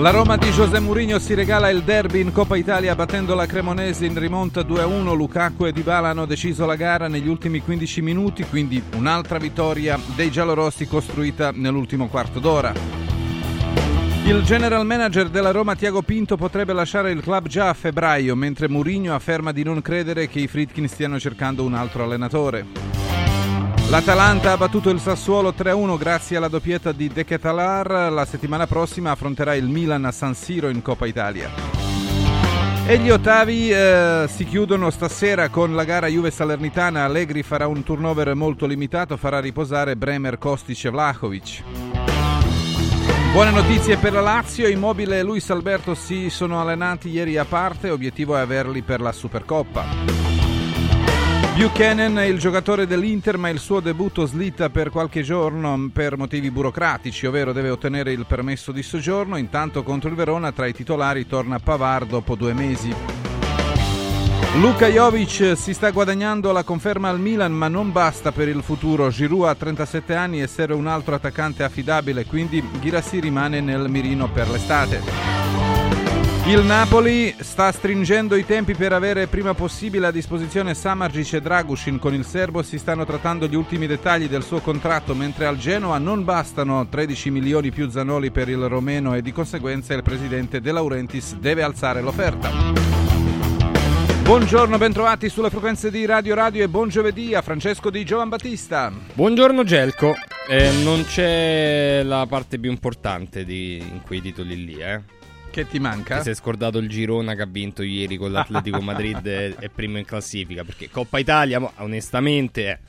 La Roma di José Mourinho si regala il derby in Coppa Italia battendo la Cremonese in rimonta 2-1. Lukaku e Dybala hanno deciso la gara negli ultimi 15 minuti, quindi un'altra vittoria dei giallorossi costruita nell'ultimo quarto d'ora. Il general manager della Roma Tiago Pinto potrebbe lasciare il club già a febbraio, mentre Mourinho afferma di non credere che i Fritkin stiano cercando un altro allenatore. L'Atalanta ha battuto il Sassuolo 3-1 grazie alla doppietta di De Ketalar. La settimana prossima affronterà il Milan a San Siro in Coppa Italia. E gli ottavi eh, si chiudono stasera con la gara Juve-Salernitana. Allegri farà un turnover molto limitato, farà riposare Bremer, Kostic e Vlahovic. Buone notizie per la Lazio, Immobile e Luis Alberto si sono allenati ieri a parte, obiettivo è averli per la Supercoppa. Buchanan è il giocatore dell'Inter, ma il suo debutto slitta per qualche giorno per motivi burocratici, ovvero deve ottenere il permesso di soggiorno. Intanto contro il Verona tra i titolari torna Pavard dopo due mesi. Luka Jovic si sta guadagnando la conferma al Milan, ma non basta per il futuro. Giroud ha 37 anni e serve un altro attaccante affidabile, quindi Girassi rimane nel mirino per l'estate. Il Napoli sta stringendo i tempi per avere prima possibile a disposizione Samargic e Dragushin. Con il serbo si stanno trattando gli ultimi dettagli del suo contratto, mentre al Genoa non bastano 13 milioni più Zanoli per il romeno e di conseguenza il presidente De Laurentiis deve alzare l'offerta. Buongiorno, bentrovati sulle frequenze di Radio Radio e buon giovedì a Francesco di Giovan Battista. Buongiorno Gelco, eh, non c'è la parte più importante di, in quei titoli lì, eh. Che ti manca? Ti sei scordato il Girona che ha vinto ieri con l'Atletico Madrid e è primo in classifica. Perché Coppa Italia, onestamente,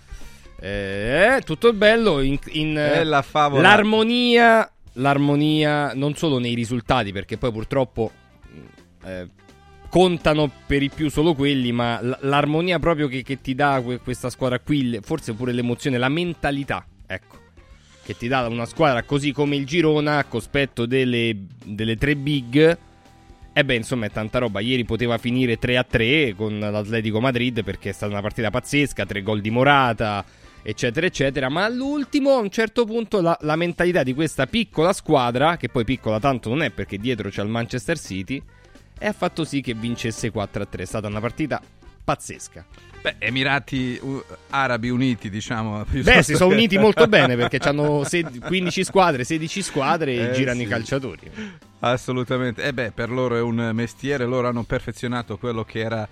è eh, tutto bello. In, in è la favola. L'armonia, l'armonia non solo nei risultati, perché poi purtroppo eh, contano per i più solo quelli, ma l'armonia proprio che, che ti dà questa squadra qui, forse pure l'emozione, la mentalità. Ecco che ti dà una squadra così come il Girona a cospetto delle, delle tre big. E beh, insomma, è tanta roba. Ieri poteva finire 3-3 con l'Atletico Madrid perché è stata una partita pazzesca, tre gol di Morata, eccetera, eccetera. Ma all'ultimo, a un certo punto, la, la mentalità di questa piccola squadra, che poi piccola tanto non è perché dietro c'è il Manchester City, ha fatto sì che vincesse 4-3. È stata una partita pazzesca. Beh, Emirati Arabi Uniti, diciamo. Beh, si sono uniti molto bene perché hanno 15 squadre, 16 squadre e eh, girano sì. i calciatori. Assolutamente. E eh beh, per loro è un mestiere, loro hanno perfezionato quello che era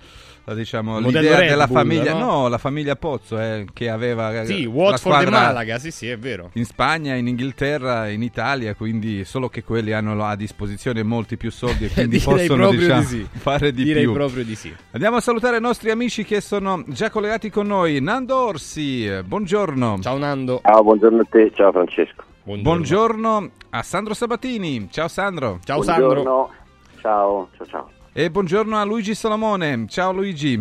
diciamo, l'idea Red della Bull, famiglia, no? no? la famiglia Pozzo eh, che aveva sì, Watford e Malaga, sì, sì, è vero. In Spagna, in Inghilterra, in Italia, quindi solo che quelli hanno a disposizione molti più soldi e quindi possono diciamo, di sì. fare di Direi più. proprio di sì. Andiamo a salutare i nostri amici che sono già collegati con noi. Nando Orsi, buongiorno. Ciao Nando. Ciao, buongiorno a te, ciao Francesco. Buongiorno, buongiorno a Sandro Sabatini. Ciao Sandro. Ciao buongiorno. Sandro. Ciao, ciao, ciao. E buongiorno a Luigi Salomone. Ciao Luigi.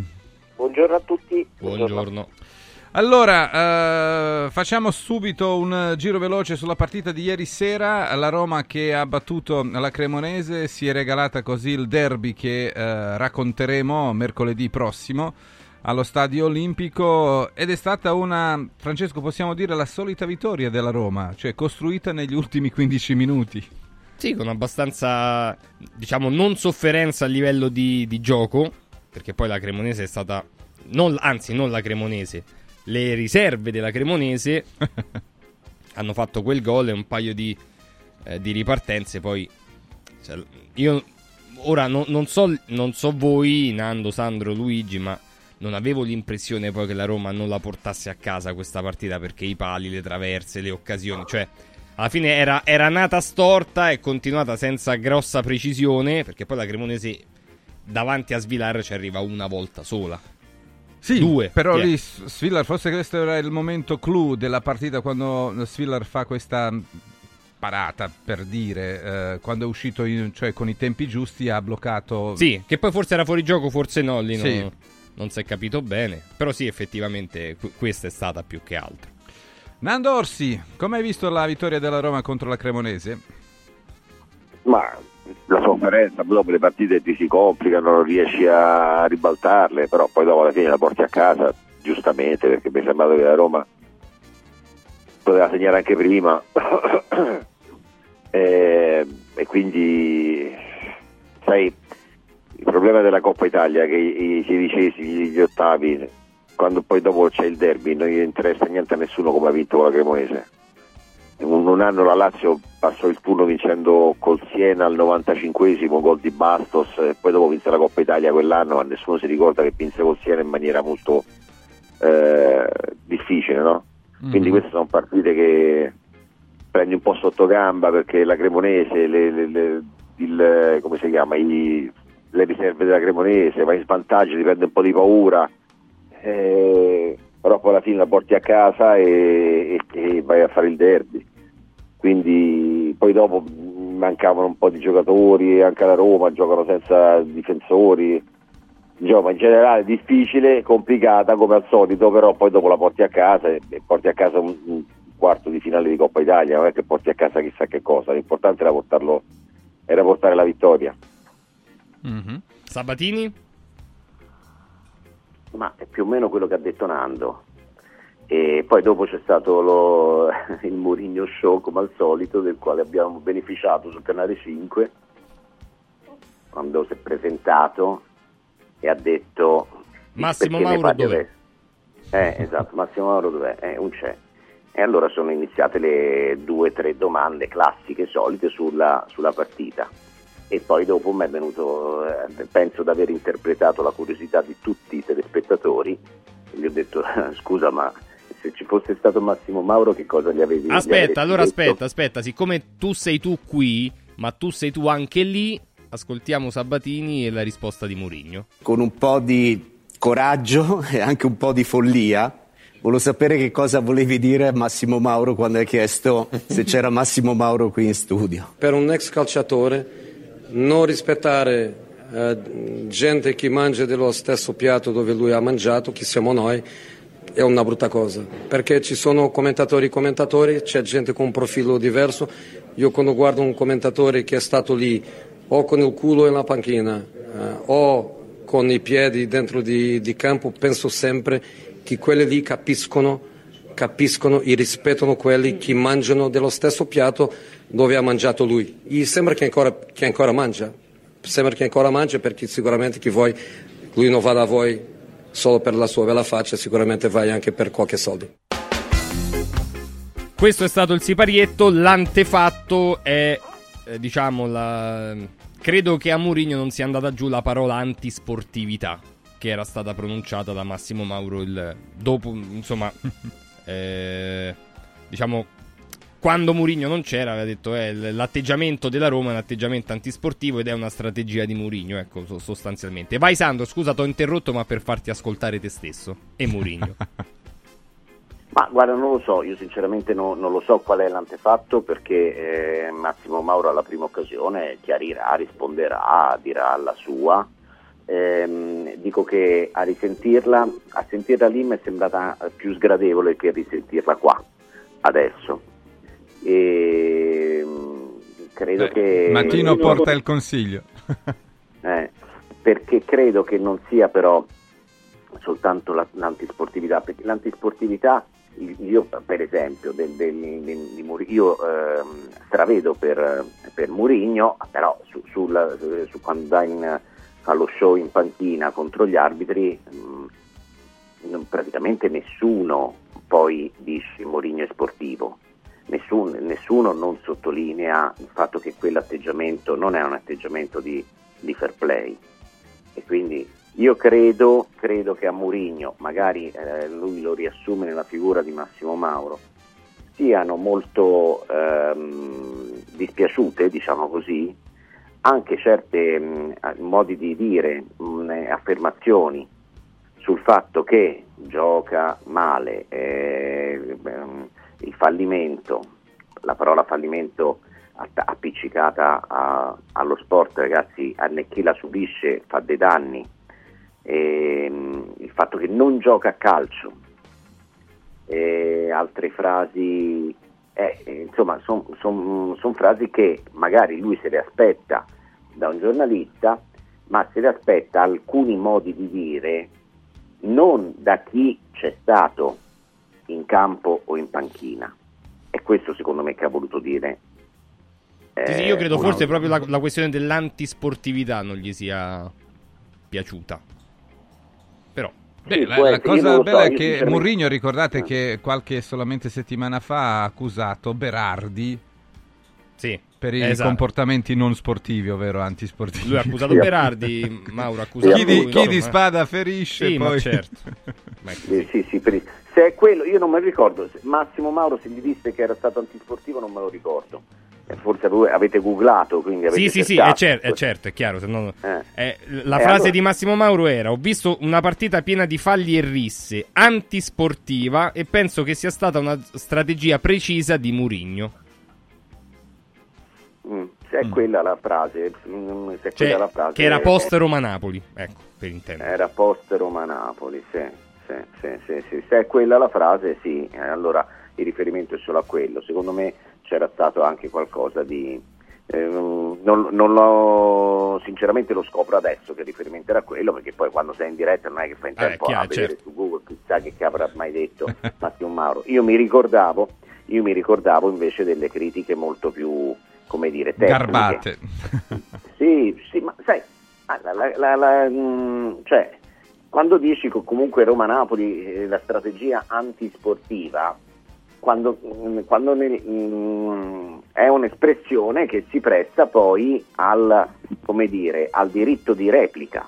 Buongiorno a tutti. Buongiorno. Allora, eh, facciamo subito un giro veloce sulla partita di ieri sera. La Roma che ha battuto la Cremonese si è regalata così il derby che eh, racconteremo mercoledì prossimo allo Stadio Olimpico ed è stata una, Francesco, possiamo dire la solita vittoria della Roma, cioè costruita negli ultimi 15 minuti. Sì, con abbastanza, diciamo, non sofferenza a livello di, di gioco, perché poi la Cremonese è stata, non, anzi non la Cremonese, le riserve della Cremonese hanno fatto quel gol e un paio di, eh, di ripartenze, poi cioè, io ora no, non, so, non so voi, Nando, Sandro, Luigi, ma non avevo l'impressione poi che la Roma non la portasse a casa questa partita perché i pali, le traverse, le occasioni, cioè alla fine era, era nata storta e continuata senza grossa precisione, perché poi la Cremonese davanti a Svilar ci arriva una volta sola. Sì, Due. però yeah. lì Svillar, forse questo era il momento clou della partita quando Svillar fa questa parata per dire eh, quando è uscito in, cioè con i tempi giusti ha bloccato sì che poi forse era fuori gioco forse no lì sì. non, non si è capito bene però sì effettivamente questa è stata più che altro Nando Orsi, come hai visto la vittoria della Roma contro la Cremonese? Ma la sofferenza, dopo le partite ti si complicano, non riesci a ribaltarle, però poi dopo alla fine la porti a casa, giustamente, perché mi è sembrato che la Roma poteva segnare anche prima. e, e quindi sai il problema della Coppa Italia che i sedicesimi, gli ottavi, quando poi dopo c'è il derby non gli interessa niente a nessuno come ha vinto con la Cremonese. Un, un anno la Lazio passò il turno vincendo col Siena al 95esimo gol di Bastos e poi dopo vinse la Coppa Italia quell'anno, ma nessuno si ricorda che vinse col Siena in maniera molto eh, difficile, no? Mm-hmm. Quindi queste sono partite che prendi un po' sotto gamba perché la Cremonese, le, le, le, il, come si chiama, i, le riserve della Cremonese, vai in svantaggio, ti prende un po' di paura, eh, però poi alla fine la porti a casa e, e, e, vai a fare il derby. Quindi poi dopo mancavano un po' di giocatori, anche la Roma giocano senza difensori, insomma in generale difficile, complicata come al solito, però poi dopo la porti a casa e, e porti a casa un, un, quarto di finale di Coppa Italia, non è che porti a casa chissà che cosa, l'importante era, portarlo, era portare la vittoria. Mm-hmm. Sabatini? Ma è più o meno quello che ha detto Nando. E poi dopo c'è stato lo, il Mourinho Show come al solito del quale abbiamo beneficiato sul canale 5 quando si è presentato e ha detto Massimo Mauro dov'è? Eh, esatto, Massimo Mauro dov'è? Eh, un c'è. E allora sono iniziate le due o tre domande classiche, solite sulla, sulla partita e poi dopo mi è venuto, eh, penso di aver interpretato la curiosità di tutti i telespettatori, gli ho detto scusa ma se ci fosse stato Massimo Mauro che cosa gli avevi Aspetta, gli avevi allora detto? aspetta, aspetta, siccome tu sei tu qui, ma tu sei tu anche lì, ascoltiamo Sabatini e la risposta di Murigno. Con un po' di coraggio e anche un po' di follia, volevo sapere che cosa volevi dire a Massimo Mauro quando hai chiesto se c'era Massimo Mauro qui in studio. Per un ex calciatore non rispettare eh, gente che mangia dello stesso piatto dove lui ha mangiato, che siamo noi, è una brutta cosa, perché ci sono commentatori e commentatori, c'è gente con un profilo diverso. Io quando guardo un commentatore che è stato lì o con il culo nella panchina eh, o con i piedi dentro di, di campo, penso sempre che quelli lì capiscono capiscono e rispettano quelli che mangiano dello stesso piatto dove ha mangiato lui. E sembra che ancora, che ancora mangia, sembra che ancora mangia perché sicuramente che voi, lui non va da voi solo per la sua bella faccia, sicuramente vai anche per qualche soldo. Questo è stato il siparietto, l'antefatto è, eh, diciamo, la... credo che a Mourinho non sia andata giù la parola antisportività che era stata pronunciata da Massimo Mauro il... dopo, insomma, eh, diciamo, quando Mourinho non c'era, aveva detto eh, l'atteggiamento della Roma è un atteggiamento antisportivo ed è una strategia di Mourinho, ecco, sostanzialmente. Vai Sandro, scusa, ti ho interrotto, ma per farti ascoltare te stesso e Mourinho. Ma guarda, non lo so, io sinceramente no, non lo so qual è l'antefatto perché eh, Massimo Mauro alla prima occasione chiarirà, risponderà, dirà la sua. Ehm, dico che a risentirla, a sentirla lì mi è sembrata più sgradevole che risentirla qua, adesso. E, credo Eh, che... Mattino porta il consiglio. Eh, perché credo che non sia però soltanto la- l'antisportività, perché l'antisportività, io per esempio, del, del- Muri- io ehm, stravedo per, per Murigno, però su, sulla- su quando va in- allo show in panchina contro gli arbitri, mh, non- praticamente nessuno poi dice Mourinho è sportivo. Nessun- nessuno non sottolinea il fatto che quell'atteggiamento non è un atteggiamento di, di fair play. E quindi io credo, credo che a Mourinho, magari eh, lui lo riassume nella figura di Massimo Mauro, siano molto ehm, dispiaciute, diciamo così, anche certe mh, modi di dire, mh, affermazioni sul fatto che gioca male, eh, ehm, il fallimento, la parola fallimento appiccicata a- allo sport, ragazzi, a chi la subisce fa dei danni, Ehm, il fatto che non gioca a calcio, e altre frasi, eh, eh, insomma, sono frasi che magari lui se le aspetta da un giornalista, ma se le aspetta alcuni modi di dire non da chi c'è stato in campo o in panchina. E questo secondo me che ha voluto dire sì, io credo forse proprio la, la questione dell'antisportività non gli sia piaciuta. Beh, la, la cosa bella so, è che Mourinho, ricordate Eh. che qualche solamente settimana fa ha accusato Berardi sì, per i esatto. comportamenti non sportivi, ovvero antisportivi. Lui ha accusato Sì. Di Mauro ha accusato chi, di, lui, chi di spada ferisce, Sì, ma poi... certo. Ma Sì, così. sì, sì, per- se è quello, io non me lo ricordo. Massimo Mauro se gli disse che era stato antisportivo non me lo ricordo. Eh, Forse voi avete googlato, quindi avete Sì, sì, sì, è, cer- è certo, è chiaro. se no- Eh. eh, la Eh, frase allora- di Massimo Mauro era: Ho visto una partita piena di falli e risse, antisportiva, e penso che sia stata una strategia precisa di Murigno. Mm, se è Mm. quella la frase, mm, se è Cioè, quella la frase che era post Roma Napoli. Ecco, per intendere. Era post Roma Napoli, sì, sì, sì, sì, sì. Se è quella la frase, sì, eh, allora il riferimento è solo a quello. Secondo me c'era stato anche qualcosa di. eh, non, non lo, sinceramente lo scopro adesso che il riferimento era quello, perché poi quando sei in diretta non è che fai in Eh, tempo chiaro, a vedere certo. su Google, chissà che, che avrà mai detto Massimo Mauro. Io mi ricordavo, io mi ricordavo invece delle critiche molto più, come dire, tecniche. Garbate. Sì, sì, ma sai, ah, la- la- la- la- mm, cioè, quando dici che comunque Roma-Napoli eh, la strategia antisportiva, quando, quando ne- mm, è un'espressione che si presta poi al, come dire, al diritto di replica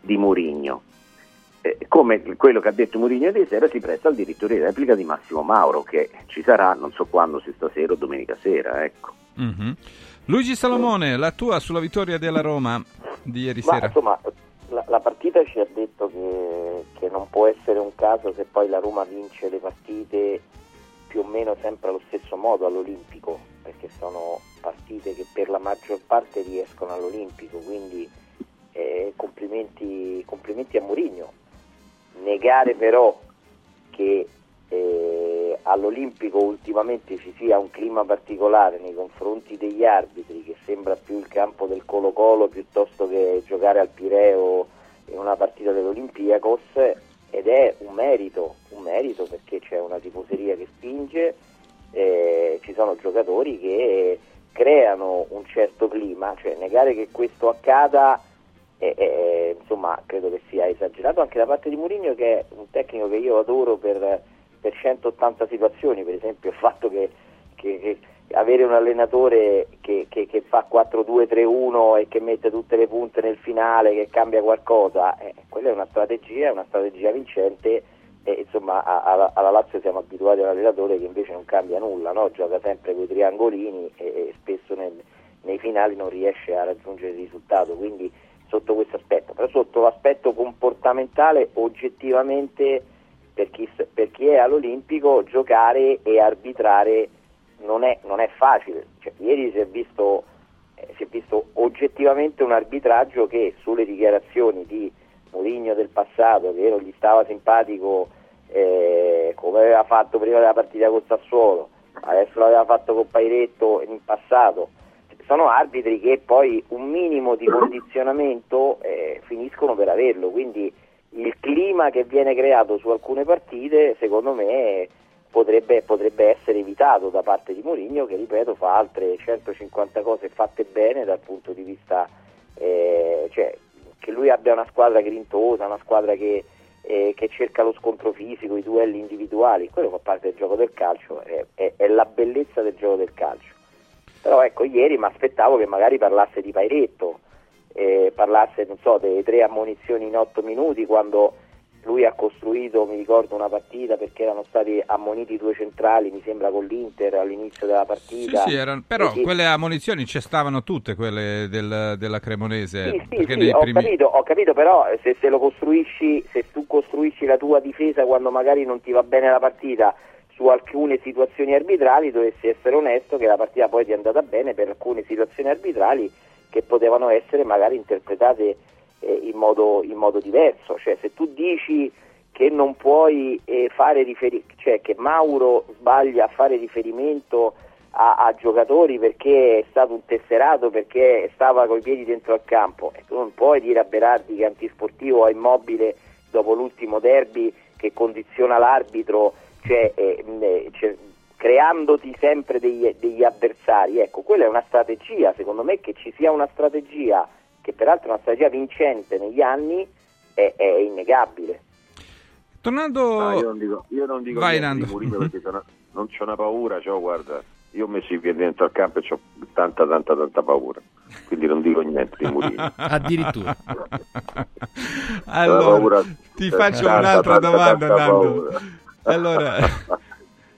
di Mourinho. Eh, come quello che ha detto Mourinho ieri sera si presta al diritto di replica di Massimo Mauro, che ci sarà non so quando, se stasera o domenica sera, ecco. Mhm. Luigi Salomone, la tua sulla vittoria della Roma di ieri Ma sera. insomma, la, la partita ci ha detto che, che non può essere un caso se poi la Roma vince le partite più o meno sempre allo stesso modo all'Olimpico, perché sono partite che per la maggior parte riescono all'Olimpico, quindi eh, complimenti, complimenti a Mourinho. Negare però che eh, all'Olimpico ultimamente ci sia un clima particolare nei confronti degli arbitri che sembra più il campo del Colo Colo piuttosto che giocare al Pireo in una partita dell'Olimpiakos ed è un merito, un merito perché c'è una tifoseria che spinge, eh, ci sono giocatori che creano un certo clima, cioè negare che questo accada eh, eh, insomma credo che sia esagerato anche da parte di Mourinho che è un tecnico che io adoro per, per 180 situazioni, per esempio il fatto che, che- che avere un allenatore che, che- fa 4-2-3-1 e che mette tutte le punte nel finale, che cambia qualcosa, eh, quella è una strategia, è una strategia vincente e insomma a- a- alla Lazio siamo abituati a un allenatore che invece non cambia nulla, no? gioca sempre con i triangolini e, e spesso nel- nei finali non riesce a raggiungere il risultato, quindi sotto questo aspetto, però sotto l'aspetto comportamentale oggettivamente per chi, per chi è all'Olimpico giocare e arbitrare non è, non è facile, Cioè, ieri si è, visto, eh, si è visto oggettivamente un arbitraggio che sulle dichiarazioni di Mourinho del passato che non gli stava simpatico eh, come aveva fatto prima della partita con Sassuolo, adesso l'aveva fatto con Pairetto in passato, sono arbitri che poi un minimo di condizionamento eh, finiscono per averlo, quindi il clima che viene creato su alcune partite secondo me potrebbe, potrebbe essere evitato da parte di Mourinho che ripeto fa altre 150 cose fatte bene dal punto di vista eh, cioè, che lui abbia una squadra grintosa, una squadra che, eh, che cerca lo scontro fisico, i duelli individuali, quello fa parte del gioco del calcio, è, è- è la bellezza del gioco del calcio. Però ecco, ieri mi aspettavo che magari parlasse di Pairetto, eh, parlasse, non so, delle tre ammonizioni in otto minuti quando lui ha costruito, mi ricordo, una partita perché erano stati ammoniti due centrali, mi sembra con l'Inter all'inizio della Sì, partita. sì, erano- però che- quelle ammonizioni ci stavano tutte, quelle del- della Cremonese. Sì, sì, sì, ho, primi- capito, ho capito, però se, se lo costruisci, se tu costruisci la tua difesa quando magari non ti va bene la partita su alcune situazioni arbitrali, dovresti essere onesto che la partita poi ti è andata bene per alcune situazioni arbitrali che potevano essere magari interpretate eh, in, modo, in modo diverso. Cioè se tu dici che non puoi eh, fare riferimento, cioè che Mauro sbaglia a fare riferimento a, a giocatori perché è stato un tesserato, perché stava coi piedi dentro al campo. E tu non puoi dire a Berardi che è antisportivo o immobile dopo l'ultimo derby che condiziona l'arbitro, cioè, eh, eh, cioè, creandoti sempre degli, degli avversari. Ecco, quella è una strategia, secondo me che ci sia una strategia, che peraltro è una strategia vincente negli anni, è, è innegabile. Tornando... No, io non dico, io non dico Vai, niente Nando. di Mourinho perché sono- non c'ho una paura, c'ho, guarda, io ho messo i piedi dentro al campo e ho tanta, tanta, tanta paura. Quindi non dico niente di Mourinho. Addirittura. allora, paura- ti faccio tanta, un'altra tanta, domanda, tanta Nando. paura. Allora,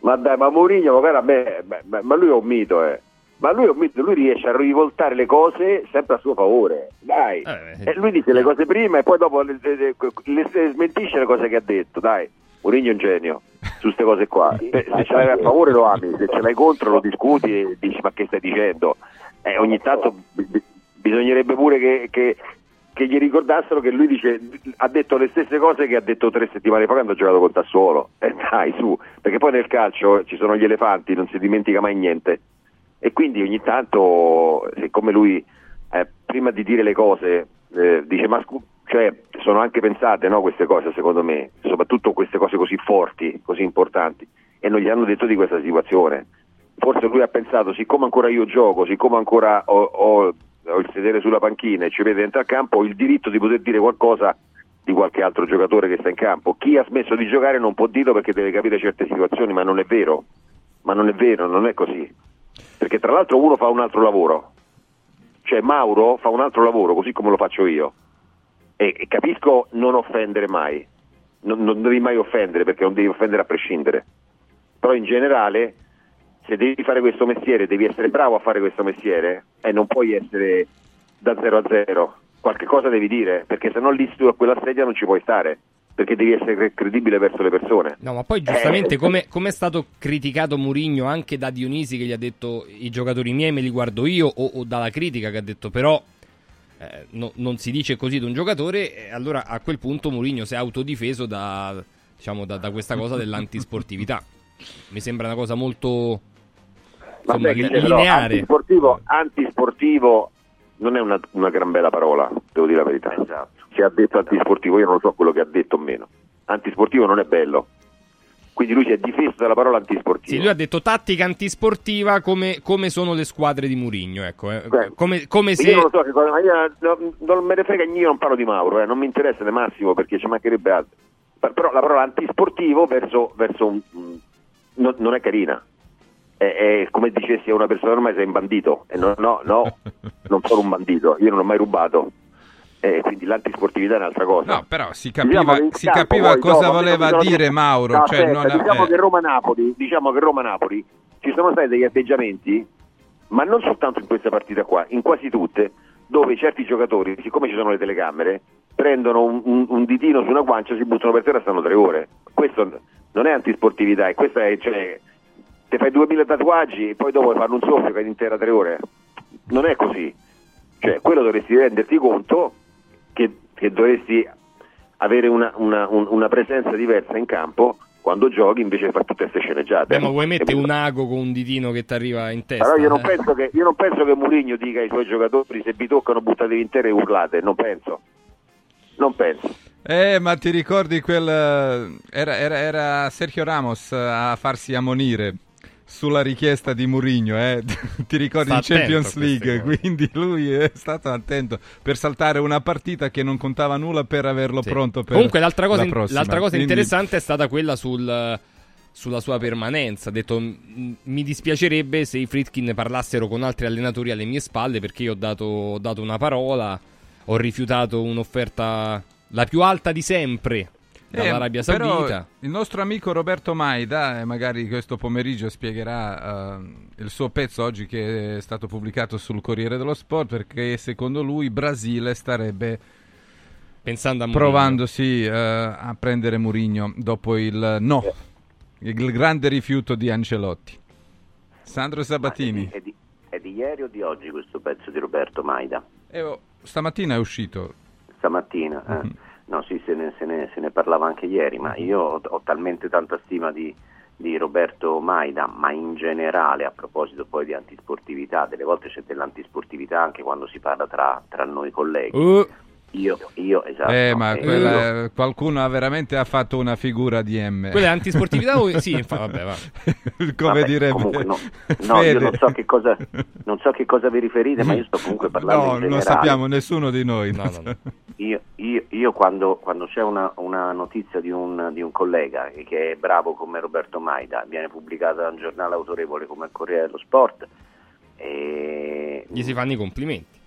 Ma dai, ma Mourinho, magari a me, beh, beh, ma lui è un mito, eh. Ma lui è un mito, lui riesce a rivoltare le cose sempre a suo favore. Dai. Eh, E lui dice le cose prima e poi dopo le, le- le- le smentisce le cose che ha detto. Dai, Mourinho è un genio su queste cose qua. Eh, se ce l'hai a favore lo ami, se ce l'hai contro lo discuti e dici ma che stai dicendo? Eh, ogni tanto bi- bi- bisognerebbe pure che, che- che gli ricordassero che lui dice, ha detto le stesse cose che ha detto tre settimane fa quando ha giocato con Tassuolo. Eh, dai, su, perché poi nel calcio ci sono gli elefanti, non si dimentica mai niente. E quindi ogni tanto, siccome lui eh, prima di dire le cose eh, dice ma scu- cioè, sono anche pensate no, queste cose secondo me, soprattutto queste cose così forti, così importanti, e non gli hanno detto di questa situazione. Forse lui ha pensato, siccome ancora io gioco, siccome ancora ho, ho- ho il sedere sulla panchina e ci vede dentro al campo, il diritto di poter dire qualcosa di qualche altro giocatore che sta in campo. Chi ha smesso di giocare non può dirlo perché deve capire certe situazioni, ma non è vero. Ma non è vero, non è così. Perché tra l'altro uno fa un altro lavoro. Cioè Mauro fa un altro lavoro, così come lo faccio io. E, e capisco non offendere mai. Non, non devi mai offendere perché non devi offendere a prescindere. Però in generale, se devi fare questo mestiere, devi essere bravo a fare questo mestiere e non puoi essere da 0 a 0. Qualche cosa devi dire, perché se no lì su a quella sedia non ci puoi stare, perché devi essere cre- credibile verso le persone. No, ma poi giustamente Eh. come come è stato criticato Murigno anche da Dionisi che gli ha detto i giocatori miei me li guardo io o, o dalla critica che ha detto però eh, no- non si dice così di un giocatore, allora a quel punto Murigno si è autodifeso da, diciamo, da, da questa cosa dell'antisportività. Mi sembra una cosa molto insomma, però, lineare. Antisportivo, antisportivo non è una, una gran bella parola, devo dire la verità. Esatto. Se ha detto antisportivo, io non so quello che ha detto o meno. Antisportivo non è bello. Quindi lui si è difeso dalla parola antisportivo. Sì, lui ha detto tattica antisportiva come, come sono le squadre di Murigno, ecco, eh. Beh, come, come se Io non lo so che cosa, ma io no- non me ne frega niente, io non parlo di Mauro, eh, non mi interessa di Massimo perché ci mancherebbe altro. Per- Però la parola antisportivo verso, verso un, un- non, non è carina. È, è come dicessi a una persona ormai sei un bandito. E no, no, no, non sono un bandito, io non ho mai rubato. E quindi l'antisportività è un'altra cosa. no, però si capiva, si campo capiva poi cosa dopo, voleva bisogna- dire Mauro. No, cioè, aspetta, diciamo eh. che Roma-Napoli, diciamo che Roma-Napoli ci sono stati degli atteggiamenti, ma non soltanto in questa partita qua, in quasi tutte, dove certi giocatori, siccome ci sono le telecamere, prendono un, un- un ditino su una guancia, si buttano per terra e stanno tre ore. Questo non è antisportività, e questa è, cioè, ti fai 2000 tatuaggi e poi dopo fanno un soffio che è intera tre ore. Non è così. Cioè, quello dovresti renderti conto che, che dovresti avere una, una- un- una presenza diversa in campo quando giochi invece di fare tutte queste sceneggiate. Beh, ma vuoi mettere un ago con un ditino che ti arriva in testa? Allora io non, eh? penso che, io non penso che Mourinho dica ai suoi giocatori se vi toccano buttatevi in terra e urlate, non penso. Non penso. Eh, ma ti ricordi quel... eh, Era, era- era Sergio Ramos a farsi ammonire sulla richiesta di Mourinho, eh? ti ricordi Sta in Champions League, quindi lui è stato attento per saltare una partita che non contava nulla per averlo Sì. pronto per Comunque l'altra cosa, la l'altra cosa Quindi- interessante è stata quella sul- sulla sua permanenza. Ha detto "M- mi dispiacerebbe se i Fritkin parlassero con altri allenatori alle mie spalle perché io ho dato, ho dato una parola, ho rifiutato un'offerta la più alta di sempre dall'Arabia Eh, però Saudita. il nostro amico Roberto Maida, eh, magari questo pomeriggio spiegherà eh, il suo pezzo oggi che è stato pubblicato sul Corriere dello Sport, perché secondo lui Brasile starebbe Pensando a Mourinho. provando sì, eh, a prendere Mourinho dopo il no, il grande rifiuto di Ancelotti. Sandro Sabatini. È di, è di ieri o di oggi questo pezzo di Roberto Maida? Eh, oh, stamattina è uscito. Stamattina? eh. Mhm. No, sì, se ne, se ne- se ne parlava anche ieri, ma io ho, ho talmente tanta stima di, di Roberto Maida, ma in generale, a proposito poi di antisportività, delle volte c'è dell'antisportività anche quando si parla tra, tra noi colleghi. Uh, Io, io, esatto. Eh, ma Eh, quella- io- qualcuno ha veramente ha fatto una figura di M. Quella è antisportività o... Sì, infa- vabbè, va. Come Vabbè, direbbe comunque no, no, io non so che cosa, non so che cosa vi riferite, ma io sto comunque parlando No, in non generale. sappiamo nessuno di noi. No, no, no. Io, io- io quando, quando c'è una, una notizia di un, di un collega che- che è bravo come Roberto Maida, viene pubblicata da un giornale autorevole come il Corriere dello Sport, e Gli si fanno i complimenti.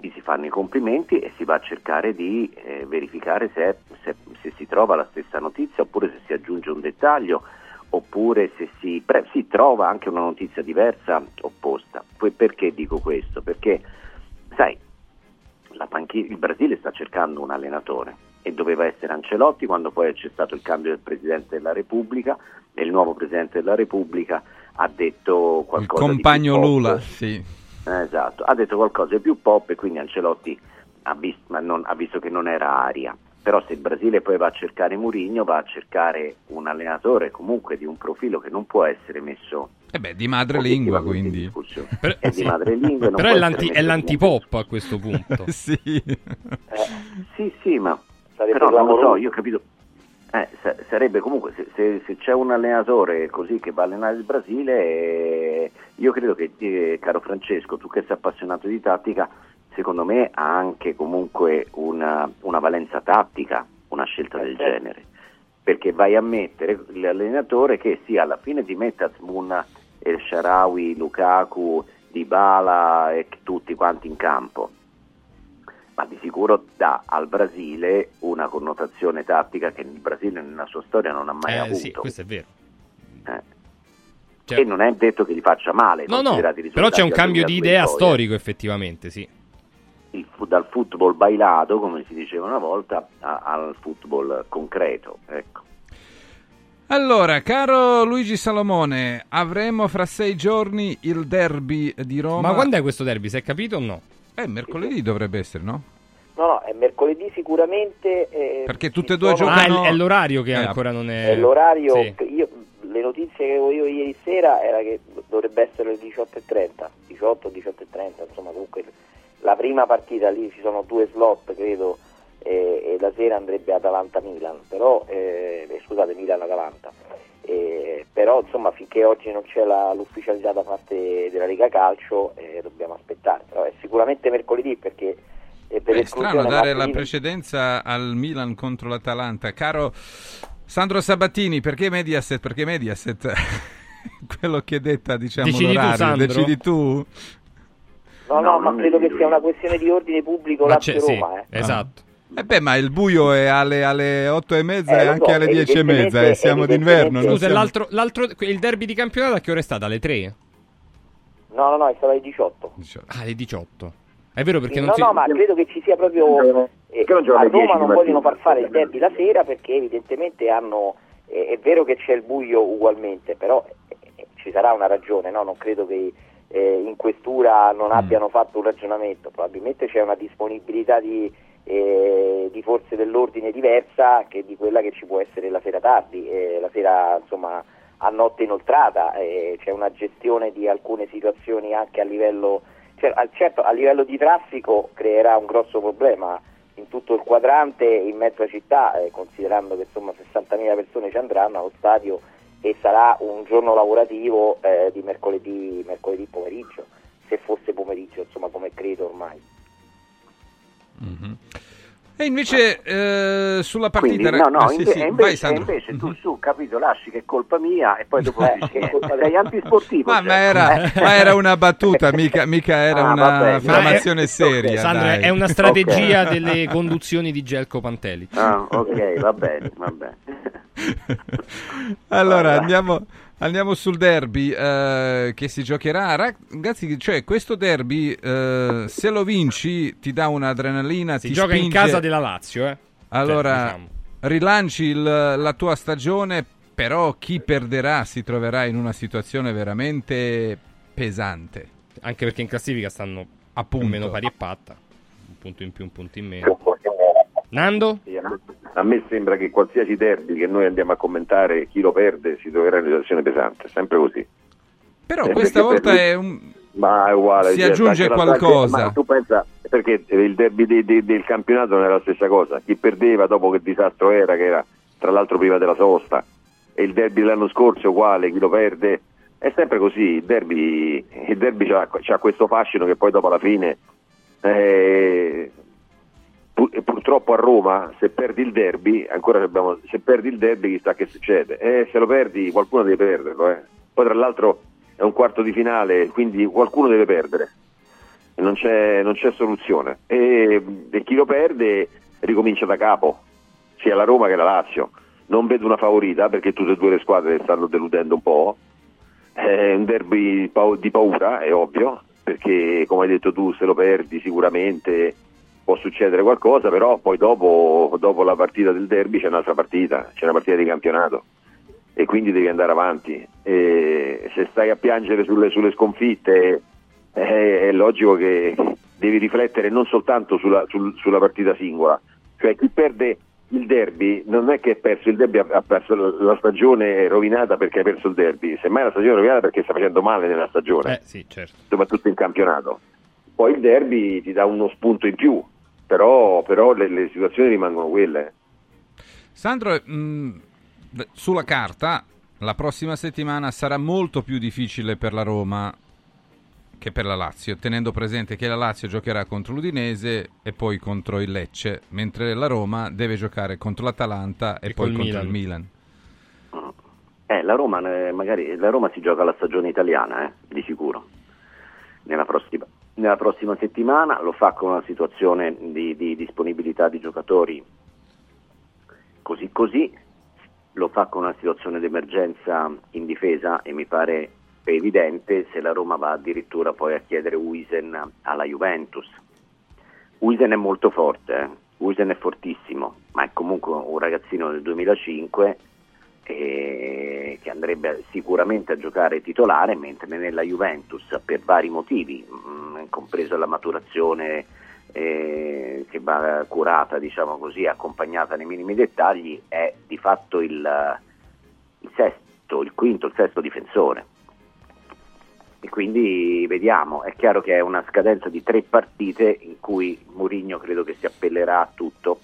Gli si fanno i complimenti e si va a cercare di eh, verificare se, se- se si trova la stessa notizia oppure se si aggiunge un dettaglio oppure se si, pre- si trova anche una notizia diversa opposta. Poi perché dico questo? Perché, sai, la panchi- il Brasile sta cercando un allenatore e doveva essere Ancelotti quando poi c'è stato il cambio del Presidente della Repubblica e il nuovo Presidente della Repubblica ha detto Il qualcosa compagno di più pop. Lula, sì. Eh, Esatto, ha detto qualcosa di più pop e quindi Ancelotti ha, vis- ma non- ha visto che non era aria. Però se il Brasile poi va a cercare Mourinho, va a cercare un allenatore comunque di un profilo che non può essere messo E beh, di madrelingua, quindi. Per- È sì. di madrelingua Però è, l'anti- è l'antipop a questo punto. sì. Sì, sì, ma Sarebbe però non lo so, io ho capito. Eh, sa- sarebbe comunque se, se- se c'è un allenatore così che va a allenare il Brasile, eh, io credo che, eh, caro Francesco, tu che sei appassionato di tattica, secondo me ha anche comunque una, una valenza tattica una scelta del certo. genere. Perché vai a mettere l'allenatore che sì, alla fine ti mette Azmoun, El Sharawi, Lukaku, Dybala e tutti quanti in campo ma di sicuro dà al Brasile una connotazione tattica che il Brasile nella sua storia non ha mai Eh, avuto. sì, questo è vero. Eh. Cioè- e non è detto che gli faccia male. No, no, però c'è un cambio di idea 2002, storico, effettivamente, sì. il dal football bailato, come si diceva una volta, a- al football concreto. Ecco. Allora, caro Luigi Salomone, avremo fra sei giorni il derby di Roma. Ma quando è questo derby? Si è capito o no? Eh, mercoledì dovrebbe essere, no? No, no, è mercoledì sicuramente. eh, Perché tutte e due sono- Ah, è, giocano- l'orario che Eh, ancora non è... È l'orario, Sì. io, le notizie che avevo io ieri sera era che dovrebbe essere le 18.30, 18, 18.30, insomma comunque la prima partita lì ci sono due slot credo e, e la sera andrebbe Atalanta-Milan, però, eh, eh, scusate Milan-Atalanta, Eh, però insomma finché oggi non c'è la- l'ufficialità da parte della Lega Calcio eh, dobbiamo aspettare, però è sicuramente mercoledì perché eh, per È strano dare la precedenza al Milan contro l'Atalanta. Caro Sandro Sabattini, perché Mediaset? Perché Mediaset, quello che detta, diciamo, Decidi tu, l'orario, Sandro? decidi tu? No, no, No, ma credo che sia una questione di ordine pubblico Ma c'è- sì, Lazio-Roma. eh. esatto. Eh beh, ma il buio è alle, alle 8 e mezza Eh, e anche so, alle 10 e mezza, evidentemente- e siamo d'inverno. Scusa, siamo- l'altro, l'altro- il derby di campionato a che ora è stato? Alle 3? No, no, no, è stata alle 18. Ah, alle 18. È vero perché non no, si... no, ma credo che ci sia proprio... eh, a alle 10 Roma non vogliono far fare il derby la sera perché evidentemente hanno... eh, è vero che c'è il buio ugualmente, però eh, eh, ci sarà una ragione, no? Non credo che eh, in questura non Mm. abbiano fatto un ragionamento, probabilmente c'è una disponibilità di, eh, di forze dell'ordine diversa che di quella che ci può essere la sera tardi, eh, la sera insomma a notte inoltrata, eh, c'è una gestione di alcune situazioni anche a livello, cioè, certo a livello di traffico creerà un grosso problema in tutto il quadrante in mezza città, eh, considerando che insomma 60.000 persone ci andranno allo stadio e sarà un giorno lavorativo eh, di mercoledì, mercoledì pomeriggio, se fosse pomeriggio, insomma come credo ormai. Mhm. E invece eh, sulla Quindi, partita... no, no, eh, sì, inve- sì, e vai, invece, Sandro. invece tu Mhm. su, capito, lasci che è colpa mia e poi dopo dici che sei antisportivo. Ma, cioè. ma era, Eh. ma era una battuta, mica, mica era Ah, una affermazione seria. Sandra, dai. è una strategia delle conduzioni di Gelco Pantelli. Ah, ok, va bene, va bene. allora andiamo, andiamo sul derby eh, che si giocherà. Ragazzi, cioè, questo derby, eh, se lo vinci, ti dà un'adrenalina. Si ti gioca in spinge- casa della Lazio, eh. Allora, Cioè, diciamo. rilanci il- la tua stagione, però chi perderà si troverà in una situazione veramente pesante. Anche perché in classifica stanno Appunto. meno pari e patta. Un punto in più, un punto in meno. Nando? A me- sembra che qualsiasi derby che noi andiamo a commentare, chi lo perde si troverà in una situazione pesante, sempre così. Però Eh, questa volta per- è un, Ma è uguale. Si cioè, aggiunge qualcosa. Ma tu pensa, perché il derby de- de- del campionato non è la stessa cosa. Chi perdeva dopo che disastro era, che era tra l'altro prima della sosta, e il derby dell'anno scorso è uguale, chi lo perde. È sempre così, il derby, il derby c'ha, c'ha questo fascino che poi dopo alla fine... eh, purtroppo a Roma se perdi il derby, ancora abbiamo, se perdi il derby chissà che succede. Eh, se lo perdi qualcuno deve perderlo. eh. Poi tra l'altro è un quarto di finale, quindi qualcuno deve perdere. Non c'è, non c'è soluzione. E, e chi lo perde ricomincia da capo, sia la Roma che la Lazio. Non vedo una favorita perché tutte e due le squadre stanno deludendo un po'. È un derby di paura, è ovvio, perché come hai detto tu, se lo perdi sicuramente può succedere qualcosa, però poi dopo, dopo la partita del derby c'è un'altra partita, c'è una partita di campionato e quindi devi andare avanti. E se stai a piangere sulle, sulle sconfitte è, è logico che devi riflettere non soltanto sulla, sul- sulla partita singola, cioè chi perde il derby non è che ha perso il derby, ha perso la, la stagione rovinata perché ha perso il derby, semmai la stagione rovinata perché sta facendo male nella stagione Eh, sì, certo. soprattutto in campionato. Poi il derby ti dà uno spunto in più, però, però le, le situazioni rimangono quelle. Sandro, mh, beh, sulla carta la prossima settimana sarà molto più difficile per la Roma che per la Lazio, tenendo presente che la Lazio giocherà contro l'Udinese e poi contro il Lecce, mentre la Roma deve giocare contro l'Atalanta e, E poi contro Milan. il Milan. Eh, la Roma, eh, magari, la Roma si gioca la stagione italiana, eh, di sicuro. Nella prossima, nella prossima settimana lo fa con una situazione di, di disponibilità di giocatori così così, lo fa con una situazione di emergenza in difesa e mi pare evidente se la Roma va addirittura poi a chiedere Uisen alla Juventus. Uisen è molto forte, eh. Uisen è fortissimo, ma è comunque un ragazzino del 2005 eh, che andrebbe sicuramente a giocare titolare, mentre nella Juventus per vari motivi, mh, compreso la maturazione eh, che va curata, diciamo così, accompagnata nei minimi dettagli, è di fatto il, il sesto, il quinto, il sesto difensore. E quindi vediamo, è chiaro che è una scadenza di tre partite in cui Mourinho credo che si appellerà a tutto,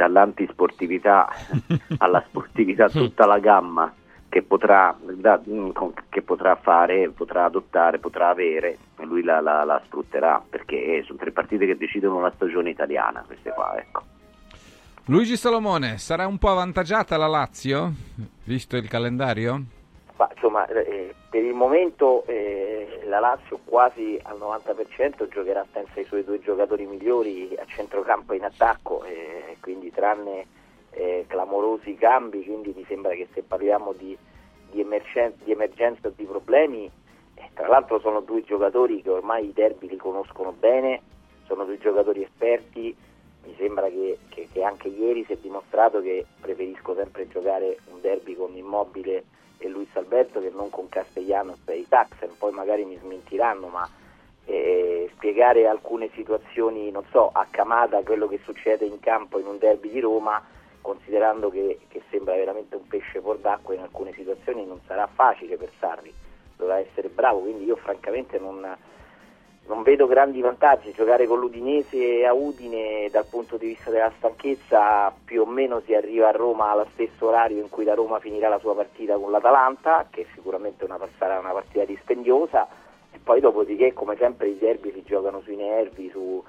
dall'antisportività alla sportività, tutta la gamma che potrà, da- mm, che potrà fare, potrà adottare, potrà avere, e lui la, la- la sfrutterà, perché sono tre partite che decidono la stagione italiana, queste qua, ecco. Luigi Salomone, sarà un po' avvantaggiata la Lazio, visto il calendario? Ma, insomma, eh, per il momento eh, la Lazio quasi al 90% giocherà senza i suoi due giocatori migliori a centrocampo e in attacco, eh, quindi tranne eh, clamorosi cambi, quindi mi sembra che se parliamo di, di, emergen- di emergenza o di problemi, eh, tra l'altro sono due giocatori che ormai i derby li conoscono bene, sono due giocatori esperti, mi sembra che, che- che anche ieri si è dimostrato che preferisco sempre giocare un derby con Immobile e Luis Alberto che non con Castellanos e Itaxen, poi magari mi smentiranno, ma eh, spiegare alcune situazioni, non so, a Camada quello che succede in campo in un derby di Roma, considerando che, che sembra veramente un pesce fuor d'acqua in alcune situazioni, non sarà facile per Sarri, dovrà essere bravo, quindi io francamente non, non vedo grandi vantaggi, giocare con l'Udinese a Udine dal punto di vista della stanchezza più o meno si arriva a Roma allo stesso orario in cui la Roma finirà la sua partita con l'Atalanta, che sicuramente una, sarà una partita dispendiosa, e poi dopodiché come sempre i derby si giocano sui nervi su,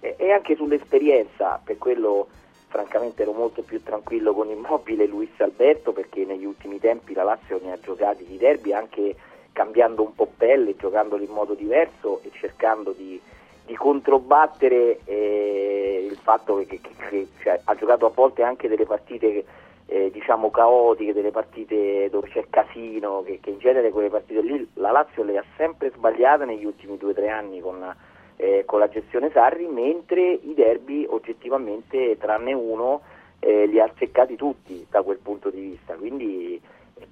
e, e anche sull'esperienza, per quello francamente ero molto più tranquillo con Immobile e Luis Alberto perché negli ultimi tempi la Lazio ne ha giocati di derby anche cambiando un po' pelle, giocandoli in modo diverso e cercando di, di controbattere eh, il fatto che, che- che- cioè, ha giocato a volte anche delle partite eh, diciamo caotiche, delle partite dove c'è casino, che, che in genere quelle partite lì la Lazio le ha sempre sbagliate negli ultimi due o tre anni con, eh, con la gestione Sarri, mentre i derby oggettivamente tranne uno eh, li ha azzeccati tutti da quel punto di vista. Quindi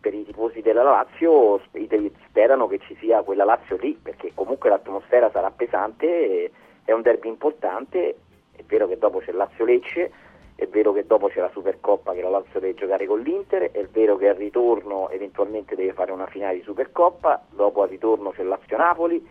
per i tifosi della Lazio sperano che ci sia quella Lazio lì, perché comunque l'atmosfera sarà pesante, è un derby importante, è vero che dopo c'è Lazio-Lecce, è vero che dopo c'è la Supercoppa che la Lazio deve giocare con l'Inter, è vero che al ritorno eventualmente deve fare una finale di Supercoppa, dopo al ritorno c'è Lazio-Napoli,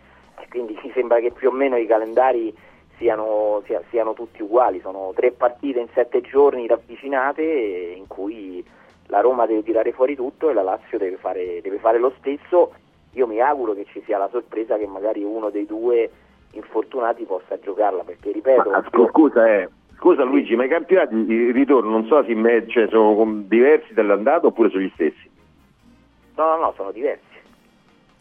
quindi mi sembra che più o meno i calendari siano, sia, siano tutti uguali, sono tre partite in sette giorni ravvicinate in cui la Roma deve tirare fuori tutto e la Lazio deve fare, deve fare lo stesso. Io mi auguro che ci sia la sorpresa che magari uno dei due infortunati possa giocarla, perché ripeto... Ma, scusa, eh, scusa Luigi, ma i campionati di ritorno non so se cioè, sono diversi dall'andato oppure sono gli stessi? No, no, no, sono diversi.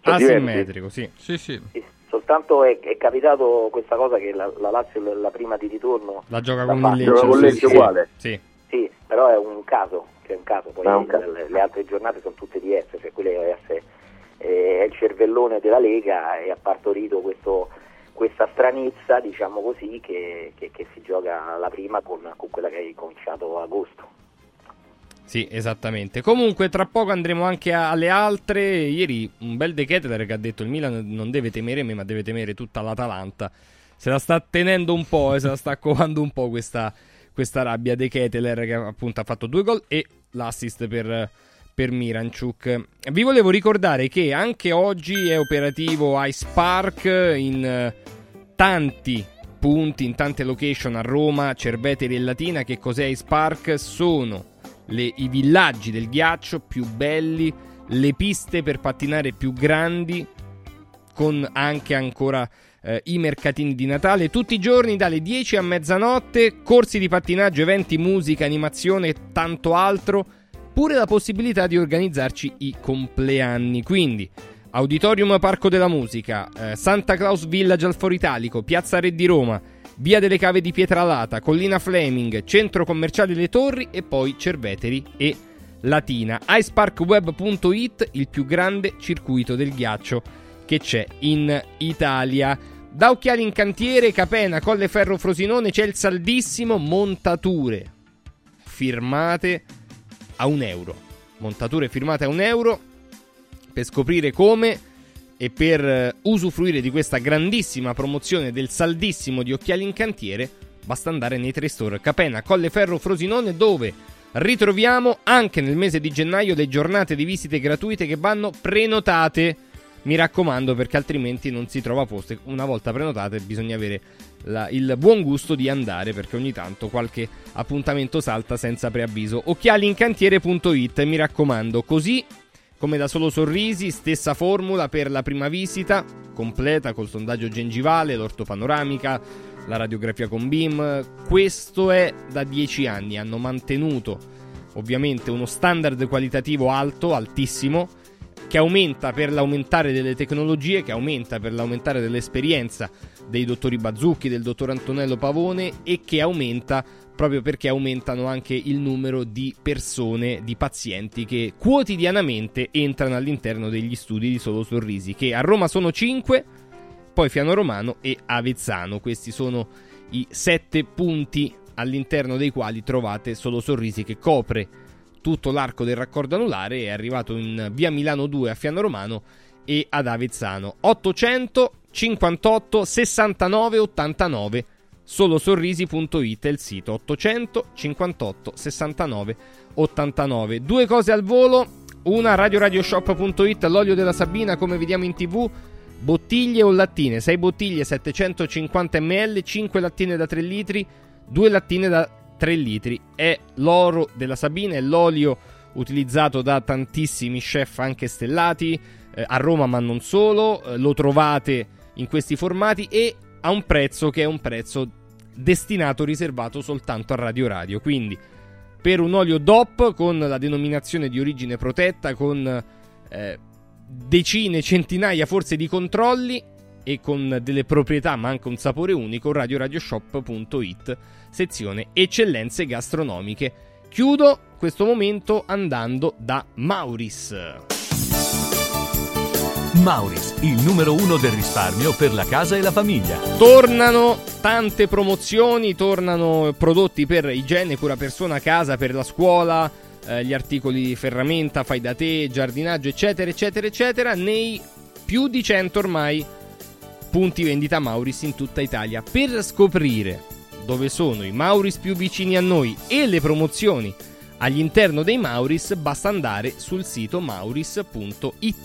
Sono Asimmetrico, sì. Sì, sì. sì soltanto è, è, capitato questa cosa che la, la Lazio la prima di ritorno la gioca con il Lecce, con Lecce uguale. Sì. sì, però è un caso, cioè un caso, poi un caso. Le, le, altre giornate sono tutte diverse, cioè quelle è, è il cervellone della Lega e ha partorito questo, questa stranezza, diciamo così, che, che, che, si gioca la prima con, con quella che è cominciato a agosto. Sì, esattamente. Comunque, tra poco andremo anche alle altre. Ieri un bel De Ketelaere che ha detto il Milan non deve temere me, ma deve temere tutta l'Atalanta. Se la sta tenendo un po', eh, se la sta covando un po' questa, questa rabbia De Keteler che appunto ha fatto due gol e l'assist per, per Miranchuk. Vi volevo ricordare che anche oggi è operativo Ice Park in eh, tanti punti, in tante location a Roma, Cerveteri e Latina. Che cos'è Ice? Sono le, i villaggi del ghiaccio più belli, le piste per pattinare più grandi, con anche ancora eh, i mercatini di Natale. Tutti i giorni dalle 10 a mezzanotte, corsi di pattinaggio, eventi, musica, animazione e tanto altro. Pure la possibilità di organizzarci i compleanni. Quindi, Auditorium Parco della Musica, eh, Santa Claus Village al Foro Italico, Piazza Re di Roma, Via delle Cave di Pietralata, Collina Fleming, Centro Commerciale Le Torri e poi Cerveteri e Latina. iceparkweb.it, il più grande circuito del ghiaccio che c'è in Italia. Da Occhiali in Cantiere, Capena, Colleferro Frosinone c'è il saldissimo montature firmate a un euro. Montature firmate a un euro per scoprire come e per eh, usufruire di questa grandissima promozione del saldissimo di occhiali in cantiere, basta andare nei tre store Capena, Colleferro, Frosinone, dove ritroviamo anche nel mese di gennaio le giornate di visite gratuite che vanno prenotate. Mi raccomando, perché altrimenti non si trova posto. Una volta prenotate, bisogna avere la, il buon gusto di andare, perché ogni tanto qualche appuntamento salta senza preavviso. Occhialincantiere.it, mi raccomando, così come da solo sorrisi, stessa formula per la prima visita, completa col sondaggio gengivale, l'ortopanoramica, la radiografia con BIM. Questo è da 10 anni, hanno mantenuto ovviamente uno standard qualitativo alto, altissimo, che aumenta per l'aumentare delle tecnologie, che aumenta per l'aumentare dell'esperienza dei dottori Bazzucchi, del dottor Antonello Pavone e che aumenta proprio perché aumentano anche il numero di persone, di pazienti che quotidianamente entrano all'interno degli studi di Solo Sorrisi, che a Roma sono 5, poi Fiano Romano e Avezzano. Questi sono i 7 punti all'interno dei quali trovate Solo Sorrisi che copre tutto l'arco del raccordo anulare, è arrivato in via Milano 2 a Fiano Romano e ad Avezzano. 858 69 89 solosorrisi.it è il sito. 858 69 89 due cose al volo. Una radioradioshop.it l'olio della Sabina come vediamo in tv. Bottiglie o lattine? 6 bottiglie 750 ml 5 lattine da 3 litri 2 lattine da 3 litri è l'oro della Sabina è l'olio utilizzato da tantissimi chef anche stellati eh, a Roma ma non solo eh, lo trovate in questi formati e a un prezzo che è un prezzo destinato, riservato soltanto a Radio Radio. Quindi per un olio DOP con la denominazione di origine protetta, con eh, decine, centinaia forse di controlli e con delle proprietà ma anche un sapore unico, radioradioshop.it, sezione eccellenze gastronomiche. Chiudo questo momento andando da Mauris. Mauris, il numero uno del risparmio per la casa e la famiglia. Tornano tante promozioni, tornano prodotti per igiene, cura persona, casa, per la scuola, eh, gli articoli di ferramenta, fai da te, giardinaggio, eccetera, eccetera, eccetera, nei più di 100 ormai punti vendita Mauris in tutta Italia. Per scoprire dove sono i Mauris più vicini a noi e le promozioni all'interno dei Mauris, basta andare sul sito mauris.it.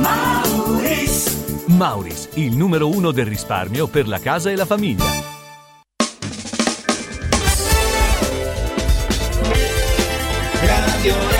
Mauris. Mauris, il numero uno del risparmio per la casa e la famiglia. Radio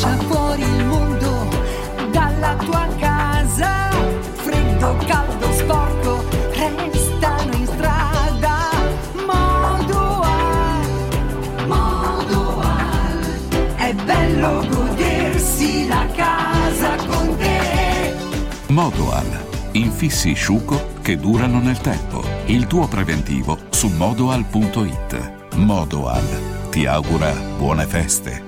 Lascia fuori il mondo dalla tua casa Freddo, caldo, sporco Restano in strada Modoal Modoal È bello godersi la casa con te Modoal. Infissi sciuco che durano nel tempo. Il tuo preventivo su modoal.it. Modoal ti augura buone feste.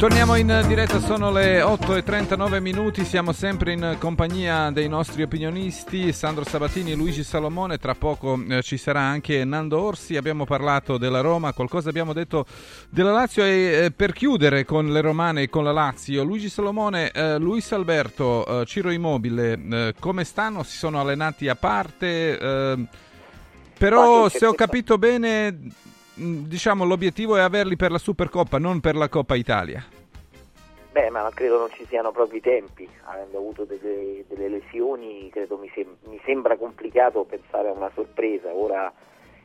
Torniamo in diretta, sono le 8 e 39 minuti, siamo sempre in compagnia dei nostri opinionisti Sandro Sabatini e Luigi Salomone, tra poco eh, ci sarà anche Nando Orsi, abbiamo parlato della Roma, qualcosa abbiamo detto della Lazio e eh, per chiudere con le romane e con la Lazio, Luigi Salomone, eh, Luis Alberto, eh, Ciro Immobile, eh, come stanno? Si sono allenati a parte? eh, però se ho capito bene, diciamo l'obiettivo è averli per la Supercoppa, non per la Coppa Italia. Beh, ma credo non ci siano proprio i tempi, avendo avuto delle, delle lesioni, credo mi, sem- mi sembra complicato pensare a una sorpresa. Ora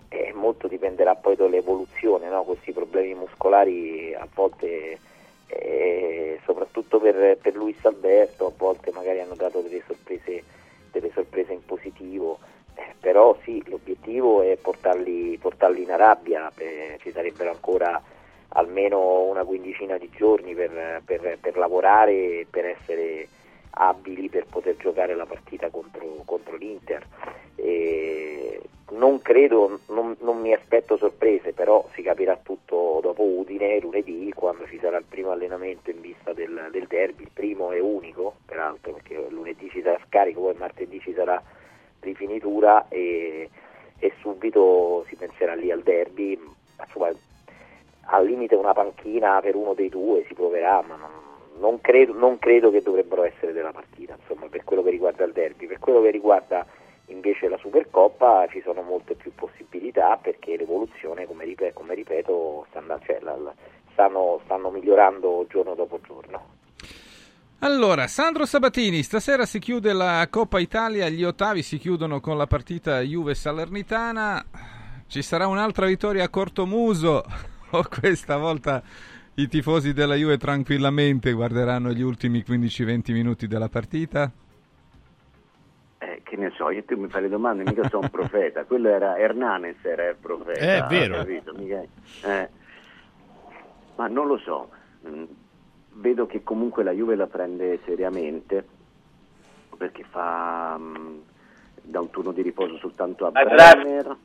eh, molto dipenderà poi dall'evoluzione, no? questi problemi muscolari a volte, eh, soprattutto per, per Luis Alberto, a volte magari hanno dato delle sorprese, delle sorprese in positivo. Eh, però sì, l'obiettivo è portarli, portarli in Arabia, eh, ci sarebbero ancora almeno una quindicina di giorni per, per- per lavorare e per essere abili per poter giocare la partita contro, contro l'Inter. E non credo, non, non mi aspetto sorprese, però si capirà tutto dopo Udine lunedì quando ci sarà il primo allenamento in vista del, del derby, il primo e unico peraltro perché lunedì ci sarà scarico, poi martedì ci sarà rifinitura e, e subito si penserà lì al derby. Insomma, al limite una panchina per uno dei due si proverà, ma non, non credo, non credo che dovrebbero essere della partita, insomma, per quello che riguarda il derby. Per quello che riguarda invece la Supercoppa ci sono molte più possibilità perché l'evoluzione, come, ripe- come ripeto, sta andando- cioè, la- la- stanno, stanno migliorando giorno dopo giorno. Allora, Sandro Sabatini, stasera si chiude la Coppa Italia, gli ottavi si chiudono con la partita Juve-Salernitana, ci sarà un'altra vittoria a Cortomuso o questa volta i tifosi della Juve tranquillamente guarderanno gli ultimi 15-20 minuti della partita? Eh, che ne so, io tu mi fai le domande, mica sono un profeta, quello era Hernanes era il profeta. Eh, è vero. capito? Mica- eh. Ma non lo so, Mm, vedo che comunque la Juve la prende seriamente perché fa mm, da un turno di riposo soltanto a Bremer.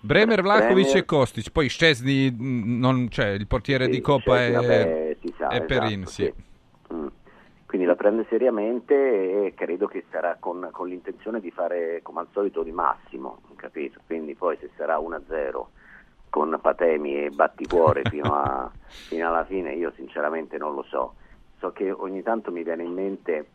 Bremer, Vlahovic Bremer. e Kostic, poi Szczesny, mh, non, cioè, il portiere di Coppa Szczesny, è, vabbè, si sa, è Perin, esatto, sì. Mm. Quindi la prende seriamente e credo che sarà con, con l'intenzione di fare come al solito il massimo, capito? Quindi poi se sarà 1-0 con patemi e batticuore fino, a- fino alla fine io sinceramente non lo so. So che ogni tanto mi viene in mente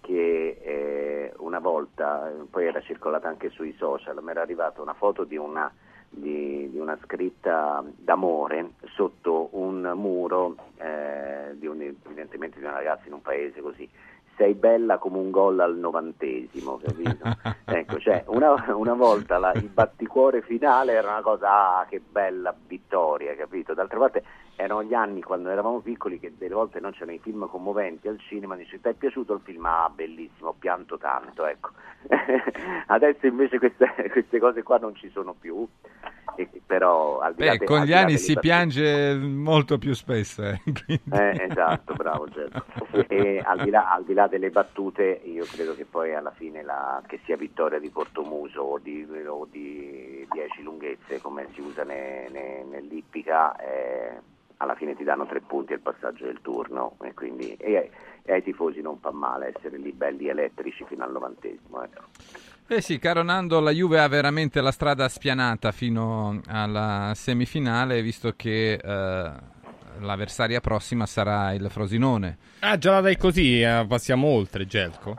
che eh, una volta, poi era circolata anche sui social, mi era arrivata una foto di una, di, di una scritta d'amore sotto un muro eh, di un, evidentemente di una ragazza in un paese così. Sei bella come un gol al novantesimo, capito? ecco, cioè, una, una volta la- il batticuore finale era una cosa, ah, che bella vittoria, capito? D'altra parte erano gli anni quando eravamo piccoli che delle volte non c'erano i film commoventi al cinema, dici ti è piaciuto il film? Ah, bellissimo, ho pianto tanto, ecco. Adesso invece queste, queste cose qua non ci sono più, e- però al di là Beh, de- con gli di anni si piange molto più spesso. eh, eh, esatto, bravo Gergo. E al di, là, al di là delle battute, io credo che poi alla fine la, che sia vittoria di Portomuso o di, o di 10 lunghezze come si usa ne- ne- nell'ippica, eh, alla fine ti danno tre punti al passaggio del turno e quindi e ai, e ai tifosi non fa male essere lì belli elettrici fino al novantesimo. Ecco. Eh sì, caro Nando, la Juve ha veramente la strada spianata fino alla semifinale, visto che eh, l'avversaria prossima sarà il Frosinone. Ah, già la dai così, eh, passiamo oltre, Gelco.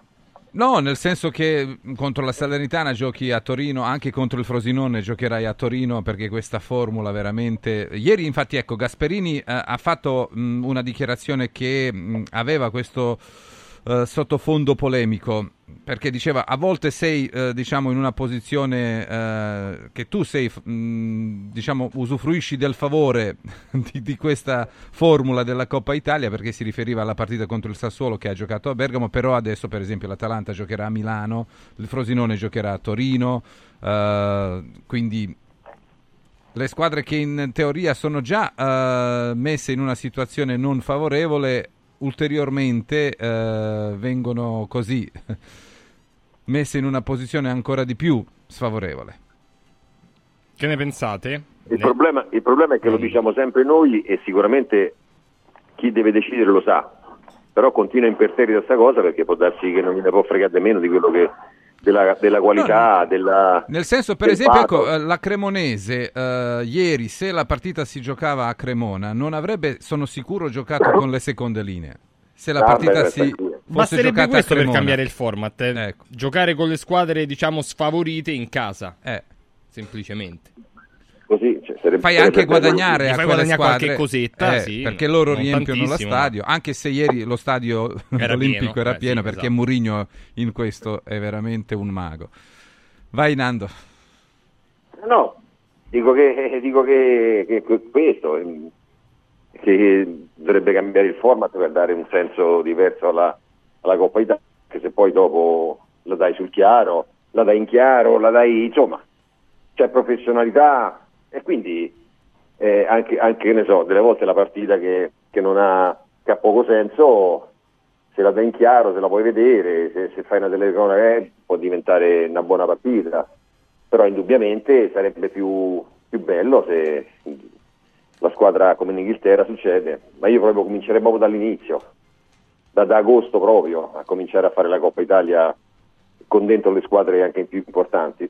No, nel senso che contro la Salernitana giochi a Torino, anche contro il Frosinone giocherai a Torino perché questa formula veramente... Ieri infatti ecco, Gasperini eh, ha fatto mh, una dichiarazione che mh, aveva questo eh, sottofondo polemico perché diceva a volte sei eh, diciamo in una posizione eh, che tu sei mh, diciamo usufruisci del favore di, di questa formula della Coppa Italia perché si riferiva alla partita contro il Sassuolo che ha giocato a Bergamo però adesso per esempio l'Atalanta giocherà a Milano il Frosinone giocherà a Torino eh, quindi le squadre che in teoria sono già eh, messe in una situazione non favorevole ulteriormente eh, vengono così messe in una posizione ancora di più sfavorevole. Che ne pensate? Il problema, il problema è che lo diciamo sempre noi e sicuramente chi deve decidere lo sa, però continua imperterrita questa cosa perché può darsi che non gliene può fregare meno di quello che della, della qualità, della, Nel senso, per esempio, ecco, eh, la Cremonese eh, ieri, se la partita si giocava a Cremona, non avrebbe, sono sicuro, giocato con le seconde linee. Se la Ah, partita beh, si beh, fosse Basterebbe giocata a questo per cambiare il format. eh. Giocare con le squadre, diciamo, sfavorite in casa. Eh. Semplicemente. Così, cioè, sarebbe- Fai sarebbe anche guadagnare a fai quelle guadagnare squadre, qualche cosetta, eh, sì, perché loro riempiono lo stadio, anche se ieri lo stadio Era olimpico pieno, era eh, pieno sì, perché esatto. Mourinho in questo è veramente un mago. Vai Nando. No, dico che, dico che, che- che questo, ehm, che dovrebbe cambiare il format per dare un senso diverso alla, alla Coppa Italia, che se poi dopo la dai sul chiaro, la dai in chiaro, la dai, insomma, c'è professionalità e quindi eh, anche, anche, che ne so, delle volte la partita che, che non ha, che ha poco senso, se la dai in chiaro, se la puoi vedere, se, se fai una telecronaca eh, può diventare una buona partita, però indubbiamente sarebbe più, più bello se la squadra come in Inghilterra succede, ma io proprio comincerei proprio dall'inizio, da, da agosto proprio, a cominciare a fare la Coppa Italia con dentro le squadre anche più importanti.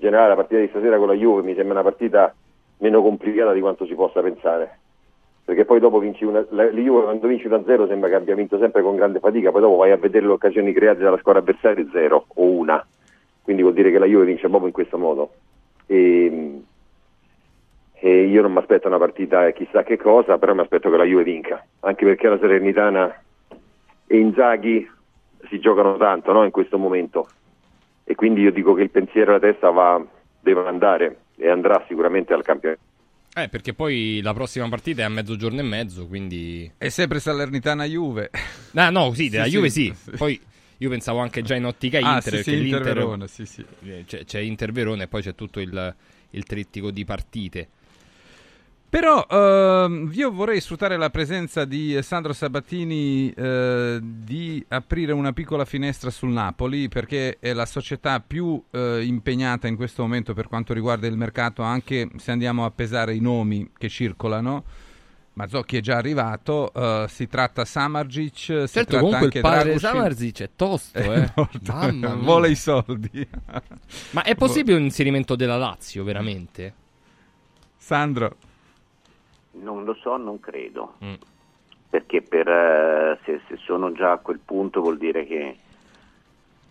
In generale la partita di stasera con la Juve mi sembra una partita meno complicata di quanto si possa pensare. Perché poi dopo vinci una, la, la Juve quando vinci 1-0 sembra che abbia vinto sempre con grande fatica, poi dopo vai a vedere le occasioni create dalla squadra avversaria zero o una. Quindi vuol dire che la Juve vince proprio in questo modo. E, e io non mi aspetto una partita chissà che cosa, però mi aspetto che la Juve vinca, anche perché la Salernitana e Inzaghi si giocano tanto no, in questo momento e quindi io dico che il pensiero e la testa va, deve andare e andrà sicuramente al campionato. Eh, perché poi la prossima partita è a mezzogiorno e mezzo, quindi... È sempre Salernitana Juve. Ah, no, sì, della Sì, Juve sì. sì. Poi io pensavo anche già in ottica Ah, Inter, sì, sì, Inter. Verona, sì, sì. eh, C'è, c'è Inter Verona e poi c'è tutto il, il trittico di partite. Però ehm, io vorrei sfruttare la presenza di Sandro Sabatini eh, di aprire una piccola finestra sul Napoli perché è la società più eh, impegnata in questo momento per quanto riguarda il mercato, anche se andiamo a pesare i nomi che circolano. Mazzocchi è già arrivato, eh, si tratta Samargic, si Certo, tratta comunque anche il padre Dragusin. Samardzic è tosto, eh. mia. vuole i soldi. Ma è possibile un inserimento della Lazio, veramente? Sandro. Non lo so, non credo. Perché per, eh, se, se sono già a quel punto vuol dire che,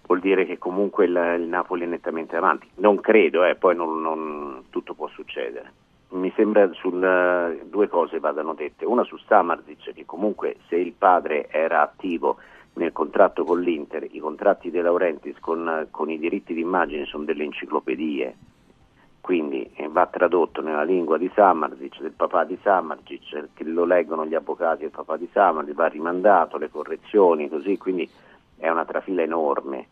vuol dire che comunque il, il Napoli è nettamente avanti. Non credo, eh, poi non- non- tutto può succedere. Mi sembra sul, eh, due cose vadano dette. Una su Samardzic, che comunque se il padre era attivo nel contratto con l'Inter, i contratti De Laurentiis con, con i diritti d'immagine sono delle enciclopedie quindi eh, va tradotto nella lingua di Samardzic, del papà di Samardzic, che lo leggono gli avvocati del papà di Samardzic, va rimandato, le correzioni, così, quindi è una trafila enorme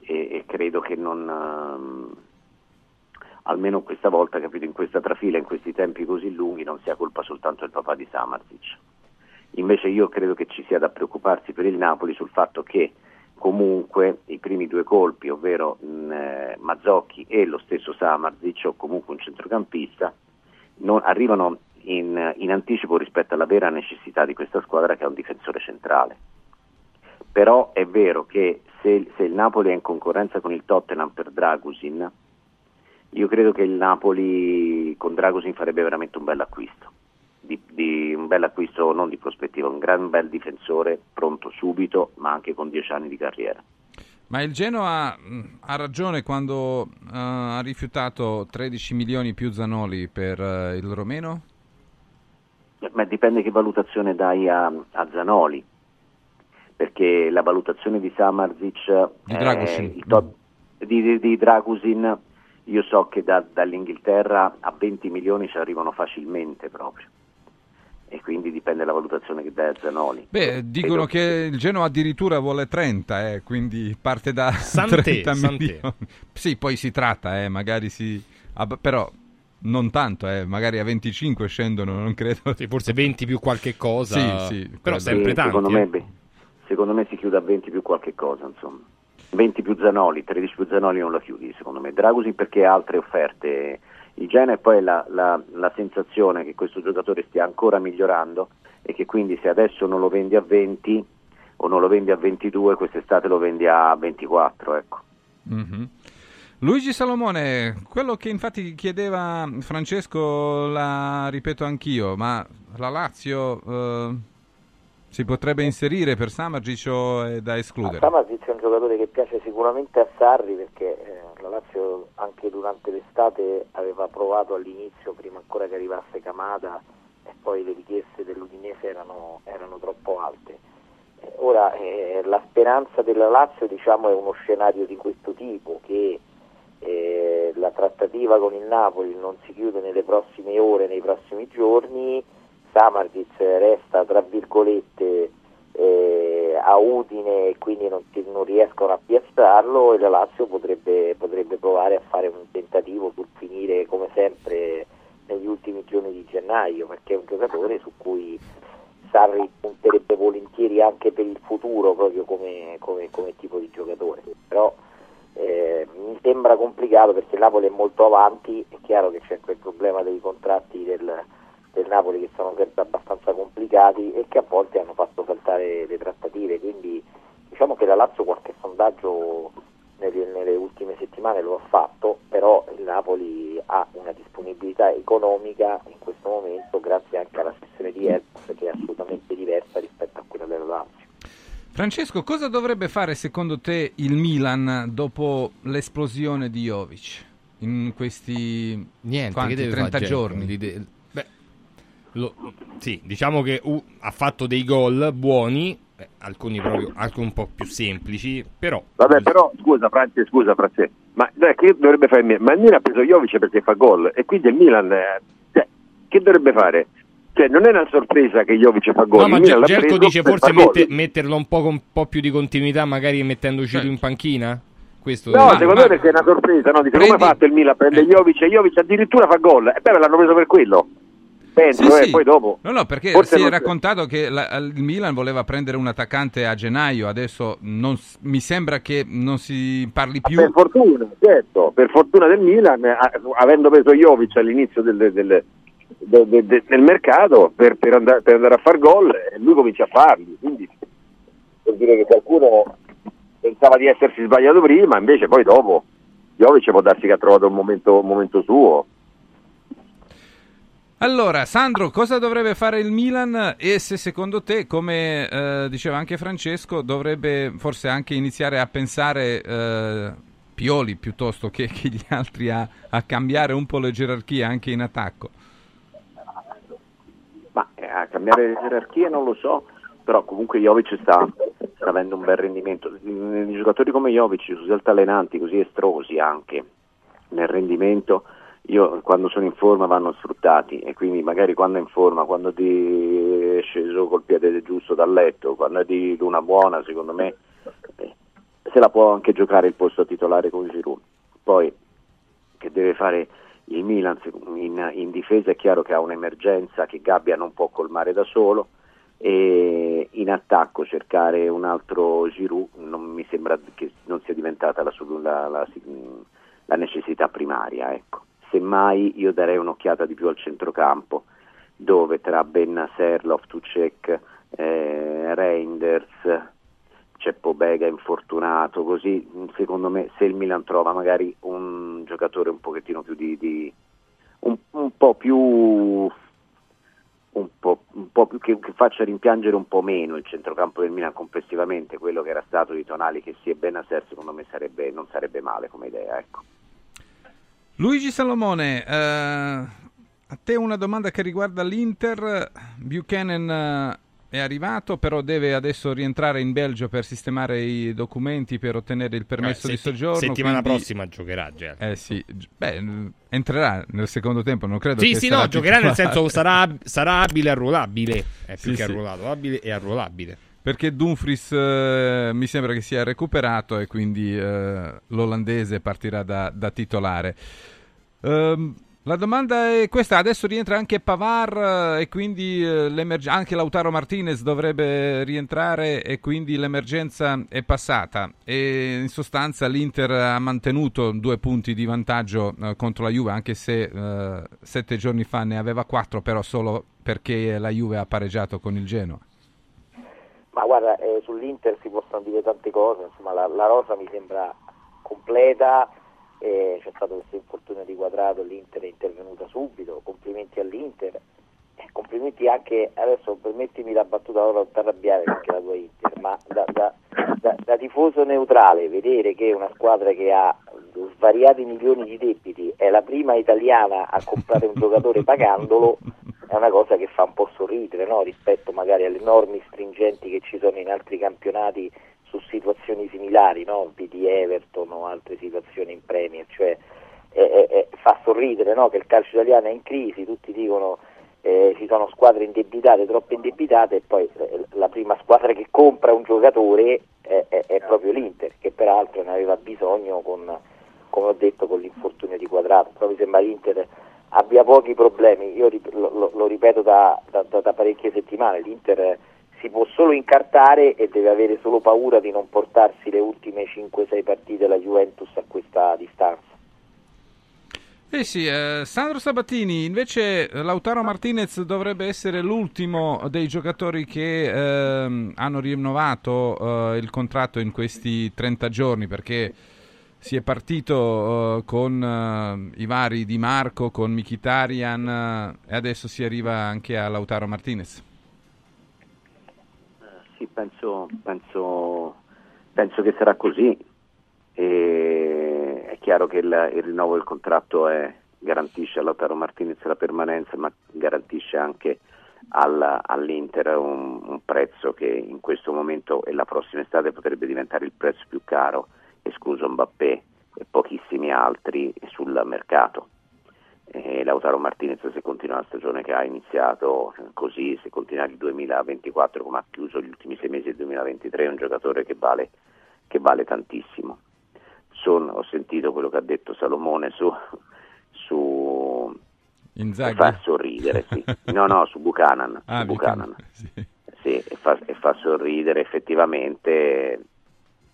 e, e credo che non, ehm, almeno questa volta, capito, in questa trafila, in questi tempi così lunghi, non sia colpa soltanto del papà di Samardzic. Invece io credo che ci sia da preoccuparsi per il Napoli sul fatto che comunque i primi due colpi, ovvero mh, eh, Mazzocchi e lo stesso Samardzic, o comunque un centrocampista, non- arrivano in, in anticipo rispetto alla vera necessità di questa squadra che è un difensore centrale. Però è vero che se, se il Napoli è in concorrenza con il Tottenham per Dragusin, io credo che il Napoli con Dragusin farebbe veramente un bel acquisto. Di, di un bel acquisto non di prospettiva, un gran bel difensore pronto subito, ma anche con dieci anni di carriera. Ma il Genoa mh, ha ragione quando eh, ha rifiutato 13 milioni più Zanoli per eh, il Romeno? Ma dipende che valutazione dai a, a Zanoli, perché la valutazione di Samardzic, Di eh, Dragusin. top- di, di- di Dragusin, io so che da- dall'Inghilterra a 20 milioni ci arrivano facilmente proprio, e quindi dipende dalla valutazione che dai a Zanoli. Beh, dicono che il Genoa addirittura vuole 30, eh, quindi parte da Sant'è, 30 Sant'è. milioni. Sì, poi si tratta, eh, magari si... ah, però non tanto, eh, magari a 25 scendono, non credo. Sì, forse 20 più qualche cosa. Sì, sì, Però credo. sempre Sì, tanti. secondo, eh. me, secondo me si chiude a 20 più qualche cosa, insomma. 20 più Zanoli, 13 più Zanoli non la chiudi, secondo me. Dragusin perché ha altre offerte. Il Genoa e poi la, la- la sensazione che questo giocatore stia ancora migliorando e che quindi se adesso non lo vendi a 20 o non lo vendi a 22, quest'estate lo vendi a 24, ecco. Mhm. Luigi Salomone, quello che infatti chiedeva Francesco, la ripeto anch'io, ma la Lazio eh, si potrebbe inserire per Samargic o è da escludere? Samasic è un giocatore che piace sicuramente a Sarri perché eh, la Lazio anche durante l'estate aveva provato all'inizio, prima ancora che arrivasse Camada, e poi le richieste dell'Udinese erano, erano troppo alte. Eh, ora eh, la speranza della Lazio diciamo, è uno scenario di questo tipo che eh, la trattativa con il Napoli non si chiude nelle prossime ore, nei prossimi giorni, Samardic resta tra virgolette eh, a Udine e quindi non, non riescono a piazzarlo e la Lazio potrebbe, potrebbe provare a fare un tentativo sul finire come sempre negli ultimi giorni di gennaio perché è un giocatore su cui Sarri punterebbe volentieri anche per il futuro proprio come, come- come tipo di giocatore. Però eh, mi sembra complicato perché il Napoli è molto avanti è chiaro che c'è quel problema dei contratti del, del Napoli che sono sempre abbastanza complicati e che a volte hanno fatto saltare le trattative quindi diciamo che la Lazio qualche sondaggio nelle, nelle ultime settimane lo ha fatto però il Napoli ha una disponibilità economica in questo momento grazie anche alla sessione di Elps che è assolutamente diversa rispetto a quella della Lazio Francesco, cosa dovrebbe fare secondo te il Milan dopo l'esplosione di Jovic in questi Niente, quanti, che deve 30 fare giorni? Dzeko? Lo- sì, diciamo che uh, ha fatto dei gol buoni, eh, alcuni proprio alcuni un po' più semplici, però Vabbè, però scusa Franci, scusa Franci, ma dai, che dovrebbe fare il Milan? Ma il Milan ha preso Jovic perché fa gol e quindi il Milan eh, cioè, che dovrebbe fare? Cioè, non è una sorpresa che Jovic fa gol. No, ma l'ha Gerco dice forse mette- metterlo un po' con un po' più di continuità, magari mettendoci lui in panchina? Questo No, secondo me perché è una sorpresa, no? Dice, come ha fatto il Milan? Prende Jovic e Jovic addirittura fa gol. E beh, l'hanno preso per quello. Penso, Sì, eh, sì. poi dopo. No, no, perché Forse si è raccontato che la- il Milan voleva prendere un attaccante a gennaio, adesso non mi sembra che non si parli più. Per fortuna, certo, per fortuna del Milan, eh, avendo preso Jovic all'inizio del, del- del- del- del- del- del mercato per, per andare, per andare a far gol, eh, lui comincia a farli. Quindi vuol dire che qualcuno pensava di essersi sbagliato prima, invece poi dopo Jovic può darsi che ha trovato un momento, un momento suo. Allora, Sandro, cosa dovrebbe fare il Milan e se secondo te, come eh, diceva anche Francesco, dovrebbe forse anche iniziare a pensare eh, Pioli piuttosto che, che gli altri a, a cambiare un po' le gerarchie anche in attacco? Ma eh, a cambiare le gerarchie non lo so, però comunque Jovic sta, sta avendo un bel rendimento. I giocatori come Jovic, così altalenanti, così estrosi anche nel rendimento, io quando sono in forma vanno sfruttati e quindi magari quando è in forma, quando ti è sceso col piede giusto dal letto, quando è di luna buona, secondo me eh, se la può anche giocare il posto titolare con Giroud. Poi che deve fare il Milan in, in difesa è chiaro che ha un'emergenza che Gabbia non può colmare da solo e in attacco cercare un altro Giroud non mi sembra che non sia diventata la, la- la- la necessità primaria ecco. Semmai io darei un'occhiata di più al centrocampo dove tra Bennasser, Loftucek, eh, Reinders c'è Pobega infortunato, così mh, secondo me se il Milan trova magari un giocatore un pochettino più di, di- un, un po' più un po', un po' più che, che faccia rimpiangere un po' meno il centrocampo del Milan complessivamente, quello che era stato di Tonali che sia Benasser secondo me sarebbe, non sarebbe male come idea, ecco. Luigi Salomone, eh, a te una domanda che riguarda l'Inter. Buchanan eh, è arrivato, però deve adesso rientrare in Belgio per sistemare i documenti per ottenere il permesso Eh, di setti- soggiorno. settimana quindi- prossima giocherà Gerco. Eh sì, beh, entrerà nel secondo tempo, non credo Sì, che sì, no, giocherà nel titolare. senso sarà, sarà abile e arruolabile. È più Sì, che sì. arruolato, abile e arruolabile. Perché Dumfries eh, mi sembra che sia recuperato e quindi eh, l'olandese partirà da, da titolare. Ehm, la domanda è questa, adesso rientra anche Pavar eh, e quindi eh, anche Lautaro Martinez dovrebbe rientrare e quindi l'emergenza è passata e in sostanza l'Inter ha mantenuto due punti di vantaggio eh, contro la Juve anche se eh, sette giorni fa ne aveva quattro però solo perché la Juve ha pareggiato con il Genoa. Ma guarda, eh, sull'Inter si possono dire tante cose, insomma la, la rosa mi sembra completa, eh, c'è stato questo infortunio di quadrato, l'Inter è intervenuta subito, complimenti all'Inter, eh, complimenti anche, adesso permettimi la battuta ora non ti arrabbiare perché la tua Inter, ma da, da- da- da tifoso neutrale vedere che una squadra che ha svariati milioni di debiti è la prima italiana a comprare un giocatore pagandolo è una cosa che fa un po' sorridere no? rispetto magari alle norme stringenti che ci sono in altri campionati su situazioni similari, no? di Everton o altre situazioni in Premier, cioè eh, eh, fa sorridere no? che il calcio italiano è in crisi, tutti dicono eh, ci sono squadre indebitate, troppo indebitate e poi eh, la prima squadra che compra un giocatore è, è- è proprio l'Inter, che peraltro ne aveva bisogno con, come ho detto, con l'infortunio di quadrato, però sembra l'Inter abbia pochi problemi, io lo, lo- ripeto da, da- da- parecchie settimane, l'Inter eh, si può solo incartare e deve avere solo paura di non portarsi le ultime 5-6 partite della Juventus a questa distanza. Eh sì, eh, Sandro Sabatini, invece eh, Lautaro Martinez dovrebbe essere l'ultimo dei giocatori che ehm, hanno rinnovato eh, il contratto in questi 30 giorni perché si è partito eh, con eh, i vari Di Marco, con Mkhitaryan eh, e adesso si arriva anche a Lautaro Martinez. Sì, penso, penso, penso che sarà così. E è chiaro che il, il rinnovo del contratto è- garantisce a Lautaro Martinez la permanenza, ma garantisce anche al- all'Inter un, un prezzo che in questo momento e la prossima estate potrebbe diventare il prezzo più caro, escluso Mbappé e pochissimi altri sul mercato. E Lautaro Martinez se continua la stagione che ha iniziato così, se continua il 2024 come ha chiuso gli ultimi sei mesi del 2023 è un giocatore che vale, che vale tantissimo. Son- ho sentito quello che ha detto Salomone su, su Inzaghi? fa sorridere, sì. No, no, su Buchanan. Ah, su Buchanan. Buchanan, sì. Sì, e fa, e fa sorridere effettivamente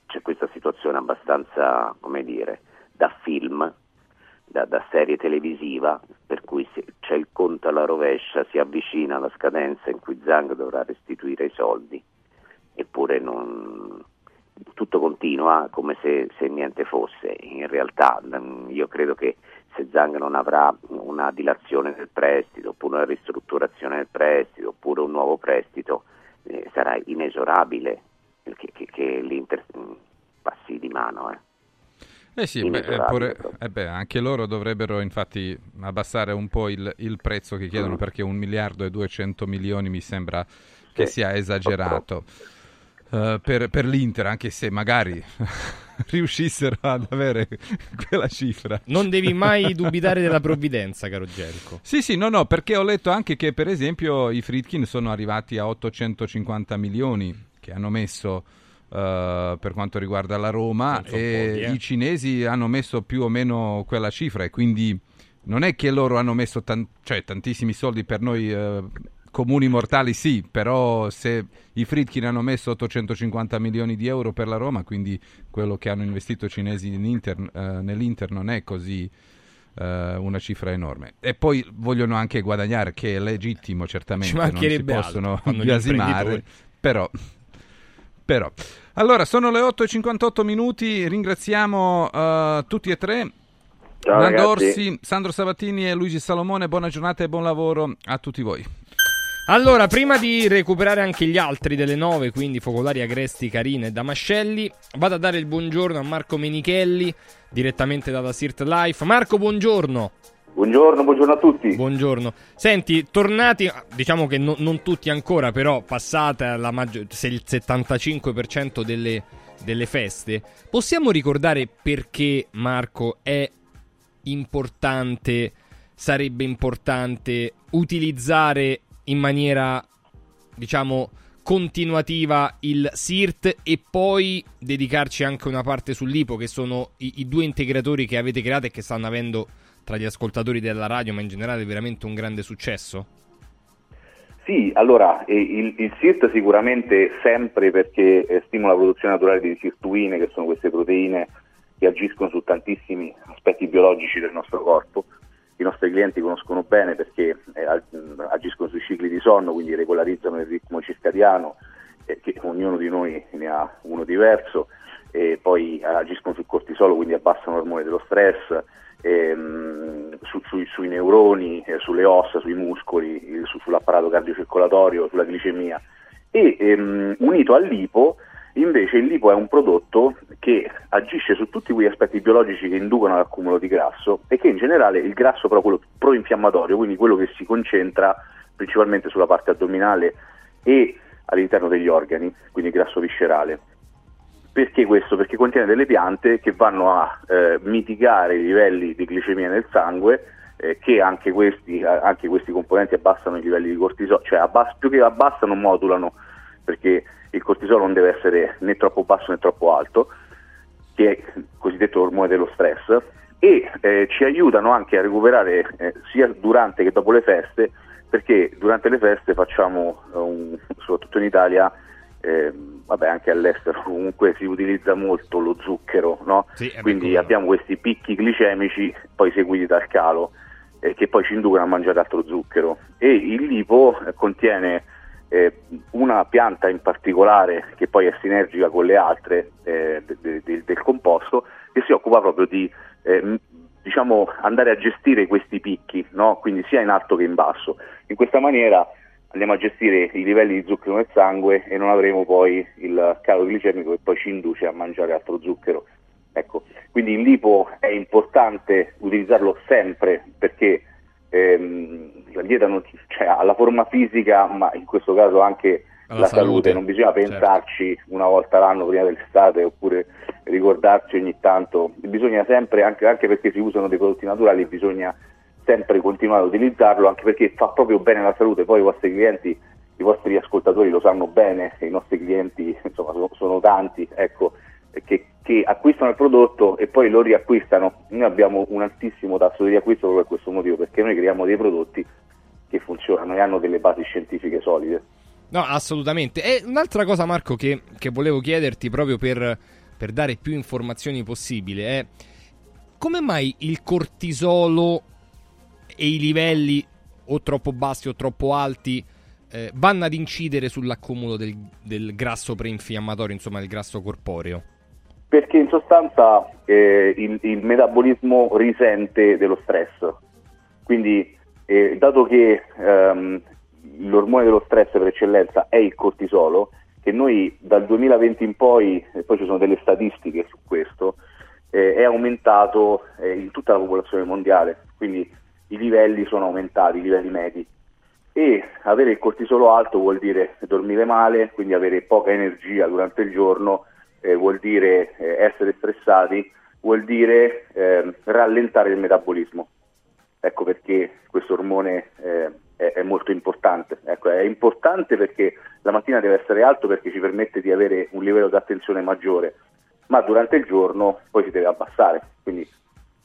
c'è questa situazione abbastanza, come dire, da film, da, da serie televisiva, per cui c'è il conto alla rovescia, si avvicina alla scadenza in cui Zang dovrà restituire i soldi, eppure non, tutto continua come se, se niente fosse. In realtà mm, io credo che se Zang non avrà una dilazione del prestito, oppure una ristrutturazione del prestito, oppure un nuovo prestito, eh, sarà inesorabile che, che- che l'Inter mm, passi di mano. eh. Eh sì, beh, Inesorabile eppure- eh beh, anche loro dovrebbero infatti abbassare un po' il, il prezzo che chiedono Mm. perché un miliardo e 200 milioni mi sembra che Sì, sia esagerato eh, per, per l'Inter, anche se magari riuscissero ad avere quella cifra. Non devi mai dubitare della provvidenza, caro Gelco. Sì, sì, no, no, perché ho letto anche che per esempio i Fritkin sono arrivati a 850 milioni che hanno messo eh, per quanto riguarda la Roma so e pochi, eh. i cinesi hanno messo più o meno quella cifra e quindi non è che loro hanno messo tan- cioè, tantissimi soldi per noi eh, comuni mortali, sì, però se i Fritkin hanno messo 850 milioni di euro per la Roma, quindi quello che hanno investito i cinesi in Inter- eh, nell'Inter non è così una cifra enorme. E poi vogliono anche guadagnare, che è legittimo certamente, non si possono biasimare, però... Però, allora sono le 8.58 minuti, ringraziamo eh, tutti e tre. Ciao, Nando ragazzi. Orsi, Sandro Sabatini e Luigi Salomone, buona giornata e buon lavoro a tutti voi. Allora, prima di recuperare anche gli altri delle nove, quindi Focolari, Agresti, Carina e Damascelli, vado a dare il buongiorno a Marco Menichelli, direttamente dalla Sirt Life. Marco, buongiorno. Buongiorno, buongiorno a tutti. Buongiorno. Senti, tornati, diciamo che no- non tutti ancora, però passata la maggior, se il 75% delle, delle feste, possiamo ricordare perché Marco è importante, sarebbe importante utilizzare in maniera, diciamo, continuativa il SIRT e poi dedicarci anche una parte sull'IPO, che sono i, i due integratori che avete creato e che stanno avendo tra gli ascoltatori della radio, ma in generale veramente un grande successo? Sì, allora il, il SIRT sicuramente sempre perché eh, stimola la produzione naturale di sirtuine, che sono queste proteine che agiscono su tantissimi aspetti biologici del nostro corpo. I nostri clienti conoscono bene perché eh, ag- agiscono sui cicli di sonno, quindi regolarizzano il ritmo circadiano, eh, che ognuno di noi ne ha uno diverso, e poi agiscono sul cortisolo, quindi abbassano l'ormone dello stress, ehm, su- sui, sui neuroni, eh, sulle ossa, sui muscoli, il- su- sull'apparato cardiocircolatorio, sulla glicemia. E ehm, unito all'IPO, invece il lipo è un prodotto che agisce su tutti quegli aspetti biologici che inducono all'accumulo di grasso e che in generale il grasso però quello proinfiammatorio, quindi quello che si concentra principalmente sulla parte addominale e all'interno degli organi, quindi grasso viscerale. Perché questo? Perché contiene delle piante che vanno a eh, mitigare i livelli di glicemia nel sangue, eh, che anche questi, anche questi componenti abbassano i livelli di cortisolo, cioè abbass- più che abbassano modulano, perché il cortisolo non deve essere né troppo basso né troppo alto, che è il cosiddetto ormone dello stress, e eh, ci aiutano anche a recuperare eh, sia durante che dopo le feste, perché durante le feste facciamo, eh, un, soprattutto in Italia, eh, vabbè anche all'estero comunque si utilizza molto lo zucchero, no? quindi abbiamo questi picchi glicemici poi seguiti dal calo eh, che poi ci inducono a mangiare altro zucchero e il lipo eh, contiene eh, una pianta in particolare che poi è sinergica con le altre eh, de- de- del composto che si occupa proprio di eh, diciamo, andare a gestire questi picchi, no? quindi sia in alto che in basso. In questa maniera andiamo a gestire i livelli di zucchero nel sangue e non avremo poi il calo glicemico che poi ci induce a mangiare altro zucchero. Ecco, quindi il lipo è importante utilizzarlo sempre perché ehm, la dieta non, cioè, ha la forma fisica, ma in questo caso anche Alla la salute. salute, Non bisogna certo. pensarci una volta l'anno prima dell'estate oppure ricordarci ogni tanto. Bisogna sempre, anche, anche perché si usano dei prodotti naturali, bisogna sempre continuare ad utilizzarlo anche perché fa proprio bene alla salute. Poi i vostri clienti, i vostri ascoltatori lo sanno bene, i nostri clienti insomma sono, sono tanti, ecco, che, che acquistano il prodotto e poi lo riacquistano. Noi abbiamo un altissimo tasso di riacquisto proprio per questo motivo, perché noi creiamo dei prodotti che funzionano e hanno delle basi scientifiche solide. No, assolutamente. E un'altra cosa, Marco, che, che volevo chiederti proprio per, per dare più informazioni possibili è come mai il cortisolo e i livelli o troppo bassi o troppo alti eh, vanno ad incidere sull'accumulo del, del grasso preinfiammatorio, insomma del grasso corporeo? Perché in sostanza eh, il, il metabolismo risente dello stress. Quindi, eh, dato che ehm, l'ormone dello stress per eccellenza è il cortisolo, che noi dal 2020 in poi, e poi ci sono delle statistiche su questo, eh, è aumentato eh, in tutta la popolazione mondiale, quindi i livelli sono aumentati, i livelli medi. E avere il cortisolo alto vuol dire dormire male, quindi avere poca energia durante il giorno, eh, vuol dire eh, essere stressati, vuol dire eh, rallentare il metabolismo. Ecco perché questo ormone eh, è, è molto importante. Ecco, è importante perché la mattina deve essere alto perché ci permette di avere un livello di attenzione maggiore, ma durante il giorno poi si deve abbassare, quindi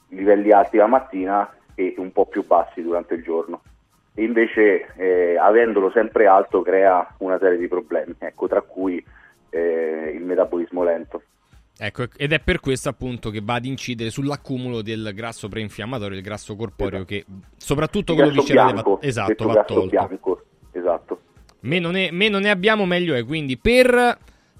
livelli alti la mattina e un po' più bassi durante il giorno. E invece eh, avendolo sempre alto crea una serie di problemi, ecco, tra cui eh, il metabolismo lento. Ecco, ed è per questo appunto che va ad incidere sull'accumulo del grasso preinfiammatorio, del grasso corporeo, che soprattutto Il quello viscerale bianco, va, esatto, va tolto. bianco, esatto. Meno ne, meno ne abbiamo, meglio è. Quindi, per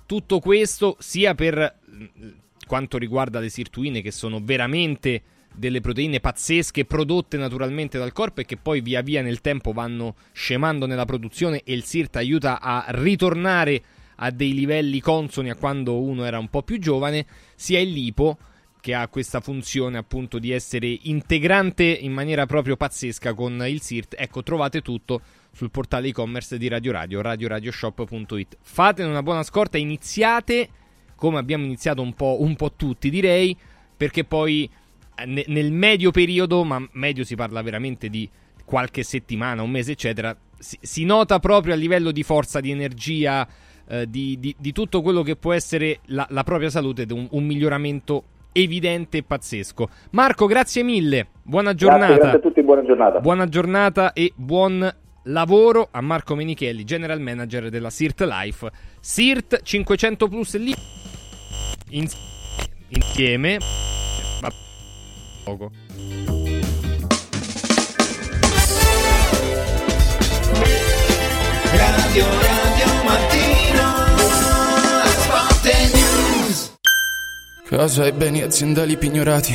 tutto questo, sia per mh, quanto riguarda le sirtuine, che sono veramente delle proteine pazzesche prodotte naturalmente dal corpo e che poi via via nel tempo vanno scemando nella produzione e il SIRT aiuta a ritornare a dei livelli consoni a quando uno era un po' più giovane, sia il lipo che ha questa funzione appunto di essere integrante in maniera proprio pazzesca con il SIRT. Ecco, trovate tutto sul portale e-commerce di Radio Radio, radioradioshop.it. Fatene una buona scorta, iniziate come abbiamo iniziato un po', un po' tutti direi, perché poi nel medio periodo, ma medio si parla veramente di qualche settimana, un mese eccetera, si, si nota proprio a livello di forza, di energia, eh, di, di- di tutto quello che può essere la, la propria salute un, un miglioramento evidente e pazzesco. Marco, grazie mille, buona giornata. Grazie, grazie a tutti, buona giornata. Buona giornata e buon lavoro a Marco Menichelli, general manager della SIRT Life. SIRT 500 Plus lì in- insieme. Poco. Radio Radio Mattino Spot News Casa e beni aziendali pignorati,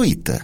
gratuita.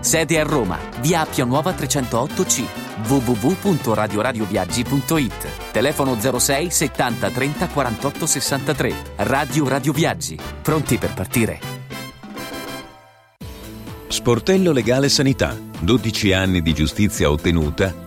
Sede a Roma, via Appia Nuova 308C, www.radioradioviaggi.it. Telefono 06 70 30 48 63. Radio Radio Viaggi. Pronti per partire? Sportello Legale Sanità. 12 anni di giustizia ottenuta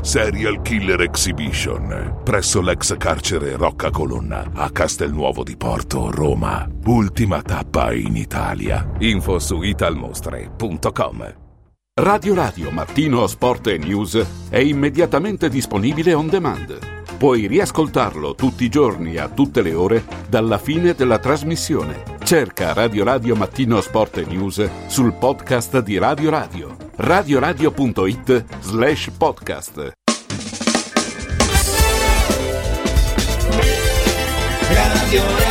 Serial Killer Exhibition presso l'ex carcere Rocca Colonna a Castelnuovo di Porto, Roma. Ultima tappa in Italia. Info su italmostre.com. Radio Radio Mattino Sport e News è immediatamente disponibile on demand. Puoi riascoltarlo tutti i giorni a tutte le ore dalla fine della trasmissione. Cerca Radio Radio Mattino Sport e News sul podcast di Radio Radio. radioradio.it slash podcast. Radio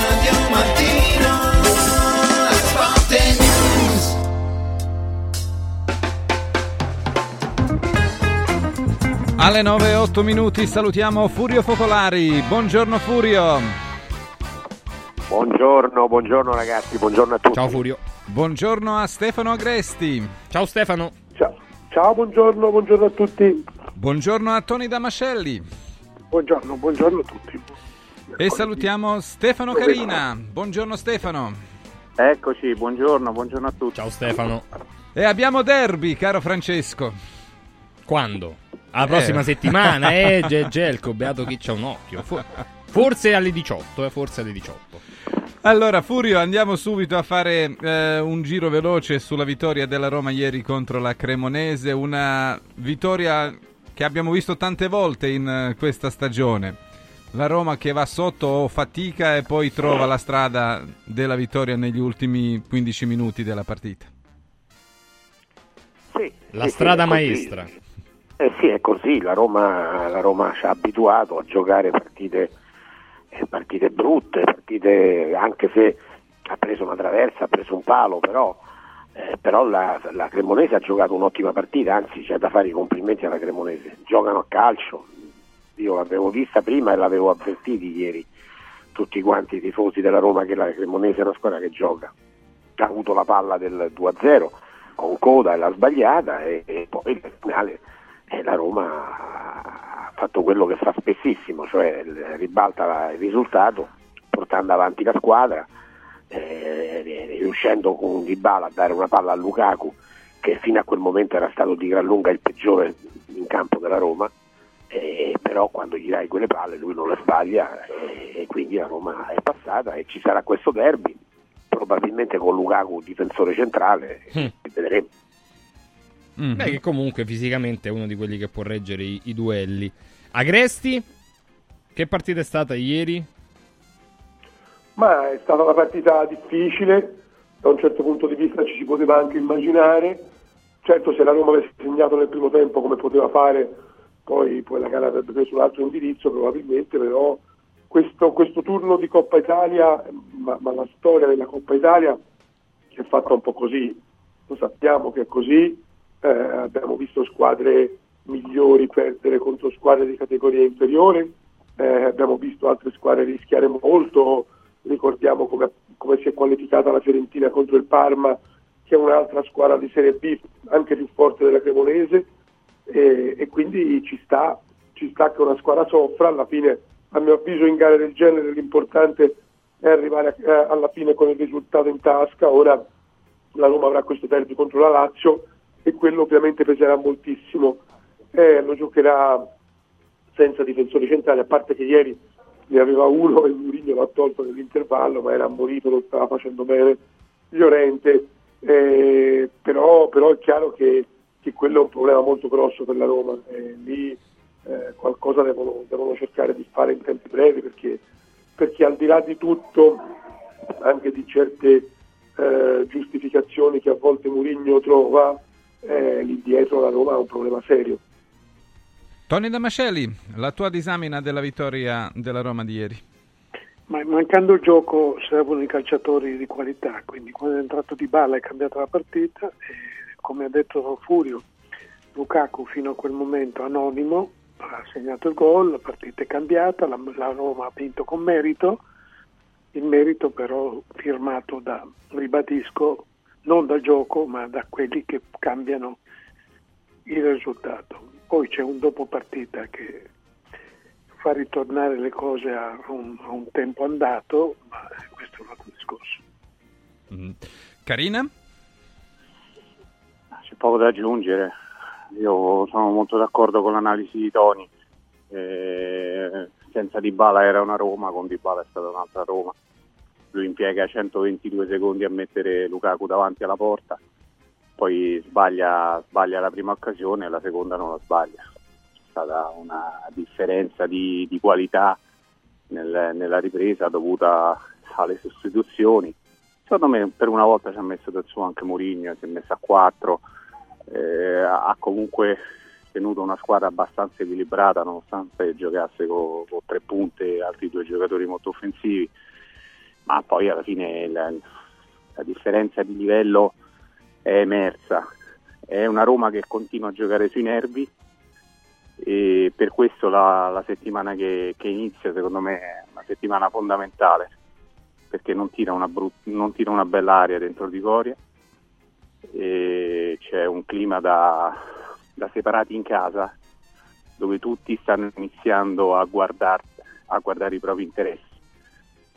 Alle 9 e 8 minuti salutiamo Furio Focolari. Buongiorno Furio. Buongiorno, buongiorno ragazzi, buongiorno a tutti. Ciao Furio. Buongiorno a Stefano Agresti. Ciao Stefano. Ciao. Ciao, buongiorno, buongiorno a tutti. Buongiorno a Tony Damascelli. Buongiorno, buongiorno a tutti. E salutiamo Stefano Carina. Buongiorno Stefano. Eccoci, buongiorno, buongiorno a tutti. Ciao Stefano. E abbiamo derby, caro Francesco. Quando? La prossima Eh. settimana, eh, Ge- Gelco, beato chi c'ha un occhio. For- Forse alle 18, eh, forse alle 18. Allora, Furio, andiamo subito a fare eh, un giro veloce sulla vittoria della Roma ieri contro la Cremonese, una vittoria che abbiamo visto tante volte in eh, questa stagione. La Roma che va sotto fatica e poi trova la strada della vittoria negli ultimi 15 minuti della partita. Sì, La sì, strada sì, è così. Eh sì, è così, la Roma, la Roma ci ha abituato a giocare partite, eh, partite brutte, partite anche se ha preso una traversa, ha preso un palo, però, eh, però la, la Cremonese ha giocato un'ottima partita, anzi c'è da fare i complimenti alla Cremonese, giocano a calcio, io l'avevo vista prima e l'avevo avvertiti ieri tutti quanti i tifosi della Roma che la Cremonese è una squadra che gioca, ha avuto la palla del 2-0 con coda e l'ha sbagliata e, e poi nel finale eh, la Roma ha fatto quello che fa spessissimo, cioè ribalta il risultato portando avanti la squadra, eh, riuscendo con Dybala a dare una palla a Lukaku che fino a quel momento era stato di gran lunga il peggiore in campo della Roma, eh, però quando gli dai quelle palle lui non le sbaglia eh, e quindi la Roma è passata e ci sarà questo derby, probabilmente con Lukaku difensore centrale, Mm. vedremo. Beh, che comunque fisicamente è uno di quelli che può reggere i, i duelli. Agresti? Che partita è stata ieri? Ma è stata una partita difficile, da un certo punto di vista ci si poteva anche immaginare. Certo se la Roma avesse segnato nel primo tempo come poteva fare, poi, poi la gara avrebbe preso un altro indirizzo probabilmente, però questo, questo turno di Coppa Italia, ma, ma la storia della Coppa Italia che è fatta un po' così, lo sappiamo che è così, eh, abbiamo visto squadre migliori perdere contro squadre di categoria inferiore, eh, abbiamo visto altre squadre rischiare molto, ricordiamo come, come si è qualificata la Fiorentina contro il Parma, che è un'altra squadra di Serie B anche più forte della Cremonese, e, e quindi ci sta, ci sta che una squadra soffra, alla fine a mio avviso in gare del genere l'importante è arrivare a- eh, alla fine con il risultato in tasca, ora la Roma avrà questo derby contro la Lazio e quello ovviamente peserà moltissimo, Eh, lo giocherà senza difensori centrali, a parte che ieri ne aveva uno e Mourinho l'ha tolto nell'intervallo, ma era morito, lo stava facendo bene Llorente, Eh, però, però è chiaro che, che quello è un problema molto grosso per la Roma, Eh, lì eh, qualcosa devono, devono cercare di fare in tempi brevi perché, perché al di là di tutto, anche di certe eh, giustificazioni che a volte Mourinho trova, eh, lì dietro la Roma ha un problema serio. Tony Damascelli, la tua disamina della vittoria della Roma di ieri. Ma mancando il gioco servono i calciatori di qualità, quindi quando è entrato Di Bala è cambiata la partita e come ha detto Furio, Lukaku fino a quel momento anonimo ha segnato il gol, la partita è cambiata, la, la Roma ha vinto con merito, il merito però firmato da, ribadisco, non dal gioco ma da quelli che cambiano il risultato. Poi c'è un dopo partita che fa ritornare le cose a un, a un tempo andato, ma questo è un altro discorso. Mm. Carina? C'è poco da aggiungere. Io sono molto d'accordo con l'analisi di Tony. Eh, senza Dybala era una Roma, con Dybala è stata un'altra Roma. Lui impiega 122 secondi a mettere Lukaku davanti alla porta, poi sbaglia, sbaglia la prima occasione e la seconda non la sbaglia. C'è stata una differenza di, di qualità nel- nella ripresa dovuta alle sostituzioni. Secondo me per una volta ci ha messo del suo anche Mourinho, si è messo a 4, eh, ha comunque tenuto una squadra abbastanza equilibrata nonostante giocasse con, con tre punte e altri due giocatori molto offensivi, ma poi alla fine la, la differenza di livello è emersa. È una Roma che continua a giocare sui nervi e per questo la, la settimana che, che inizia secondo me è una settimana fondamentale perché non tira una, brut- non tira una bella aria dentro di Coria e c'è un clima da, da separati in casa dove tutti stanno iniziando a, guardar- a guardare i propri interessi.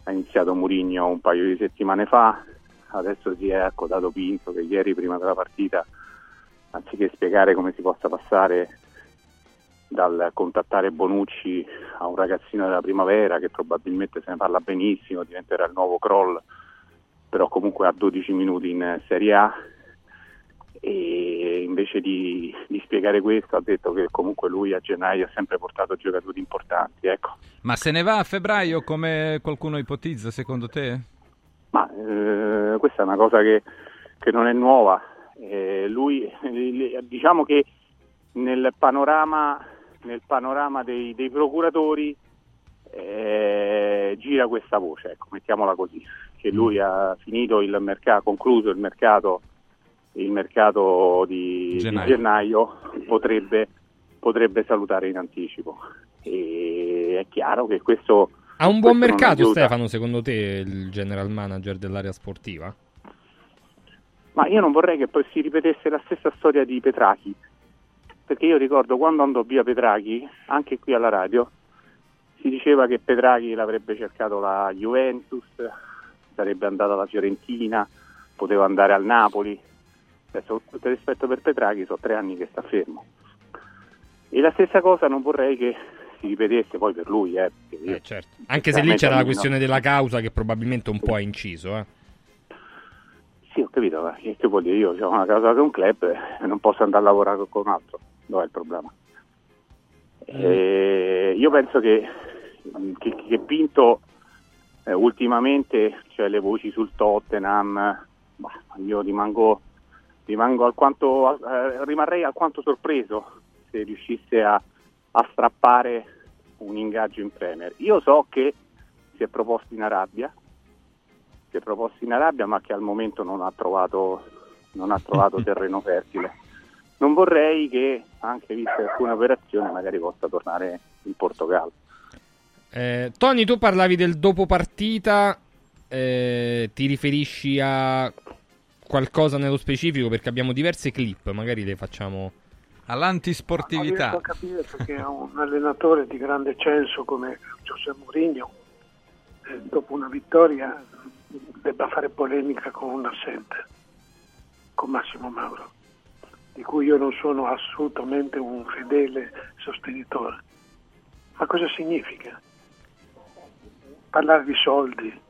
Ha iniziato Murigno un paio di settimane fa, adesso si è accodato Pinto che ieri prima della partita, anziché spiegare come si possa passare dal contattare Bonucci a un ragazzino della primavera che probabilmente se ne parla benissimo, diventerà il nuovo Kroll, però comunque ha 12 minuti in Serie A e invece di, di spiegare questo ha detto che comunque lui a gennaio ha sempre portato giocatori importanti. Ecco. Ma se ne va a febbraio come qualcuno ipotizza secondo te? Ma eh, questa è una cosa che, che non è nuova, Eh, lui, diciamo che nel panorama, nel panorama dei, dei procuratori eh, gira questa voce, ecco, mettiamola così, che lui ha finito il mercato, concluso il mercato, il mercato di di Gennaio. gennaio, potrebbe, potrebbe salutare in anticipo. E è chiaro che questo Ha un buon mercato. Stefano, secondo te, il general manager dell'area sportiva? Ma io non vorrei che poi si ripetesse la stessa storia di Petrachi, perché io ricordo quando andò via Petrachi, anche qui alla radio, si diceva che Petrachi l'avrebbe cercato la Juventus, sarebbe andato alla Fiorentina, poteva andare al Napoli. Adesso, con tutto il rispetto per Petrachi, sono tre anni che sta fermo. E la stessa cosa non vorrei che si ripetesse poi per lui, eh, io- certo. Anche se lì c'era la no. questione della causa che probabilmente un po' ha inciso, eh. Sì, ho capito, ma che, che vuol dire? Io ho una casa con un club e non posso andare a lavorare con un altro. Dov'è il problema? E io penso che, che, che Pinto eh, ultimamente, cioè le voci sul Tottenham, bah, io rimango alquanto, eh, rimarrei alquanto sorpreso se riuscisse a, a strappare un ingaggio in Premier. Io so che si è proposto in Arabia, si è proposto in Arabia ma che al momento non ha trovato, non ha trovato terreno fertile. Non vorrei che, anche vista alcune operazioni, magari possa tornare in Portogallo. Eh, Tony, tu parlavi del dopo partita, eh, ti riferisci a qualcosa nello specifico? Perché abbiamo diverse clip, magari le facciamo... Non All'antisportività. riesco a capire perché un allenatore di grande censo come José Mourinho, eh, dopo una vittoria, debba fare polemica con un assente, con Massimo Mauro, di cui io non sono assolutamente un fedele sostenitore. Ma cosa significa? Parlare di soldi,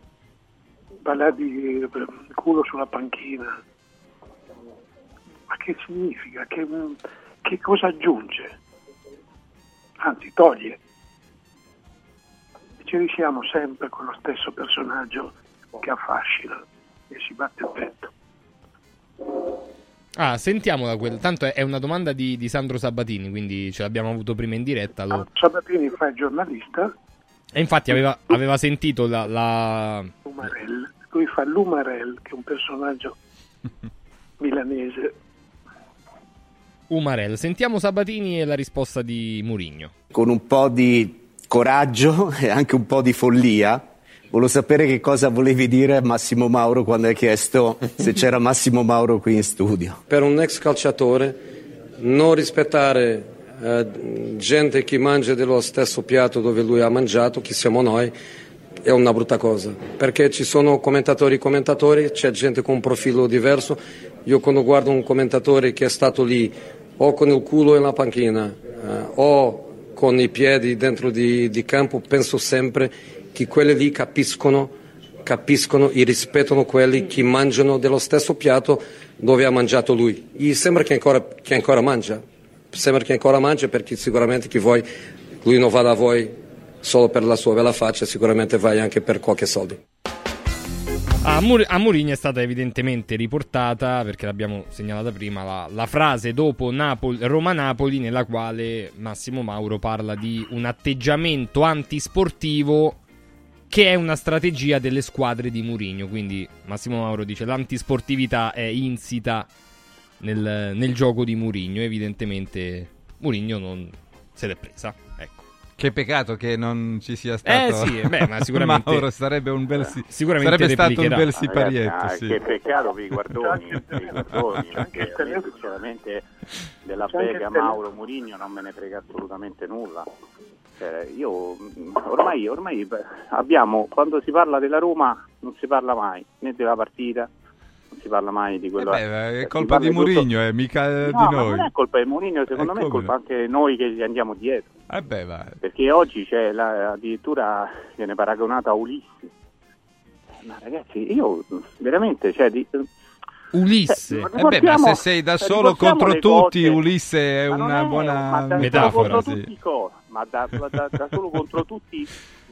parlare di culo sulla panchina, ma che significa? Che, che cosa aggiunge? Anzi, toglie. E ci risiamo sempre con lo stesso personaggio che affascina e si batte il petto. Ah, sentiamola quella. Tanto è- una domanda di, di Sandro Sabatini, quindi ce l'abbiamo avuto prima in diretta. lo- Sabatini fa il giornalista, E infatti aveva, aveva sentito la... la- lui fa Lumarel, che è un personaggio milanese. Umarell. Sentiamo Sabatini e la risposta di Murigno. con un po' di coraggio e anche un po' di follia. Volevo sapere che cosa volevi dire a Massimo Mauro quando hai chiesto se c'era Massimo Mauro qui in studio. per un ex calciatore non rispettare eh, gente che mangia dello stesso piatto dove lui ha mangiato, che siamo noi, è una brutta cosa. Perché ci sono commentatori e commentatori, c'è gente con un profilo diverso. Io quando guardo un commentatore che è stato lì o con il culo nella panchina eh, o con i piedi dentro di, di campo, penso sempre che quelli lì capiscono capiscono e rispettano quelli che mangiano dello stesso piatto dove ha mangiato lui. E sembra che ancora, che ancora mangia, sembra che ancora mangia perché sicuramente che voi, lui non va da voi solo per la sua bella faccia, sicuramente vai anche per qualche soldo. A, Mur- Mourinho è stata evidentemente riportata, perché l'abbiamo segnalata prima, la, la frase dopo Napoli- Roma-Napoli nella quale Massimo Mauro parla di un atteggiamento antisportivo che è una strategia delle squadre di Mourinho. Quindi Massimo Mauro dice l'antisportività è insita nel, nel gioco di Mourinho. Evidentemente Mourinho non se l'è presa. Che peccato che non ci sia stato. Eh sì, beh, ma sicuramente- Mauro sarebbe un bel si- Sicuramente sarebbe stato un bel siparietto. Ah, sì. Che peccato per i guardoni, per i guardoni perché sinceramente della tele- Mauro Murigno non me ne frega assolutamente nulla. Cioè, io ormai, ormai abbiamo, quando si parla della Roma non si parla mai né della partita, si parla mai di quello Eh beh, è colpa di tutto- Mourinho, è mica No, di ma noi. non è colpa di Mourinho, secondo Eh, me è colpa anche noi che gli andiamo dietro. Eh beh, va. Perché oggi c'è la- addirittura viene paragonata a Ulisse. Ma ragazzi, io veramente, cioè, di, Ulisse. Ma Eh beh, ma se sei da solo riportiamo contro tutti, cose. Ulisse è Ma una è- buona ma da solo metafora. contro sì. tutti co- ma da, da- da solo contro tutti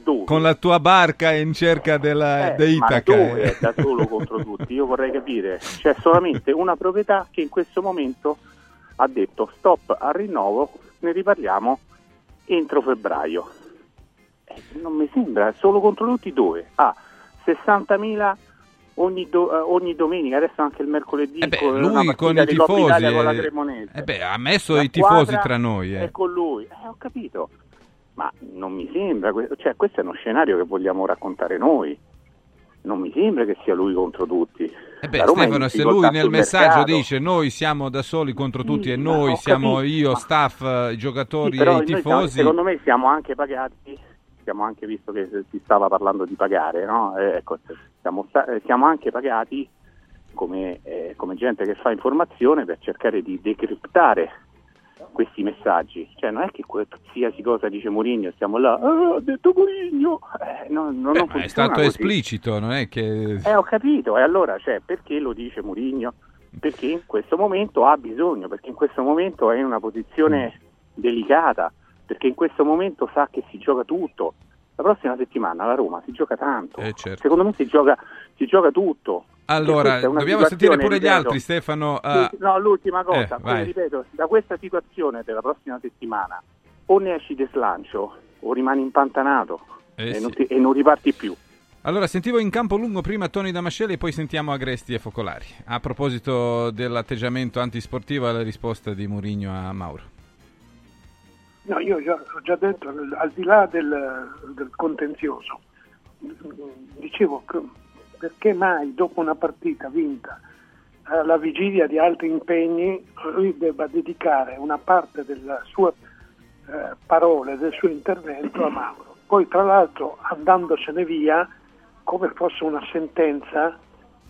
dove? con la tua barca in cerca della, Eh, de Itaca. Ma dove eh. è da solo contro tutti? Io vorrei capire. C'è solamente una proprietà che in questo momento ha detto stop al rinnovo, ne riparliamo entro febbraio. Eh, non mi sembra, solo contro tutti dove? Ah, 60.000 ogni, do- eh, ogni domenica, adesso anche il mercoledì Eh beh, con lui con i tifosi, Italia con la eh, eh beh, ha messo La i tifosi tra noi. eh. È con lui, eh, ho capito. Ma non mi sembra, cioè questo è uno scenario che vogliamo raccontare noi. Non mi sembra che sia lui contro tutti. Eh beh, Stefano, se lui nel messaggio mercato. dice noi siamo da soli contro tutti e ma noi siamo capito, io, ma- staff, giocatori Sì, e i noi siamo- tifosi. secondo me siamo anche pagati, siamo anche visto che si stava parlando di pagare, no? Eh, ecco, siamo, eh, siamo anche pagati come, eh, come gente che fa informazione per cercare di decriptare questi messaggi. Cioè non è che qualsiasi cosa dice Mourinho stiamo là, "Ah, ha detto Mourinho, eh, no, no, Beh, non è stato così. esplicito, non è che... Eh, ho capito, e allora cioè, perché lo dice Mourinho? Perché in questo momento ha bisogno, perché in questo momento è in una posizione Mm. delicata, perché in questo momento sa che si gioca tutto. La prossima settimana la Roma si gioca tanto. Eh, certo. Secondo me si gioca, si gioca tutto. Allora, dobbiamo sentire pure gli ripeto, altri, Stefano. ah, no, l'ultima Eh, cosa, vai. ripeto, da questa situazione della prossima settimana o ne esci di slancio o rimani impantanato Eh, e, sì. non ti- e non riparti più. Allora, sentivo in campo lungo prima Tony Damascelli e poi sentiamo Agresti e Focolari. A proposito dell'atteggiamento antisportivo alla risposta di Mourinho a Mauro. No, io già- ho già detto, al al di là del, del contenzioso, dicevo che perché mai dopo una partita vinta alla vigilia di altri impegni lui debba dedicare una parte delle sue eh, parole, del suo intervento a Mauro. Poi tra l'altro andandosene via come fosse una sentenza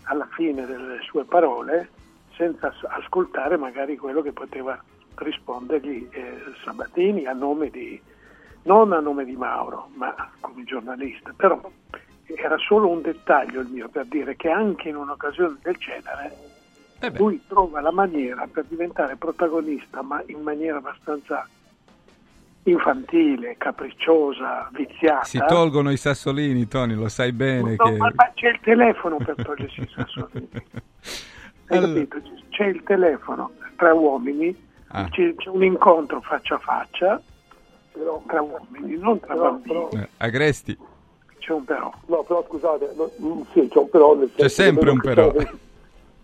alla fine delle sue parole senza as- ascoltare magari quello che poteva rispondergli eh, Sabatini a nome di non a nome di Mauro, ma come giornalista. Però era solo un dettaglio il mio per dire che anche in un'occasione del genere lui trova la maniera per diventare protagonista, ma in maniera abbastanza infantile, capricciosa, viziata. Si tolgono i sassolini, Tony, lo sai bene No, che... ma, ma c'è il telefono per togliersi i sassolini. Hai capito? C'è il telefono tra uomini, Ah. c'è, c'è un incontro faccia a faccia, però tra uomini, non tra bambini. Eh, Agresti. C'è un però. No, però scusate, no, mm, sì, c'è un però nel senso C'è sempre un però. possiamo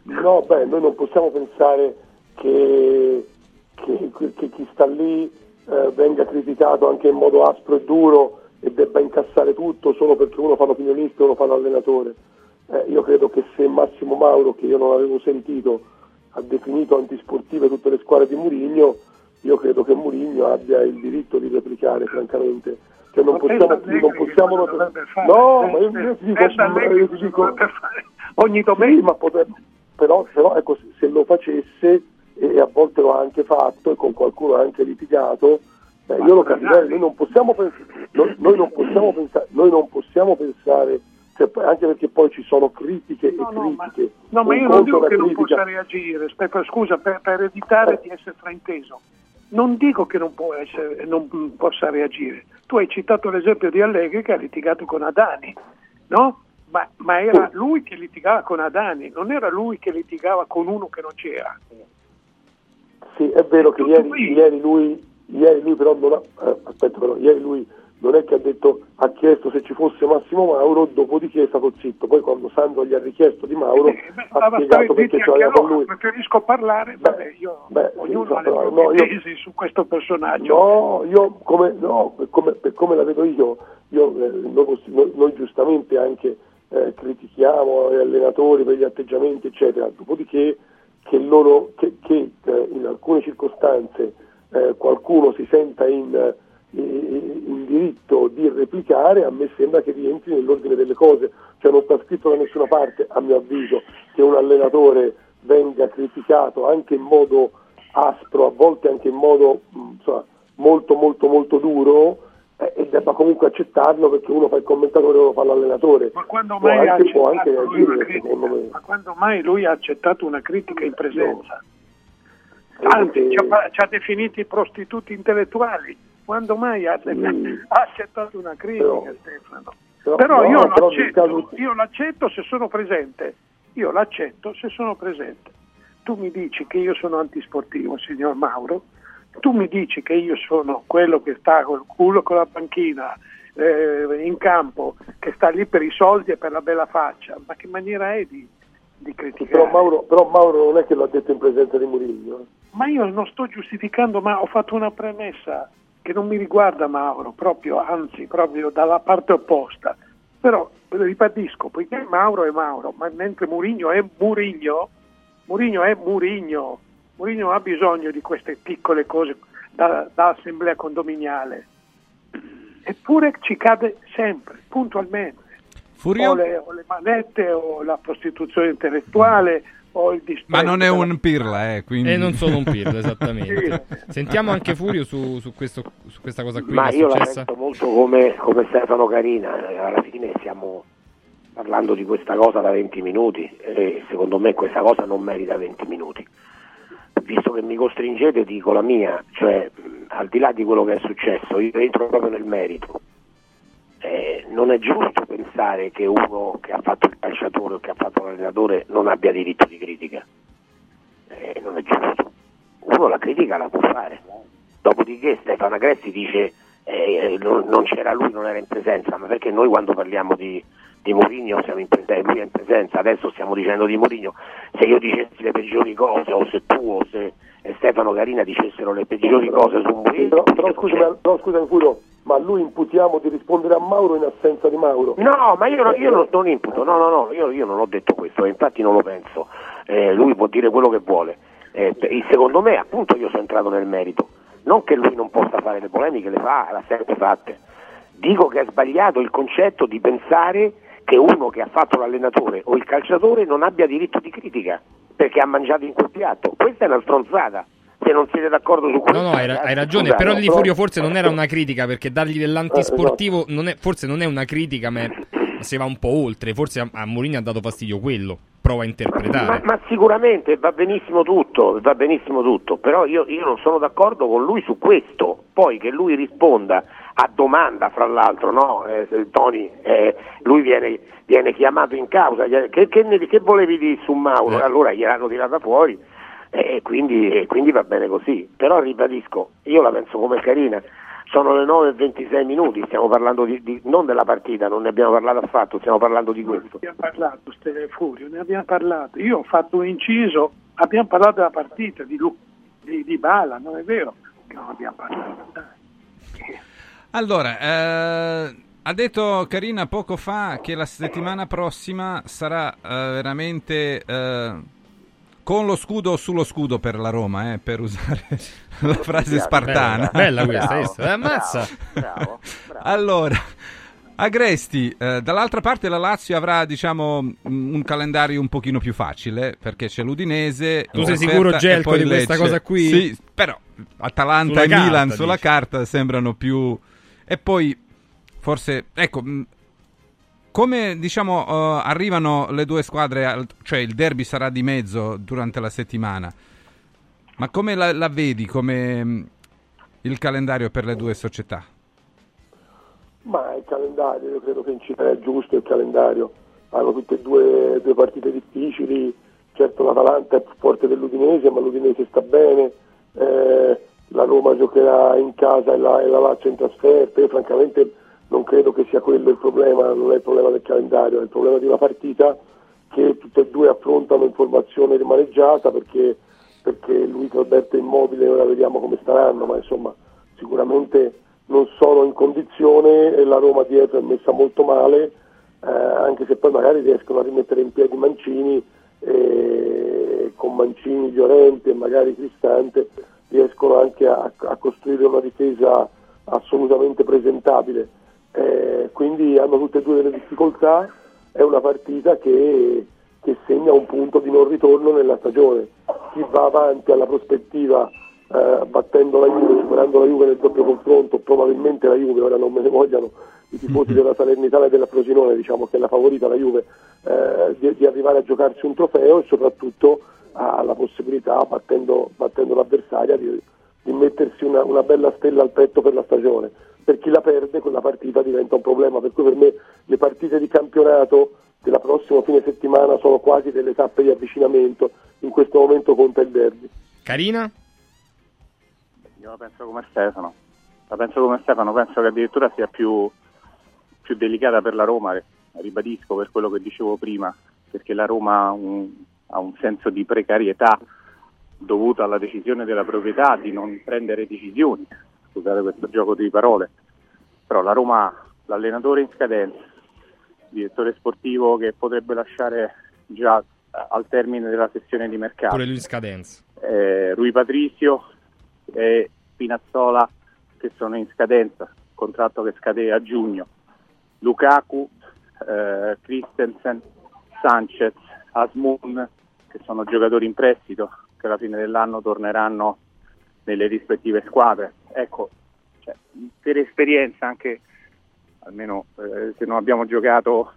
pens- No, beh, noi non possiamo pensare che, che- che chi sta lì eh, venga criticato anche in modo aspro e duro e debba incassare tutto solo perché uno fa l'opinionista e uno fa l'allenatore. Eh, io credo che se Massimo Mauro, che io non avevo sentito, ha definito antisportive tutte le squadre di Murigno, io credo che Murigno abbia il diritto di replicare, francamente. Cioè non Ma possiamo, non possiamo fare. No, ma io, io ti dico, io ti dico ogni domenica. sì, ma potrebbe, però, ecco, se- se lo facesse e a volte lo ha anche fatto e con qualcuno ha anche litigato, beh, io lo capirei, noi non possiamo, pens- noi, noi non possiamo pensare, noi non possiamo pensare cioè, anche perché poi ci sono critiche e critiche. No, ma io non dico che non critica- possa reagire, scusa, per, per evitare di essere frainteso. Non dico che non, può essere, non possa reagire. Tu hai citato l'esempio di Allegri che ha litigato con Adani, no? Ma, ma era lui che litigava con Adani, non era lui che litigava con uno che non c'era. Sì, è vero che ieri, ieri lui, ieri lui però non ha, eh, aspetta però, ieri lui non è che ha detto, ha chiesto se ci fosse Massimo Mauro, dopodiché è stato zitto. Poi quando Sandro gli ha richiesto di Mauro, ha Stava spiegato stare perché ce l'aveva con lui. preferisco parlare, vabbè, io, Beh, ognuno sì, ha le però, no, io- tesi su questo personaggio. No, io come, no, per come, per come la vedo io, io, eh, noi, noi- noi giustamente anche eh, critichiamo gli allenatori per gli atteggiamenti, eccetera, dopodiché che, loro, che, che, eh, in alcune circostanze eh, qualcuno si senta in, in diritto di replicare, a me sembra che rientri nell'ordine delle cose, cioè non sta scritto da nessuna parte, a mio avviso, che un allenatore venga criticato anche in modo aspro, a volte anche in modo insomma, molto molto molto duro eh, e debba comunque accettarlo perché uno fa il commentatore e uno fa l'allenatore. Ma quando mai anche, può anche reagire, critica? Ma quando mai lui ha accettato una critica in presenza? Anzi, ci ha, ci ha definiti prostituti intellettuali. Quando mai ha, Mm. ha accettato una critica, Però- Stefano? però- Però, no, io, però nel l'accetto, io l'accetto se sono presente. Io l'accetto se sono presente. Tu mi dici che io sono antisportivo, signor Mauro. Tu mi dici che io sono quello che sta col culo con la panchina eh, in campo, che sta lì per i soldi e per la bella faccia. Ma che maniera è di, di criticare? Però Mauro, però Mauro non è che l'ha detto in presenza di Murillo. eh. Ma io non sto giustificando, ma ho fatto una premessa che non mi riguarda Mauro, proprio, anzi, proprio dalla parte opposta. Però ribadisco, poiché Mauro è Mauro, ma mentre Murigno è Murigno, Murigno è Murigno, Murigno ha bisogno di queste piccole cose da, da assemblea condominiale. Eppure ci cade sempre, puntualmente. Furio? O le, o le manette, o la prostituzione intellettuale, il disprezzo. Ma non è un pirla, eh, quindi... E non sono un pirla, esattamente. Sentiamo anche Furio su, su questo- su questa cosa qui Ma io la penso molto come, come Stefano Carina, eh, alla fine stiamo parlando di questa cosa da 20 minuti e secondo me questa cosa non merita 20 minuti. Visto che mi costringete dico la mia, cioè al di là di quello che è successo, io entro proprio nel merito. Eh, non è giusto pensare che uno che ha fatto il calciatore o che ha fatto l'allenatore non abbia diritto di critica. Eh, non è giusto. Uno la critica la può fare. Dopodiché Stefano Agresti dice eh, non, non c'era lui, non era in presenza, ma perché noi quando parliamo di, di Mourinho siamo in presenza, lui è in presenza, adesso stiamo dicendo di Mourinho, se io dicessi le peggiori cose o se tu o se Stefano Carina dicessero le peggiori cose su Mourinho, Però, però scusami, però scusami Furio, ma a lui imputiamo di rispondere a Mauro in assenza di Mauro. No, ma io, io non, non imputo, no, no, no, io, io non ho detto questo, infatti non lo penso. Eh, lui può dire quello che vuole. Eh, secondo me, appunto, io sono entrato nel merito. Non che lui non possa fare le polemiche, le fa, le ha sempre fatte. Dico che è sbagliato il concetto di pensare che uno che ha fatto l'allenatore o il calciatore non abbia diritto di critica perché ha mangiato in quel piatto. Questa è una stronzata. Se non siete d'accordo su questo, No, no, hai, hai ragione, scusate, però lì? Furio forse non era una critica perché dargli Eh, dell'antisportivo esatto. non è- forse non è una critica, ma se va un po' oltre. Forse a, a Mourinho ha dato fastidio quello. Prova a Ma, interpretare. ma sicuramente va benissimo tutto, va benissimo tutto, però io, io non sono d'accordo con lui su questo. Poi che lui risponda a domanda, fra l'altro, no? Eh, Tony, eh, lui viene, viene chiamato in causa. Che, che che volevi dire su Mauro? Eh. Allora gliel'hanno tirata fuori e quindi, e quindi va bene così. Però ribadisco, io la penso come Carina. Sono le 9 e 26 minuti, stiamo parlando di, di- non della partita, non ne abbiamo parlato affatto, stiamo parlando di questo. abbiamo parlato, Ste- Furio, ne abbiamo parlato. Io ho fatto un inciso, abbiamo parlato della partita di, Lu- di, di Bala, non è vero che non abbiamo parlato. Allora, eh, ha detto Carina poco fa che la settimana prossima sarà eh, veramente eh, con lo scudo o sullo scudo per la Roma, eh, per usare la frase spartana. Bella, bella questa? Eh, ammazza. Allora, Agresti, eh, dall'altra parte la Lazio avrà diciamo un calendario un pochino più facile perché c'è l'Udinese. Tu sei sicuro, Gelco, di questa cosa qui? Sì, però Atalanta Sulla e carta, Milan sulla dici. carta sembrano più... E poi forse, ecco, come diciamo eh, arrivano le due squadre, al- cioè il derby sarà di mezzo durante la settimana, ma come la, la vedi come mh, il calendario per le due società? Ma il calendario, io credo che in città è giusto il calendario. Hanno tutte e due, due partite difficili, certo l'Atalanta è più forte dell'Udinese, ma l'Udinese sta bene, eh, la Roma giocherà in casa e la, e la Lazio in trasferta. Io francamente non credo che sia quello il problema, non è il problema del calendario, è il problema di una partita che tutte e due affrontano in formazione rimaneggiata perché, perché Luis Alberto è immobile, ora vediamo come staranno, ma insomma sicuramente non sono in condizione e la Roma dietro è messa molto male, eh, anche se poi magari riescono a rimettere in piedi Mancini e con Mancini, Llorente e magari Cristante riescono anche a, a costruire una difesa assolutamente presentabile. Eh, quindi hanno tutte e due delle difficoltà, è una partita che, che segna un punto di non ritorno nella stagione. Chi va avanti alla prospettiva eh, battendo la Juve, superando la Juve nel doppio confronto, probabilmente la Juve, ora non me ne vogliano i tifosi della Salernitana e della Frosinone, diciamo che è la favorita la Juve, eh, di, di arrivare a giocarsi un trofeo e soprattutto ha la possibilità, battendo, battendo l'avversaria, di, di mettersi un una, una bella stella al petto per la stagione. Per chi la perde quella partita diventa un problema, per cui per me le partite di campionato della prossima fine settimana sono quasi delle tappe di avvicinamento, in questo momento conta il derby. Carina? Io la penso come Stefano, la penso come Stefano, penso che addirittura sia più, più delicata per la Roma, ribadisco per quello che dicevo prima, perché la Roma ha un, ha un senso di precarietà dovuto alla decisione della proprietà di non prendere decisioni, scusate questo gioco di parole, però la Roma l'allenatore in scadenza, il direttore sportivo che potrebbe lasciare già al termine della sessione di mercato, Pure lui in scadenza. eh, Rui Patricio e Pinazzola che sono in scadenza, contratto che scade a giugno, Lukaku, eh, Christensen, Sanchez, Asmun che sono giocatori in prestito che alla fine dell'anno torneranno nelle rispettive squadre. Ecco, cioè, per esperienza anche, almeno eh, se non abbiamo giocato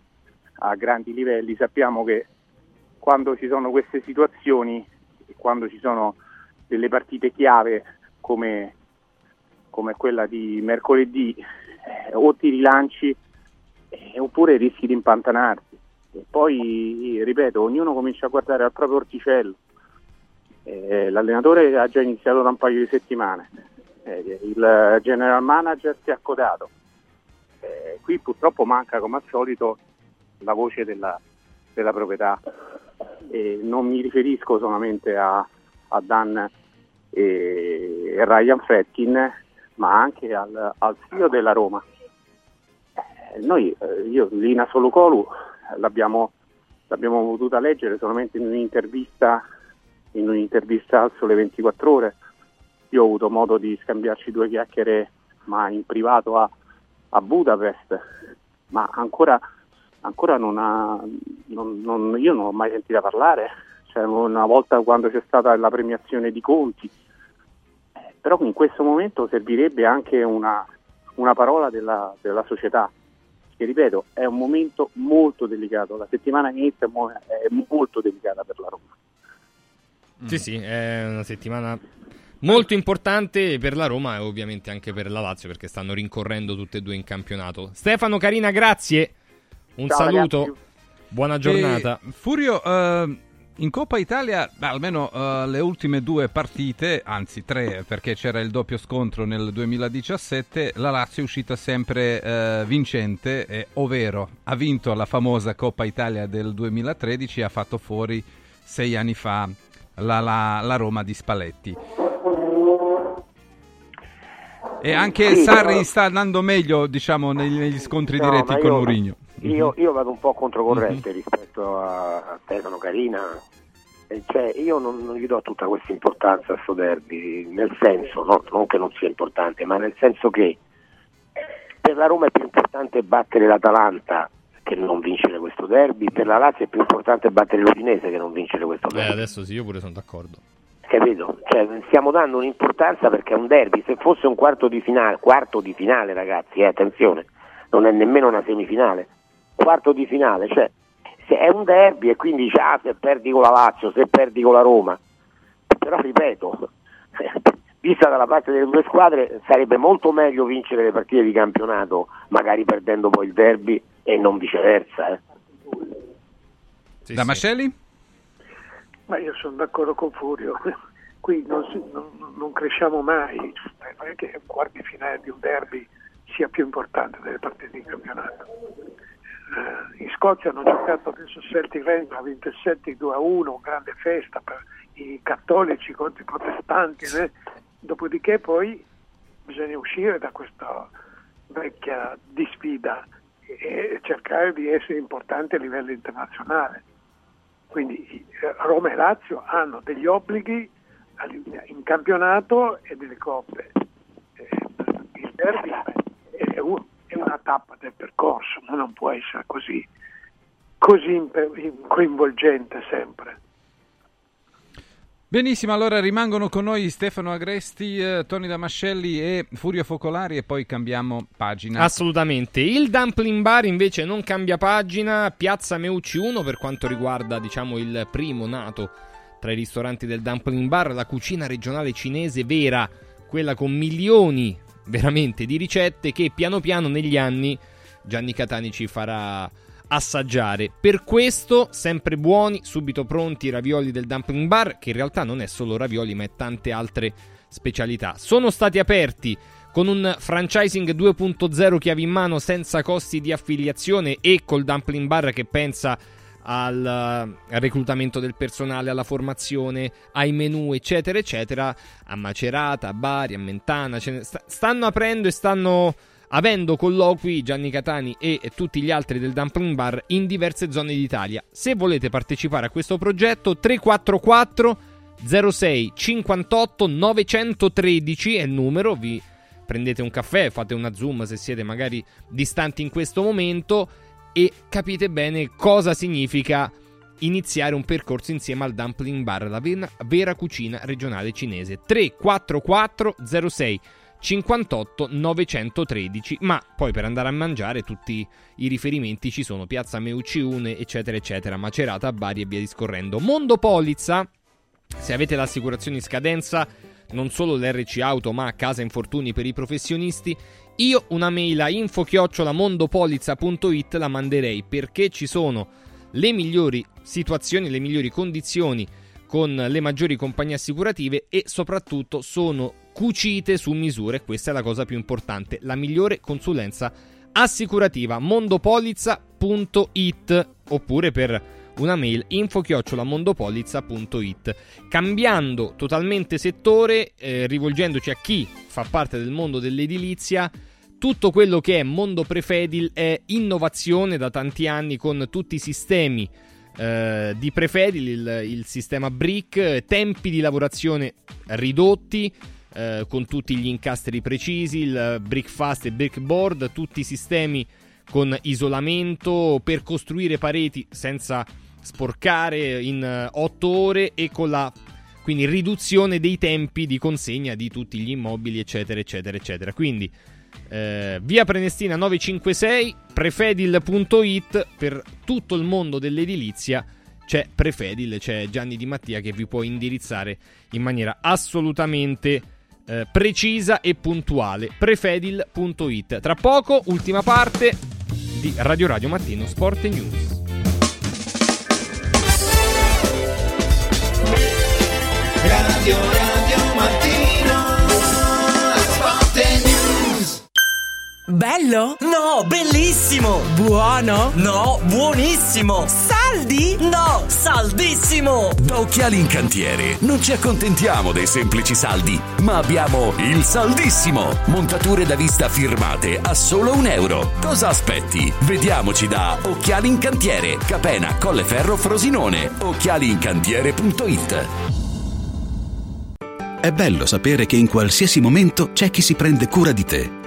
a grandi livelli, sappiamo che quando ci sono queste situazioni, quando ci sono delle partite chiave come, come quella di mercoledì, eh, o ti rilanci eh, oppure rischi di impantanarti. E poi, ripeto, ognuno comincia a guardare al proprio orticello. Eh, l'allenatore ha già iniziato da un paio di settimane, Eh, il general manager si è accodato. Eh, qui purtroppo manca come al solito la voce della, della proprietà. Non mi riferisco solamente a, a Dan e, Ryan Fretkin, ma anche al, al CEO della Roma. Eh, noi, eh, io, Lina Solocolu, l'abbiamo, l'abbiamo potuta leggere solamente in un'intervista, in un'intervista al Sole 24 Ore. Io ho avuto modo di scambiarci due chiacchiere, ma in privato a, a Budapest, ma ancora, ancora non ha, non- non- io non l'ho mai sentita parlare. Cioè, una volta quando c'è stata la premiazione di Conti, però in questo momento servirebbe anche una, una parola della, della società che ripeto è un momento molto delicato, la settimana inizia è molto delicata per la Roma. Sì, sì, è una settimana molto importante per la Roma e ovviamente anche per la Lazio perché stanno rincorrendo tutte e due in campionato. Stefano Carina, grazie. Un Ciao, saluto. ragazzi. Buona giornata. E, Furio, eh, in Coppa Italia, beh, almeno eh, le ultime due partite, anzi tre, perché c'era il doppio scontro nel 2017, la Lazio è uscita sempre eh, vincente, eh, ovvero ha vinto la famosa Coppa Italia del 2013 e ha fatto fuori sei anni fa la, la- la Roma di Spalletti. E anche Sì, Sarri però- sta andando meglio, diciamo, negli, negli scontri No, diretti con Mourinho. Io, io vado un po' controcorrente rispetto a, a Stefano Carina. Cioè, io non, non gli do tutta questa importanza a sto derby, nel senso, no- non che non sia importante, ma nel senso che per la Roma è più importante battere l'Atalanta che non vincere questo derby, per la Lazio è più importante battere l'Udinese che non vincere questo Eh, derby. adesso sì, io pure sono d'accordo. Capito? Cioè, stiamo dando un'importanza perché è un derby, se fosse un quarto di finale, quarto di finale ragazzi, eh, attenzione, non è nemmeno una semifinale, quarto di finale, cioè se è un derby e quindi dici ah se perdi con la Lazio, se perdi con la Roma, però ripeto, vista dalla parte delle due squadre sarebbe molto meglio vincere le partite di campionato, magari perdendo poi il derby e non viceversa. Eh. da Mascelli? Ma io sono d'accordo con Furio, qui non, si- non- non cresciamo mai, non è che un quarto di finale di un derby sia più importante delle partite di campionato. Eh, in Scozia hanno giocato adesso Celtic Rangers, ha vinto il Celtic 2 a 1, grande festa per i cattolici contro i protestanti, né? dopodiché poi bisogna uscire da questa vecchia disfida e cercare di essere importanti a livello internazionale. Quindi eh, Roma e Lazio hanno degli obblighi in campionato e delle coppe. Eh, Il derby è, un- è una tappa del percorso, ma non può essere così, così coinvolgente sempre. Benissimo, allora rimangono con noi Stefano Agresti, eh, Tony Damascelli e Furio Focolari e poi cambiamo pagina. Assolutamente. Il Dumpling Bar invece non cambia pagina, Piazza Meucci 1 per quanto riguarda, diciamo, il primo nato tra i ristoranti del Dumpling Bar, la cucina regionale cinese vera quella con milioni veramente di ricette che piano piano negli anni Gianni Catani ci farà assaggiare. Per questo, sempre buoni, subito pronti i ravioli del Dumpling Bar, che in realtà non è solo ravioli, ma è tante altre specialità. Sono stati aperti con un franchising 2.0 chiavi in mano senza costi di affiliazione e col Dumpling Bar che pensa al, al, reclutamento del personale, alla formazione, ai menu, eccetera, eccetera, a Macerata, a Bari, a Mentana, stanno aprendo e stanno avendo colloqui Gianni Catani e tutti gli altri del Dumpling Bar in diverse zone d'Italia. Se volete partecipare a questo progetto 344 06 58 913 è il numero, vi prendete un caffè, fate una zoom se siete magari distanti in questo momento e capite bene cosa significa iniziare un percorso insieme al Dumpling Bar, la vera cucina regionale cinese. 344 06 58 913 ma poi per andare a mangiare tutti i riferimenti ci sono Piazza Meucciune eccetera eccetera Macerata, Bari e via discorrendo. Mondo Polizza se avete l'assicurazione in scadenza non solo l'RC Auto ma Casa Infortuni per i professionisti io una mail a info-mondopolizza.it la manderei perché ci sono le migliori situazioni, le migliori condizioni con le maggiori compagnie assicurative e soprattutto sono cucite su misura e questa è la cosa più importante, la migliore consulenza assicurativa mondopolizza.it oppure per una mail info-mondopolizza.it cambiando totalmente settore eh, rivolgendoci a chi fa parte del mondo dell'edilizia tutto quello che è mondo prefedil è innovazione da tanti anni con tutti i sistemi eh, di prefedil il, il sistema brick tempi di lavorazione ridotti eh, con tutti gli incastri precisi, il brick e brick board, tutti i sistemi con isolamento per costruire pareti senza sporcare in 8 ore e con la quindi riduzione dei tempi di consegna di tutti gli immobili eccetera eccetera eccetera. Quindi eh, via Prenestina 956 prefedil.it per tutto il mondo dell'edilizia c'è Prefedil, c'è Gianni Di Mattia che vi può indirizzare in maniera assolutamente eh, precisa e puntuale. Prefedil.it. Tra poco, ultima parte di Radio Radio Mattino Sport e News. Radio Radio Bello? No, bellissimo! Buono? No, buonissimo! Saldi? No, saldissimo! Da Occhiali in Cantiere non ci accontentiamo dei semplici saldi, ma abbiamo il saldissimo! Montature da vista firmate a solo un euro. Cosa aspetti? Vediamoci da Occhiali in Cantiere, Capena, Colleferro, Frosinone. Occhialiincantiere.it È bello sapere che in qualsiasi momento c'è chi si prende cura di te.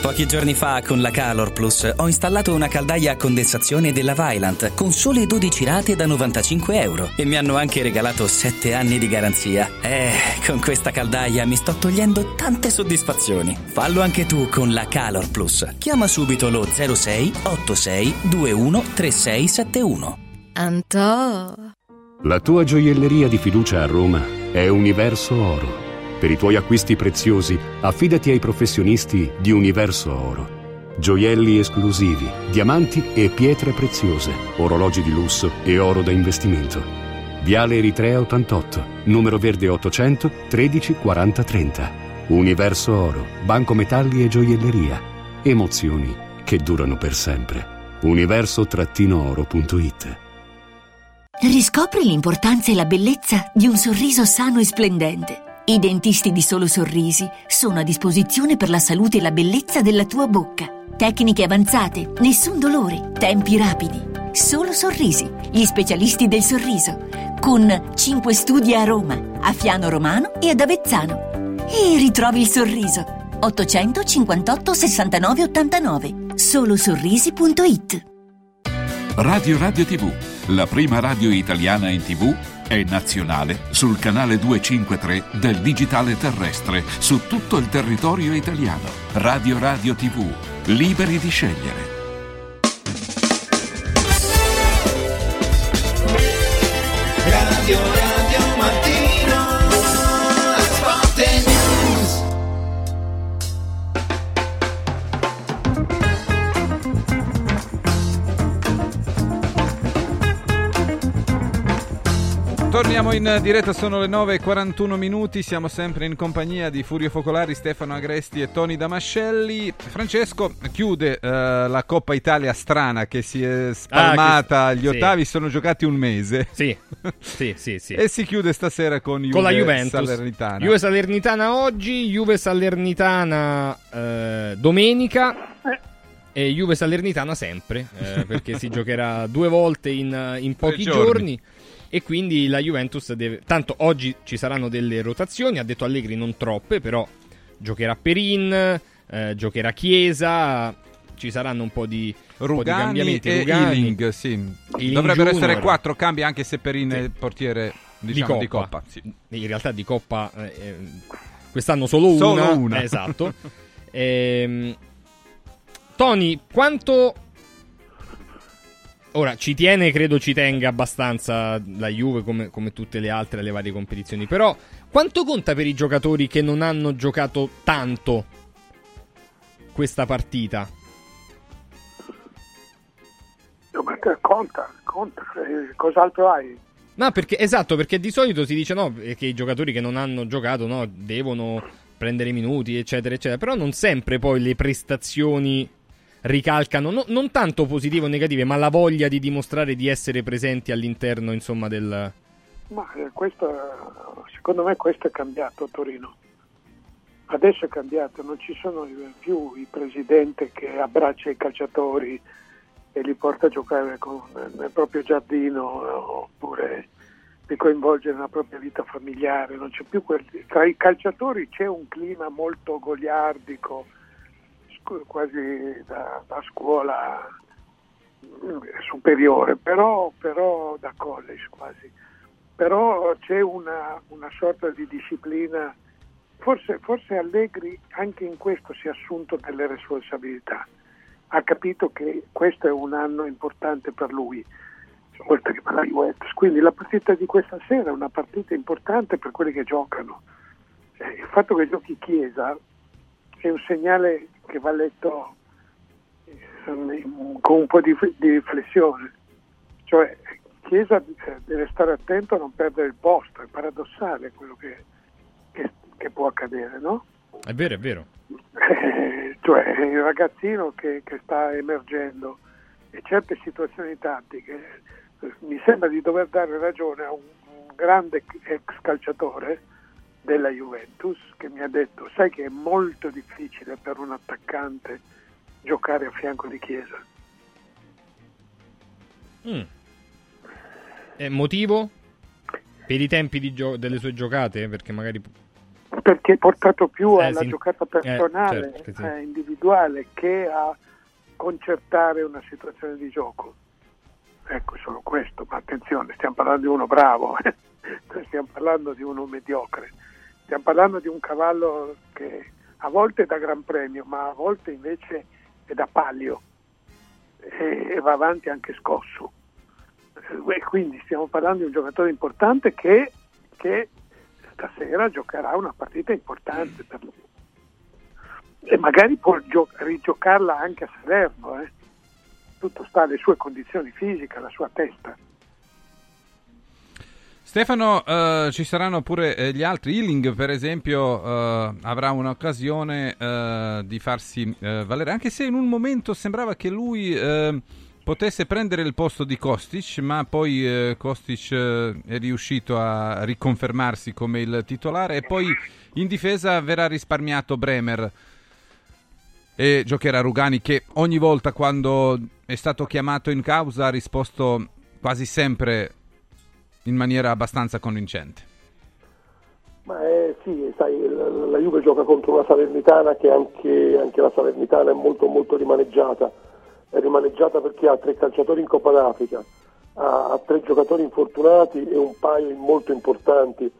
Pochi giorni fa con la Calor Plus ho installato una caldaia a condensazione della Vylant con sole 12 rate da 95 euro e mi hanno anche regalato 7 anni di garanzia. Eh, con questa caldaia mi sto togliendo tante soddisfazioni. Fallo anche tu con la Calor Plus. Chiama subito lo 06 86 21 3671. Anto. La tua gioielleria di fiducia a Roma è Universo Oro. Per i tuoi acquisti preziosi, affidati ai professionisti di Universo Oro. Gioielli esclusivi, diamanti e pietre preziose, orologi di lusso e oro da investimento. Viale Eritrea 88, numero verde 800 13 40 30. Universo Oro, Banco Metalli e Gioielleria. Emozioni che durano per sempre. Universo-oro.it Riscopri l'importanza e la bellezza di un sorriso sano e splendente. I dentisti di Solo Sorrisi sono a disposizione per la salute e la bellezza della tua bocca. Tecniche avanzate, nessun dolore, tempi rapidi. Solo Sorrisi, gli specialisti del sorriso. Con 5 studi a Roma, a Fiano Romano e ad Avezzano. E ritrovi il sorriso. 858 69 89. Solosorrisi.it Radio Radio TV, la prima radio italiana in TV, è nazionale sul canale 253 del digitale terrestre su tutto il territorio italiano. Radio Radio TV, liberi di scegliere. Torniamo in diretta, sono le 9.41 minuti, siamo sempre in compagnia di Furio Focolari, Stefano Agresti e Toni Damascelli. Francesco chiude eh, la Coppa Italia strana che si è spalmata Ah, che- agli sì. ottavi, sono giocati un mese. Sì, sì, sì, sì. E si chiude stasera con, Juve con la Juventus. Salernitana. Juve Salernitana oggi, Juve Salernitana eh, domenica e Juve Salernitana sempre, eh, perché si giocherà due volte in, in pochi giorni. giorni. E quindi la Juventus deve. Tanto oggi ci saranno delle rotazioni. Ha detto Allegri non troppe, però giocherà Perin, eh, giocherà Chiesa. Ci saranno un po' di, un po' di Rugani cambiamenti. e Rugani. Ealing, sì. Ealing Dovrebbero Junior. essere quattro cambi anche se Perin è il portiere diciamo, di Coppa. sì. In realtà di Coppa eh, eh, quest'anno solo, Solo una. una. Eh, Esatto. Ehm, Tony, quanto... Ora, ci tiene, credo ci tenga abbastanza la Juve come, come tutte le altre alle varie competizioni, però quanto conta per i giocatori che non hanno giocato tanto questa partita? No, ma conta, conta, eh, cos'altro hai? No, perché esatto, perché di solito si dice no, che i giocatori che non hanno giocato no, devono prendere minuti, eccetera, eccetera. Però non sempre poi le prestazioni ricalcano, no- non tanto positive o negative, ma la voglia di dimostrare di essere presenti all'interno, insomma, del. Ma eh, questo, secondo me questo è cambiato a Torino. Adesso è cambiato, non ci sono più il presidente che abbraccia i calciatori e li porta a giocare con- nel proprio giardino oppure li coinvolge nella propria vita familiare. Quel... Tra i calciatori c'è un clima molto goliardico, quasi da, da scuola mm, superiore, però, però da college quasi. Però c'è una, una sorta di disciplina, forse, forse Allegri anche in questo si è assunto delle responsabilità, ha capito che questo è un anno importante per lui, oltre che per la Juventus, quindi la partita di questa sera è una partita importante per quelli che giocano. Eh, Il fatto che giochi Chiesa è un segnale che va letto eh, con un po' di, di riflessione, cioè Chiesa eh, deve stare attento a non perdere il posto, è paradossale quello che, che- che può accadere, no? È vero, è vero. Eh, cioè il ragazzino che, che sta emergendo e certe situazioni tattiche, eh, mi sembra di dover dare ragione a un, un grande ex calciatore della Juventus che mi ha detto, sai che è molto difficile per un attaccante giocare a fianco di Chiesa. Mm. Eh, motivo? Per i tempi di gio- delle sue giocate? Perché magari... perché è portato più Eh, alla sì. giocata Eh, personale, certo che sì. eh, individuale, che a concertare una situazione di gioco. Ecco, solo questo, ma attenzione, stiamo parlando di uno bravo, eh. Stiamo parlando di uno mediocre, stiamo parlando di un cavallo che a volte è da Gran Premio, ma a volte invece è da palio e, e va avanti anche scosso. Eh, E quindi stiamo parlando di un giocatore importante che, che stasera giocherà una partita importante per lui. E magari può gio- rigiocarla anche a Salerno, eh. tutto sta alle sue condizioni fisiche, alla sua testa. Stefano, eh, ci saranno pure eh, gli altri. Ealing, per esempio, eh, avrà un'occasione eh, di farsi eh, valere, anche se in un momento sembrava che lui eh, potesse prendere il posto di Kostic, ma poi Kostic è riuscito a riconfermarsi come il titolare. E poi in difesa verrà risparmiato Bremer. E giocherà Rugani che ogni volta quando è stato chiamato in causa ha risposto quasi sempre in maniera abbastanza convincente. Ma eh, sì, sai, la, la Juve gioca contro una Salernitana che anche, anche la Salernitana è molto molto rimaneggiata. È rimaneggiata perché ha tre calciatori in Coppa d'Africa, ha, ha tre giocatori infortunati e un paio molto importanti,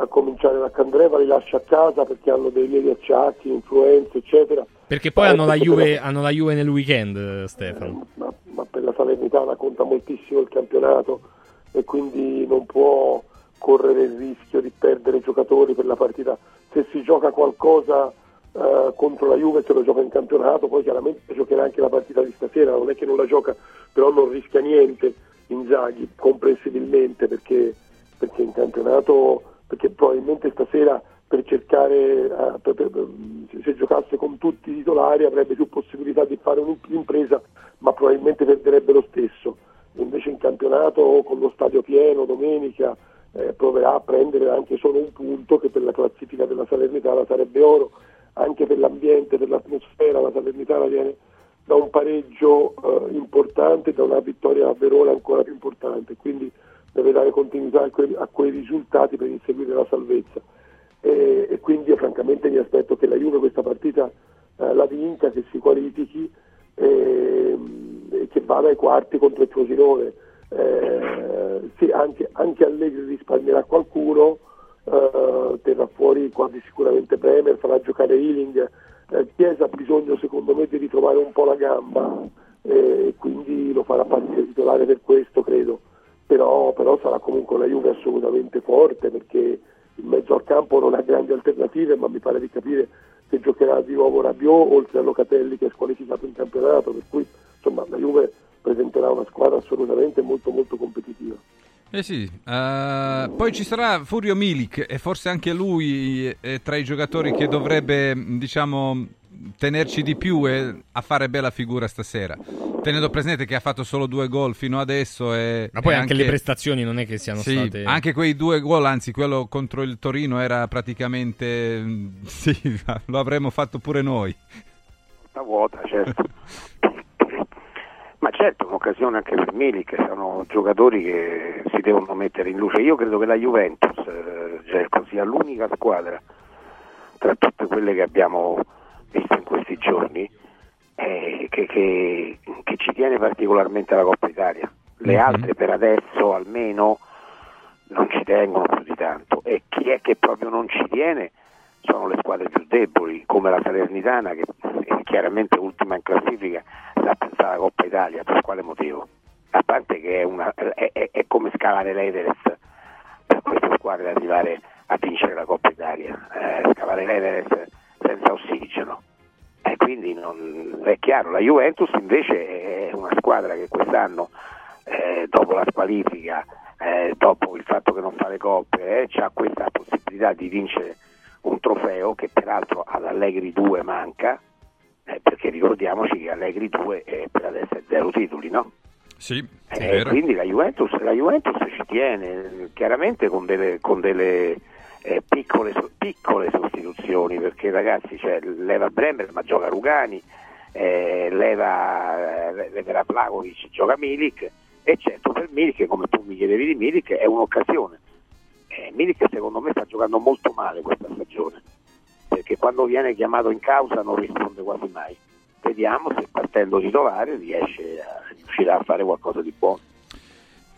a cominciare da Candreva li lascia a casa perché hanno dei lievi acciacchi, influenze, eccetera. Perché poi Ma hanno la, Juve, perché- hanno la Juve nel weekend, eh, Stefano. ma, ma per la Salernitana conta moltissimo il campionato e quindi non può correre il rischio di perdere giocatori per la partita. Se si gioca qualcosa eh, contro la Juve se lo gioca in campionato, poi chiaramente giocherà anche la partita di stasera, non è che non la gioca, però non rischia niente Inzaghi, comprensibilmente perché, perché in campionato, perché probabilmente stasera per cercare, eh, per- per- se giocasse con tutti i titolari avrebbe più possibilità di fare un'impresa, ma probabilmente perderebbe lo stesso. Invece in campionato con lo stadio pieno domenica eh, proverà a prendere anche solo un punto che per la classifica della Salernitana sarebbe oro, anche per l'ambiente, per l'atmosfera, la Salernitana viene da un pareggio eh, importante, da una vittoria a Verona ancora più importante, quindi deve dare continuità a quei, a quei risultati per inseguire la salvezza. E, e quindi io francamente mi aspetto che la Juve questa partita eh, la vinca, che si qualifichi e che vada ai quarti contro il Frosinone. Eh, sì, anche, anche Allegri risparmierà qualcuno, eh, terrà fuori quasi sicuramente Bremer, farà giocare Ealing. Eh, Chiesa ha bisogno secondo me di ritrovare un po' la gamba e quindi lo farà partire titolare per questo credo. Però, però sarà comunque una Juve assolutamente forte perché in mezzo al campo non ha grandi alternative, ma mi pare di capire che giocherà di nuovo Rabiot oltre a Locatelli che è squalificato in campionato, per cui insomma la Juve presenterà una squadra assolutamente molto molto competitiva. Eh sì, eh, poi ci sarà Furio Milik e forse anche lui è tra i giocatori che dovrebbe, diciamo, tenerci di più e a fare bella figura stasera. Tenendo presente che ha fatto solo due gol fino adesso e Ma poi e anche, le prestazioni non è che siano sì, state... anche quei due gol, anzi quello contro il Torino era praticamente sì, lo avremmo fatto pure noi. Porta vuota, certo. Ma certo, un'occasione anche per Milik, sono giocatori che si devono mettere in luce. Io credo che la Juventus, eh, Gelco, sia l'unica squadra tra tutte quelle che abbiamo visto in questi giorni eh, che, che- che ci tiene particolarmente alla Coppa Italia. Le Mhm. altre per adesso almeno non ci tengono più di tanto e chi è che proprio non ci tiene sono le squadre più deboli come la Salernitana che è chiaramente ultima in classifica sta pensare alla Coppa Italia per quale motivo? A parte che è, una- è- è- è come scalare l'Everest per queste squadre arrivare a vincere la Coppa Italia, eh, scalare l'Everest senza ossigeno. E quindi non- è chiaro, la Juventus invece è una squadra che quest'anno, eh, dopo la squalifica, eh, dopo il fatto che non fa le coppe, ha questa possibilità di vincere un trofeo che peraltro ad Allegri 2 manca, eh, perché ricordiamoci che Allegri 2 è per adesso è zero titoli, no? Sì, è Eh, quindi la Juventus, la Juventus ci tiene chiaramente con delle, con delle, eh, piccole, piccole sostituzioni perché ragazzi cioè, leva Bremer ma gioca Rugani eh, leva, eh, leverà Vlahovic gioca Milik e certo per Milik come tu mi chiedevi di Milik è un'occasione Eh, Milik secondo me sta giocando molto male questa stagione, perché quando viene chiamato in causa non risponde quasi mai. Vediamo se partendo titolare riesce a, riuscirà a fare qualcosa di buono.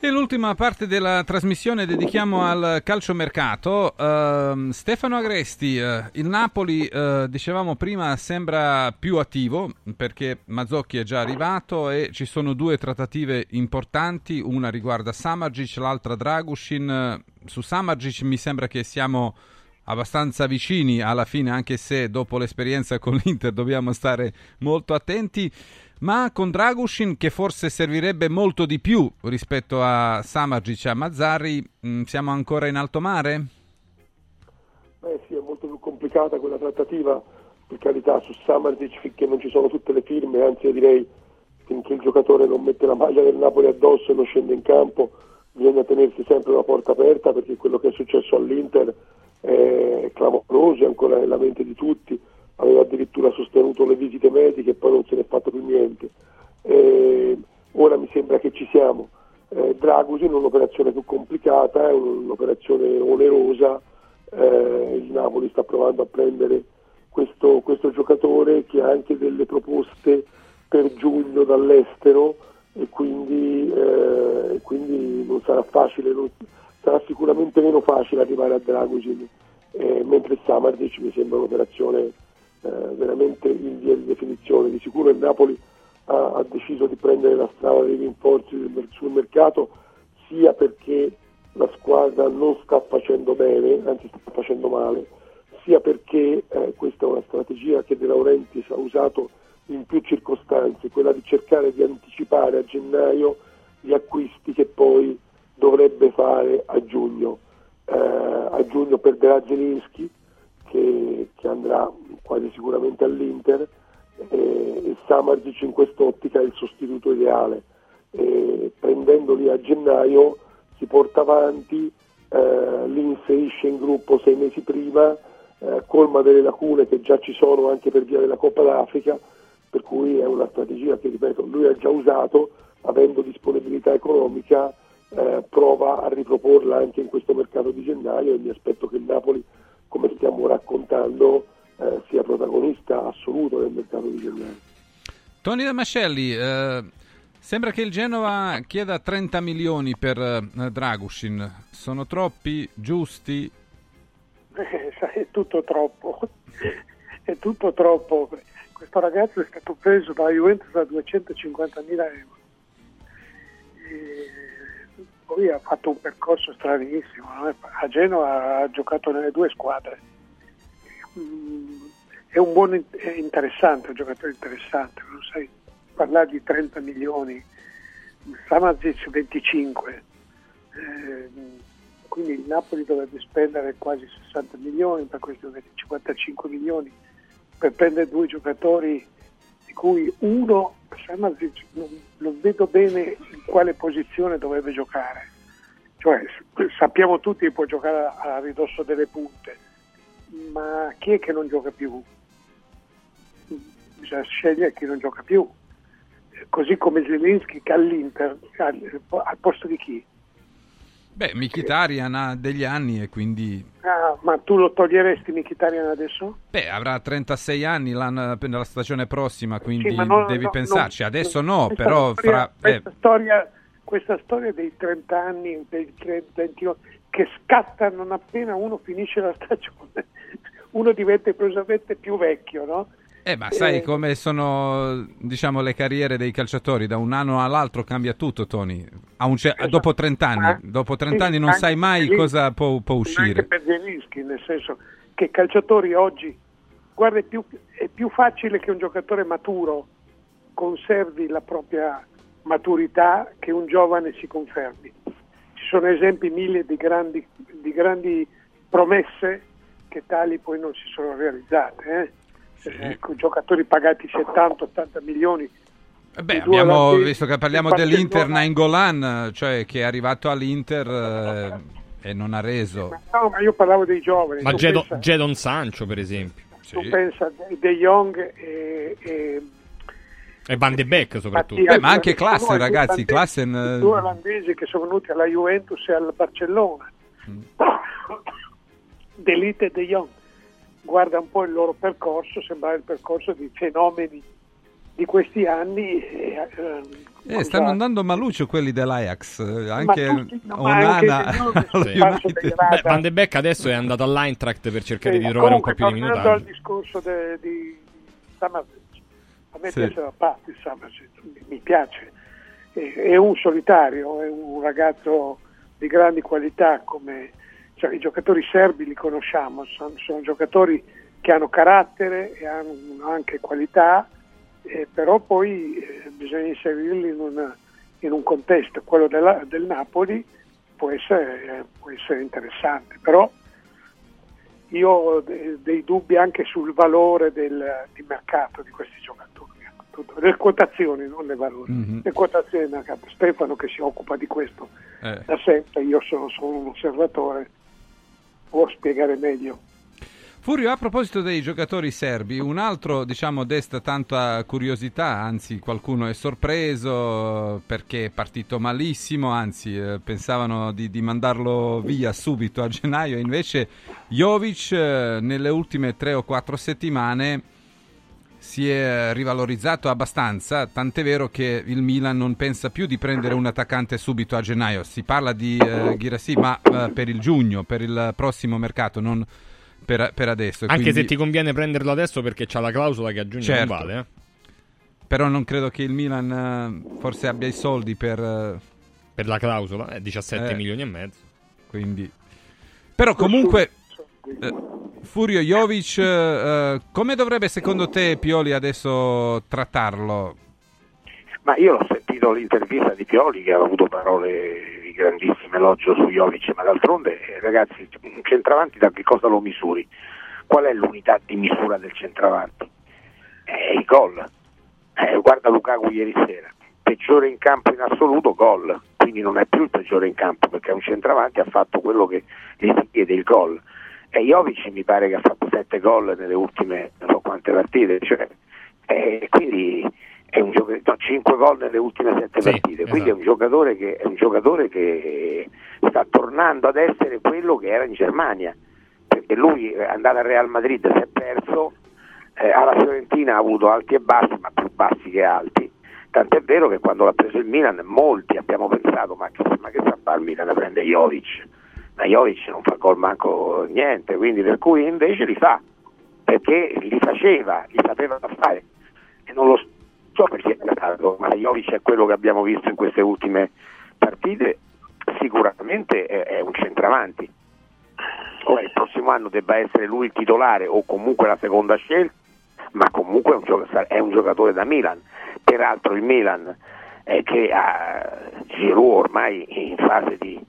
E l'ultima parte della trasmissione dedichiamo al calciomercato. Ehm, Stefano Agresti, eh, il Napoli, eh, dicevamo prima, sembra più attivo perché Mazzocchi è già arrivato e ci sono due trattative importanti, una riguarda Samargic, l'altra Dragushin. Su Samargic mi sembra che siamo abbastanza vicini alla fine, anche se dopo l'esperienza con l'Inter dobbiamo stare molto attenti. Ma con Dragushin, che forse servirebbe molto di più rispetto a Samargic e a Mazzarri, mh, siamo ancora in alto mare? Beh sì, è molto più complicata quella trattativa, per carità, su Samardic finché non ci sono tutte le firme, anzi io direi finché il giocatore non mette la maglia del Napoli addosso e non scende in campo, bisogna tenersi sempre la porta aperta perché quello che è successo all'Inter è clamoroso, è ancora nella mente di tutti, aveva addirittura sostenuto le visite mediche e poi non se ne è fatto più niente. Eh, ora mi sembra che ci siamo. Eh, Dragusin è un'operazione più complicata, è un'operazione onerosa, eh, il Napoli sta provando a prendere questo, questo giocatore che ha anche delle proposte per giugno dall'estero e quindi, eh, quindi non sarà facile, non- sarà sicuramente meno facile arrivare a Dragusin, eh, mentre Samardic mi sembra un'operazione veramente in via di definizione. Di sicuro il Napoli ha, ha deciso di prendere la strada dei rinforzi sul mercato sia perché la squadra non sta facendo bene, anzi sta facendo male, sia perché eh, questa è una strategia che De Laurentiis ha usato in più circostanze, quella di cercare di anticipare a gennaio gli acquisti che poi dovrebbe fare a giugno. Eh, a giugno perderà Zelinski che, che andrà quasi sicuramente all'Inter e, e Samardzic in quest'ottica è il sostituto ideale. E prendendoli a gennaio si porta avanti, eh, li inserisce in gruppo sei mesi prima, eh, colma delle lacune che già ci sono anche per via della Coppa d'Africa, per cui è una strategia che, ripeto, lui ha già usato, avendo disponibilità economica, eh, prova a riproporla anche in questo mercato di gennaio e mi aspetto che il Napoli, come stiamo raccontando, eh, sia protagonista assoluto del mercato di gennaio. Tony Damascelli, eh, sembra che il Genova chieda 30 milioni per eh, Dragushin. Sono troppi? Giusti? Eh, è tutto troppo, è tutto troppo. Questo ragazzo è stato preso dalla Juventus a 250 mila euro. E poi ha fatto un percorso stranissimo. A Genova ha giocato nelle due squadre. Mm, È un buon è interessante, un giocatore interessante, non sai parlare di 30 milioni, Samazic 25. Eh, quindi il Napoli dovrebbe spendere quasi 60 milioni per questi 55 milioni per prendere due giocatori di cui uno Samazic non, vedo bene in quale posizione dovrebbe giocare cioè sappiamo tutti che può giocare a, a ridosso delle punte ma chi è che non gioca più? bisogna scegliere chi non gioca più così come Zelensky che all'Inter al, al posto di chi? Beh, Mkhitaryan ha degli anni e quindi... Ah, ma tu lo toglieresti Mkhitaryan adesso? Beh, avrà 36 anni la stagione prossima, quindi Sì, ma no, devi no, pensarci. no, Adesso no, però storia- fra... eh, questa, storia, questa storia dei 30 anni, dei 30, 21, che scatta non appena uno finisce la stagione, uno diventa improvvisamente più vecchio, no? Eh, ma sai Eh, come sono, diciamo, le carriere dei calciatori? Da un anno all'altro cambia tutto, Tony. Cer- Dopo 30 anni, dopo 30 Esatto. sì, anche- non anche sai mai lì- cosa può, può Anche uscire. per Zelinski, nel senso che i calciatori oggi, guarda, è più, è più facile che un giocatore maturo conservi la propria maturità che un giovane si confermi. Ci sono esempi mille di grandi, di grandi promesse che tali poi non si sono realizzate. eh. Ecco, giocatori pagati 70-80 milioni. Eh Beh, abbiamo olandesi, visto che parliamo dell'Inter Nainggolan, cioè che è arrivato all'Inter eh, e non ha reso. No, ma io parlavo dei giovani. Ma Jadon, pensa- Jadon Sancho, per esempio. tu pensa a De- Jong e, e E Van de Beek, soprattutto. Mattia- Beh, ma anche Klassen, ragazzi, Klassen... i eh, due olandesi che sono venuti alla Juventus e al Barcellona. Mm. D'Elite e De Jong. Guarda un po' il loro percorso, sembra il percorso di fenomeni di questi anni. Eh, Eh, stanno andando maluccio quelli dell'Ajax, eh, anche tutti- no, anche Onana. United. Beh, Van de Beek adesso è andato all'Eintracht per cercare Sì, di trovare un po' comunque, più di tornando al discorso de- di Samardzic, a me Sì. piace da parte Samardzic, mi, mi piace, è, è un solitario, è un ragazzo di grandi qualità, come cioè, i giocatori serbi li conosciamo, sono, sono giocatori che hanno carattere e hanno anche qualità, eh, però poi eh, bisogna inserirli in, una- in un contesto, quello della- del Napoli può essere, può essere interessante, però io ho de- dei dubbi anche sul valore del, di mercato di questi giocatori, ecco, le quotazioni, non le valori, Mhm. le quotazioni di mercato. Stefano che si occupa di questo Eh. da sempre, io sono solo un osservatore, può spiegare meglio. Furio, a proposito dei giocatori serbi, un altro diciamo desta tanta curiosità, anzi qualcuno è sorpreso perché è partito malissimo, anzi eh, pensavano di, di mandarlo via subito a gennaio, invece Jovic eh, nelle ultime tre o quattro settimane si è rivalorizzato abbastanza, tant'è vero che il Milan non pensa più di prendere un attaccante subito a gennaio, si parla di eh, Ghirassi ma eh, per il giugno, per il prossimo mercato, non per, per adesso. Anche quindi- se ti conviene prenderlo adesso perché c'ha la clausola che a giugno Certo. non vale. eh. Però non credo che il Milan eh, forse abbia i soldi per... eh, Per la clausola, eh, 17 Eh. milioni e mezzo. Quindi... Però comunque... eh, Furio Jovic, eh, eh, come dovrebbe secondo te Pioli adesso trattarlo? Ma io ho sentito l'intervista di Pioli che ha avuto parole di grandissimo elogio su Jovic, ma d'altronde eh, ragazzi, un centravanti da che cosa lo misuri? Qual è l'unità di misura del centravanti? È il gol. Eh, guarda Lukaku ieri sera, peggiore in campo in assoluto, gol. Quindi non è più il peggiore in campo perché un centravanti ha fatto quello che gli si chiede il gol. E Jovic mi pare che ha fatto 7 gol nelle ultime non so quante partite, cioè, eh, quindi è un giocatore, no, 5 gol nelle ultime 7 partite, quindi è un giocatore, che, è un giocatore che sta tornando ad essere quello che era in Germania, perché lui è andato al Real Madrid, si è perso, eh, alla Fiorentina ha avuto alti e bassi, ma più bassi che alti. Tant'è vero che quando l'ha preso il Milan molti abbiamo pensato ma che, ma che sta a fare il Milan a prende Jovic? Ma Jovic non fa gol manco niente, quindi per cui invece li fa, perché li faceva, li sapeva fare. E non lo so perché è stato, ma Jovic è quello che abbiamo visto in queste ultime partite, sicuramente è, è un centravanti. Ora il prossimo anno debba essere lui il titolare o comunque la seconda scelta, ma comunque è un, gioca- è un giocatore da Milan. Peraltro il Milan eh, che ha Giroud ormai in fase di,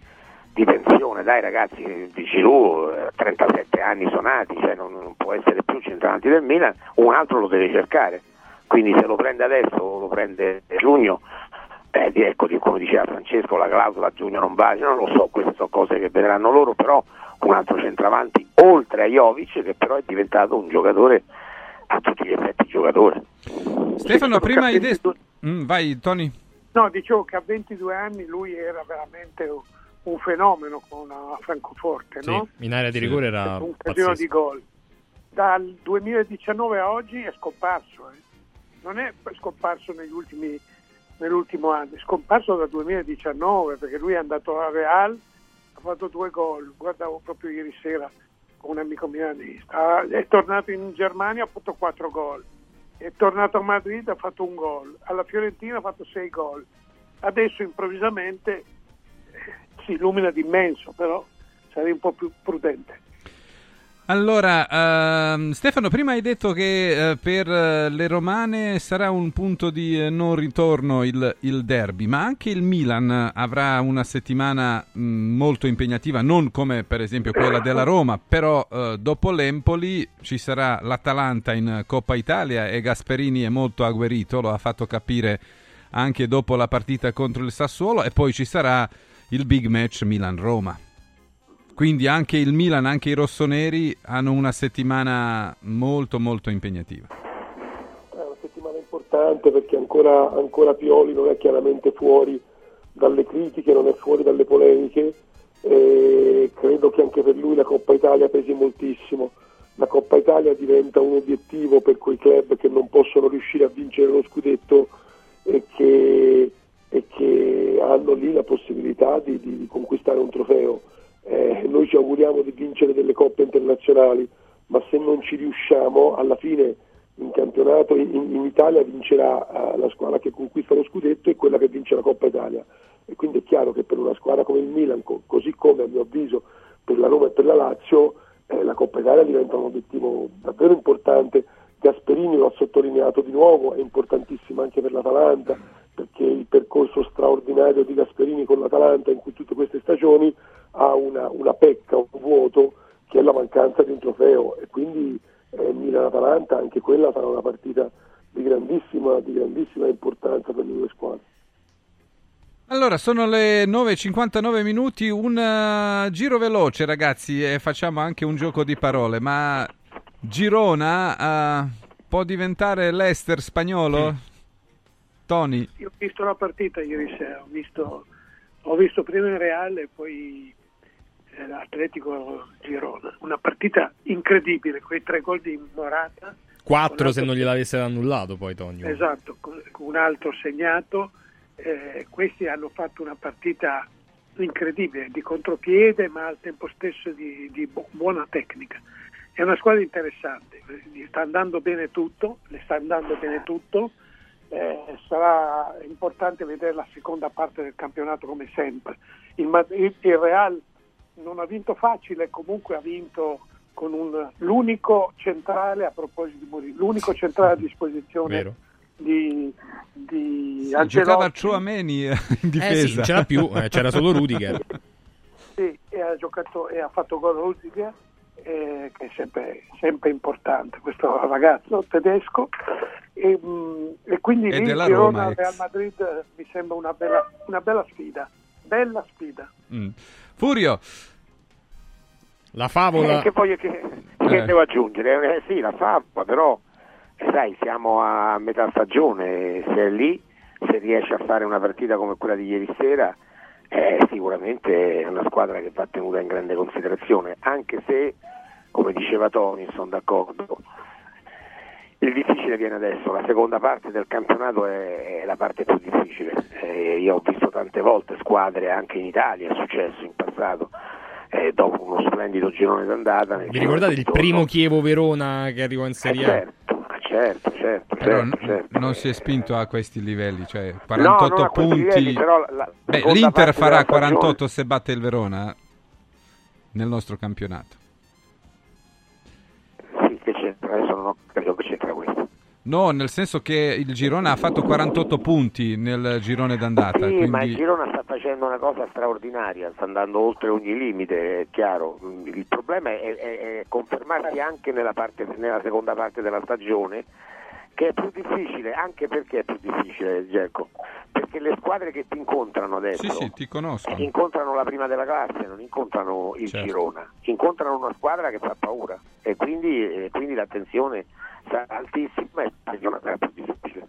di pensione, dai ragazzi, di Giroud, eh, 37 anni sonati, cioè non, non può essere più centravanti del Milan, un altro lo deve cercare. Quindi se lo prende adesso o lo prende a giugno, eh, ecco, come diceva Francesco, la clausola a giugno non vale, non lo so, queste sono cose che vedranno loro, però un altro centravanti oltre a Jovic che però è diventato un giocatore a tutti gli effetti giocatore. Stefano, prima hai detto... Mm, vai Tony. No, dicevo che a 22 anni lui era veramente un, fenomeno con a Francoforte, Sì, no? in area di rigore era un casino di gol. Dal 2019 a oggi è scomparso, eh. non è scomparso negli ultimi, nell'ultimo anno, è scomparso dal 2019 perché lui è andato a Real, ha fatto due gol, guardavo proprio ieri sera con un amico milanista, è tornato in Germania, ha fatto quattro gol, è tornato a Madrid, ha fatto un gol, alla Fiorentina ha fatto sei gol, adesso improvvisamente si illumina d'immenso, però sarei un po' più prudente. Allora, ehm, Stefano, prima hai detto che eh, per eh, le romane sarà un punto di eh, non ritorno il, il derby, ma anche il Milan avrà una settimana mh, molto impegnativa, non come per esempio quella della Roma, però dopo l'Empoli ci sarà l'Atalanta in Coppa Italia e Gasperini è molto agguerrito, lo ha fatto capire anche dopo la partita contro il Sassuolo e poi ci sarà il big match Milan-Roma. Quindi anche il Milan, anche i rossoneri hanno una settimana molto molto impegnativa. È una settimana importante perché ancora, ancora Pioli non è chiaramente fuori dalle critiche, non è fuori dalle polemiche e credo che anche per lui la Coppa Italia pesi moltissimo. La Coppa Italia diventa un obiettivo per quei club che non possono riuscire a vincere lo scudetto e che, e che hanno lì la possibilità di, di- conquistare un trofeo. Eh, noi ci auguriamo di vincere delle coppe internazionali, ma se non ci riusciamo, alla fine in campionato in, in Italia vincerà eh, la squadra che conquista lo scudetto e quella che vince la Coppa Italia. E quindi è chiaro che per una squadra come il Milan, co- così come a mio avviso per la Roma e per la Lazio, eh, la Coppa Italia diventa un obiettivo davvero importante. Gasperini lo ha sottolineato di nuovo, è importantissimo anche per l'Atalanta, perché il percorso straordinario di Gasperini con l'Atalanta in cui tutte queste stagioni ha una, una pecca, un vuoto che è la mancanza di un trofeo e quindi eh, Milan-Atalanta anche quella sarà una partita di grandissima, di grandissima importanza per le due squadre. Allora, sono le 9.59 minuti, un eh, giro veloce ragazzi e facciamo anche un gioco di parole, ma Girona eh, può diventare l'Ester spagnolo? Tony? Io ho visto la partita ieri sera, ho visto, ho visto prima il Reale e poi eh, l'Atletico Girona. Una partita incredibile, quei tre gol di Morata. 4 Un se non gliel'avessero annullato poi Tonio. Esatto, un altro segnato. Eh, questi hanno fatto una partita incredibile, di contropiede ma al tempo stesso di, di bu- buona tecnica. È una squadra interessante, gli sta andando bene tutto, le sta andando bene tutto. Eh, sarà importante vedere la seconda parte del campionato come sempre. Il, Ma- il- il Real non ha vinto facile, comunque ha vinto con un, l'unico centrale a proposito di Mourinho, l'unico centrale a disposizione Vero. di, di Sì, giocava Chouameni eh, in difesa. Eh sì, non c'era più, eh, c'era solo Rudiger. Sì, e ha, giocato, e ha fatto gol Rudiger, eh, che è sempre, sempre importante, questo ragazzo tedesco. E, mh, e quindi E lì Roma, ex. Real Madrid eh, mi sembra una bella, una bella sfida. Bella sfida. Mm. Furio, La favola... Eh, che voglio che, che Eh. devo aggiungere? Eh, sì, la favola, però sai, siamo a metà stagione, se è lì, se riesce a fare una partita come quella di ieri sera, è sicuramente è una squadra che va tenuta in grande considerazione, anche se, come diceva Tony, sono d'accordo, il difficile viene adesso, la seconda parte del campionato è, è la parte più difficile. Eh, io ho visto tante volte squadre anche in Italia, è successo in passato, eh, dopo uno splendido girone d'andata. Vi ricordate il primo Chievo-Verona che arrivò in Eh, Serie A? certo, eh, certo, certo, però certo, certo. non si è spinto a questi livelli, cioè No, 48 non a questi punti. livelli, la- la Beh, l'Inter farà della stagione- 48 se batte il Verona nel nostro campionato. Sì, che c'entra, adesso non ho capito. No, nel senso che il Girona ha fatto 48 punti nel girone d'andata, Sì, ma il quindi Girona sta facendo una cosa straordinaria, sta andando oltre ogni limite, è chiaro. Il problema è, è- è confermarsi anche nella, parte- nella seconda parte della stagione, che è più difficile, anche perché è più difficile, Gerco? Perché le squadre che ti incontrano adesso sì, sì, ti conosco. incontrano la prima della classe, non incontrano il Certo. Girona, incontrano una squadra che fa paura e quindi, e quindi l'attenzione sarà altissima e sarà più difficile.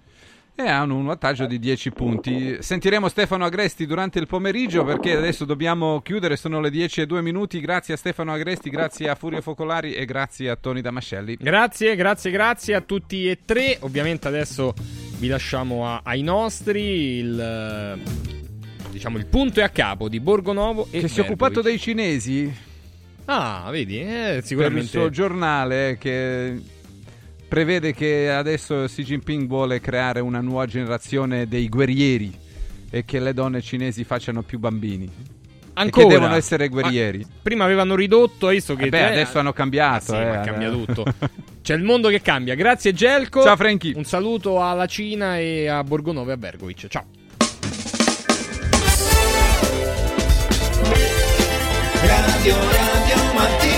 E hanno un vantaggio di 10 punti. Sentiremo Stefano Agresti durante il pomeriggio perché adesso dobbiamo chiudere, sono le 10 e 2 minuti. Grazie a Stefano Agresti, grazie a Furio Focolari e grazie a Tony Damascelli. Grazie, grazie, grazie a tutti e tre. Ovviamente adesso vi lasciamo a- ai nostri. Il, diciamo il punto è a capo di Borgonovo e Che si è occupato dei cinesi Ah, vedi, eh, per il sicuramente. suo giornale che prevede che adesso Xi Jinping vuole creare una nuova generazione dei guerrieri e che le donne cinesi facciano più bambini. Ancora? E che devono essere guerrieri. Ma prima avevano ridotto, hai visto che Eh beh, eh, adesso hanno cambiato. Ah, sì, eh, ma cambia tutto. C'è il mondo che cambia. Grazie Gelco. Ciao, Franchi. Un saluto alla Cina e a Borgonovo e a Bergovic. Ciao. Radio Radio Mattino